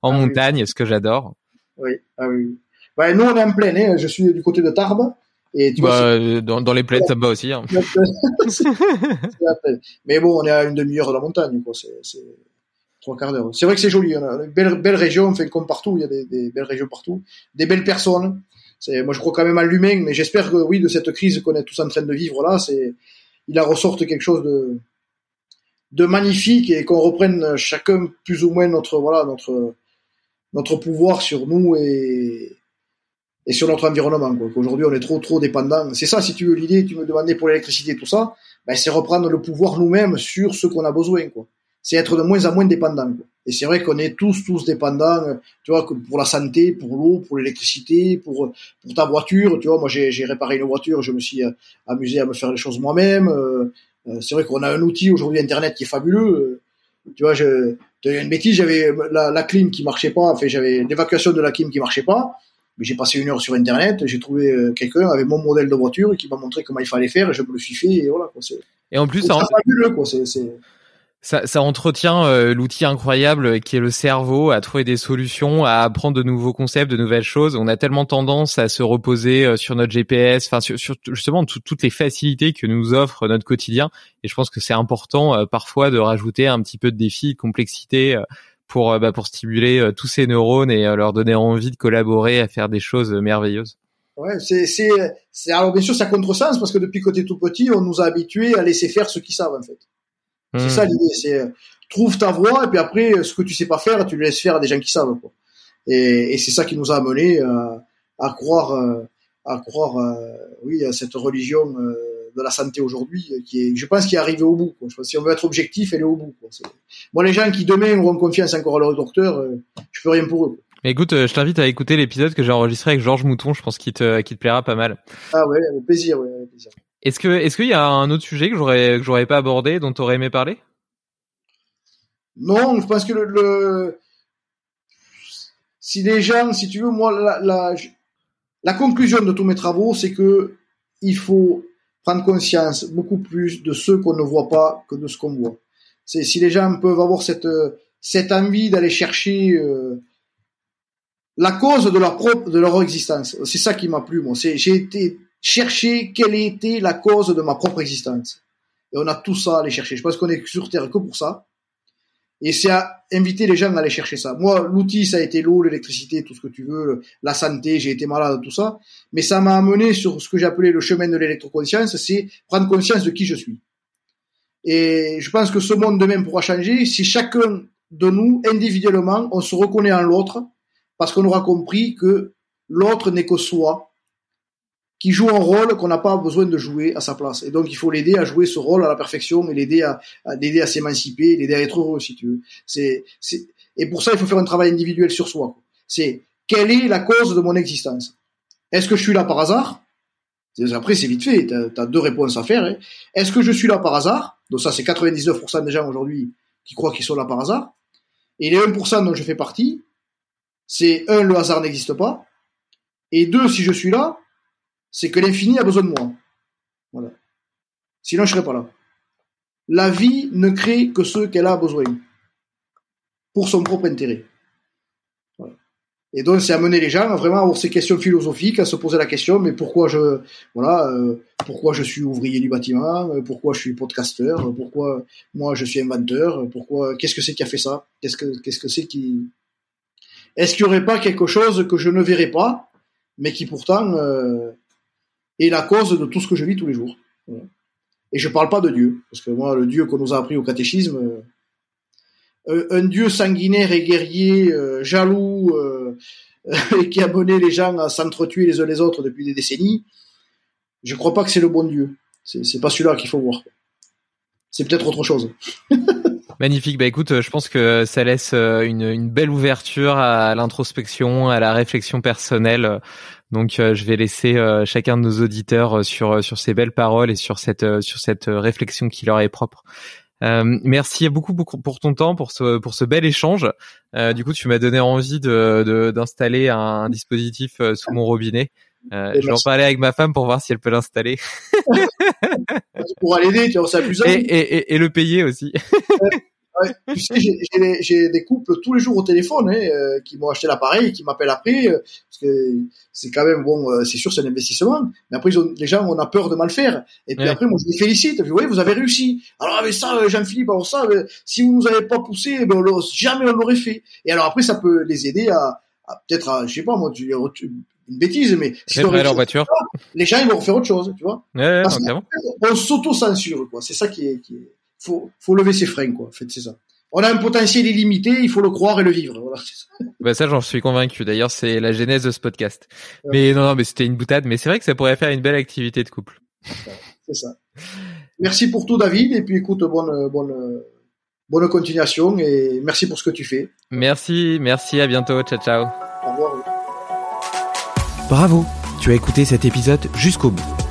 en ah, montagne, oui. ce que j'adore. Oui, ah oui. Bah, nous, on est en pleine. Hein. Je suis du côté de Tarbes. Et tu bah, vois, dans, dans les plaines, ça me va aussi. Hein. Mais bon, on est à une demi-heure de la montagne, quoi. C'est trois quarts d'heure. C'est vrai que c'est joli. On a une belle, belle région, enfin, comme partout, il y a des, des belles régions partout, des belles personnes. C'est, moi, je crois quand même à l'humain, mais j'espère que oui, de cette crise qu'on est tous en train de vivre là, c'est, il en ressorte quelque chose de, de magnifique et qu'on reprenne chacun plus ou moins notre, voilà, notre, notre pouvoir sur nous et, et sur notre environnement. Quoi. Qu'aujourd'hui, on est trop, trop dépendant. C'est ça, si tu veux, l'idée, tu me demandais pour l'électricité, tout ça, ben, c'est reprendre le pouvoir nous-mêmes sur ce qu'on a besoin. Quoi. C'est être de moins en moins dépendant. Quoi. Et c'est vrai qu'on est tous, tous dépendants, tu vois, pour la santé, pour l'eau, pour l'électricité, pour, pour ta voiture. Tu vois, moi, j'ai réparé une voiture, je me suis euh, amusé à me faire les choses moi-même. Euh, euh, c'est vrai qu'on a un outil aujourd'hui, Internet, qui est fabuleux. Tu vois, je, une bêtise, j'avais la, la clim qui marchait pas, enfin, j'avais l'évacuation de la clim qui marchait pas j'ai passé une heure sur internet, j'ai trouvé euh, quelqu'un avec mon modèle de voiture qui m'a montré comment il fallait faire et je me le suis fait et voilà quoi. Et en plus, ça, en... fabuleux, quoi. C'est, c'est... Ça, ça, entretient euh, l'outil incroyable qui est le cerveau à trouver des solutions, à apprendre de nouveaux concepts, de nouvelles choses. On a tellement tendance à se reposer euh, sur notre GPS, enfin sur, sur, justement toutes les facilités que nous offre notre quotidien. Et je pense que c'est important euh, parfois de rajouter un petit peu de défi, de complexité pour euh, bah, pour stimuler euh, tous ces neurones et euh, leur donner envie de collaborer à faire des choses merveilleuses. Ouais, c'est c'est c'est alors bien sûr ça contresens parce que depuis t'es tout petit, on nous a habitués à laisser faire ceux qui savent en fait. C'est mmh. ça l'idée, c'est trouve ta voie et puis après ce que tu sais pas faire, tu le laisses faire à des gens qui savent quoi. Et, et c'est ça qui nous a amené à, à croire à croire oui à cette religion de la santé aujourd'hui, euh, qui est, je pense, qui est arrivé au bout. Quoi. Je pense, si on veut être objectif, elle est au bout. Quoi. Moi, les gens qui demain auront confiance encore à leur docteur, euh, je fais rien pour eux. Mais écoute, euh, je t'invite à écouter l'épisode que j'ai enregistré avec Georges Mouton. Je pense qu'il te, qu'il te plaira pas mal. Ah ouais, avec plaisir, ouais, avec plaisir. Est-ce que, est-ce qu'il y a un autre sujet que j'aurais, que j'aurais pas abordé, dont tu aurais aimé parler? Non, je pense que le, le, si les gens, si tu veux, moi, la, la, la conclusion de tous mes travaux, c'est que il faut prendre conscience beaucoup plus de ce qu'on ne voit pas que de ce qu'on voit. C'est si les gens peuvent avoir cette cette envie d'aller chercher euh, la cause de leur propre de leur existence. C'est ça qui m'a plu moi. J'ai été chercher quelle était la cause de ma propre existence. Et on a tout ça à aller chercher. Je pense qu'on est sur terre que pour ça. Et c'est à inviter les gens à aller chercher ça. Moi, l'outil, ça a été l'eau, l'électricité, tout ce que tu veux, la santé, j'ai été malade, tout ça. Mais ça m'a amené sur ce que j'appelais le chemin de l'électroconscience, c'est prendre conscience de qui je suis. Et je pense que ce monde demain pourra changer si chacun de nous, individuellement, on se reconnaît en l'autre, parce qu'on aura compris que l'autre n'est que soi, qui joue un rôle qu'on n'a pas besoin de jouer à sa place. Et donc, il faut l'aider à jouer ce rôle à la perfection et l'aider à, l'aider à s'émanciper, l'aider à être heureux, si tu veux. C'est, c'est, et pour ça, il faut faire un travail individuel sur soi. C'est quelle est la cause de mon existence? Est-ce que je suis là par hasard? Après, c'est vite fait, tu as, deux réponses à faire. Hein. Est-ce que je suis là par hasard? Donc ça, c'est 99% des gens aujourd'hui qui croient qu'ils sont là par hasard. Et les 1% dont je fais partie, c'est un, le hasard n'existe pas. Et deux, si je suis là, c'est que l'infini a besoin de moi. Voilà. Sinon, je serais pas là. La vie ne crée que ce qu'elle a besoin. Pour son propre intérêt. Et donc, c'est amener les gens à vraiment avoir ces questions philosophiques, à se poser la question, mais pourquoi je, voilà, euh, pourquoi je suis ouvrier du bâtiment, euh, pourquoi je suis podcasteur, pourquoi moi je suis inventeur, pourquoi, qu'est-ce que c'est qui a fait ça, qu'est-ce que, qu'est-ce que c'est qui, est-ce qu'il n'y aurait pas quelque chose que je ne verrais pas, mais qui pourtant euh, est la cause de tout ce que je vis tous les jours. Et je parle pas de Dieu, parce que moi, le Dieu qu'on nous a appris au catéchisme, euh, un Dieu sanguinaire et guerrier, euh, jaloux, et qui a mené les gens à s'entretuer les uns les autres depuis des décennies, je crois pas que c'est le bon Dieu. C'est pas celui-là qu'il faut voir. C'est peut-être autre chose. Magnifique. Bah écoute, je pense que ça laisse euh, une belle ouverture à l'introspection, à la réflexion personnelle. Donc euh, je vais laisser euh, chacun de nos auditeurs sur sur ces belles paroles et sur cette sur cette réflexion qui leur est propre. merci beaucoup, beaucoup pour ton temps, pour ce pour ce bel échange. du coup, tu m'as donné envie de d'installer un, dispositif sous mon robinet. je vais en parler avec ma femme pour voir si elle peut l'installer. tu pourras l'aider, tu vois, ça plus et, et, et, et, le payer aussi. Ouais, tu sais, j'ai des couples tous les jours au téléphone hein, euh, qui m'ont acheté l'appareil et qui m'appellent après euh, parce que c'est quand même bon, euh, c'est sûr c'est un investissement, mais après ils ont, les gens on a peur de mal faire et puis après moi je les félicite, je dis, oui vous avez réussi. Alors avec ça Jean-Philippe alors ça si vous nous avez pas poussé, eh ben on jamais on l'aurait fait. Et alors après ça peut les aider à, à peut-être à je sais pas moi tu, une bêtise, mais si leur voiture. les gens ils vont refaire autre chose, tu vois. Ouais, on s'auto-censure, quoi. C'est ça qui est, qui est, faut, faut lever ses freins, quoi. En fait, c'est ça. On a un potentiel illimité, il faut le croire et le vivre. Voilà, ça. Bah ça, j'en suis convaincu. D'ailleurs, c'est la genèse de ce podcast. Mais non, non, mais c'était une boutade. Mais c'est vrai que ça pourrait faire une belle activité de couple. C'est ça. Merci pour tout, David. Et puis, écoute, bonne, bonne, bonne continuation et merci pour ce que tu fais. Merci, merci. À bientôt. Ciao, ciao. Au revoir. Bravo, tu as écouté cet épisode jusqu'au bout.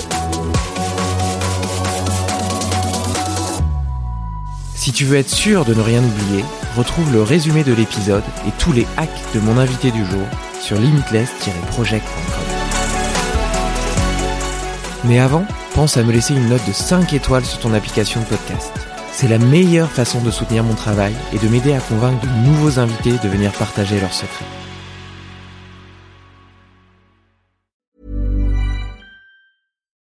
Si tu veux être sûr de ne rien oublier, retrouve le résumé de l'épisode et tous les hacks de mon invité du jour sur limitless-project.com. Mais avant, pense à me laisser une note de 5 étoiles sur ton application de podcast. C'est la meilleure façon de soutenir mon travail et de m'aider à convaincre de nouveaux invités de venir partager leurs secrets.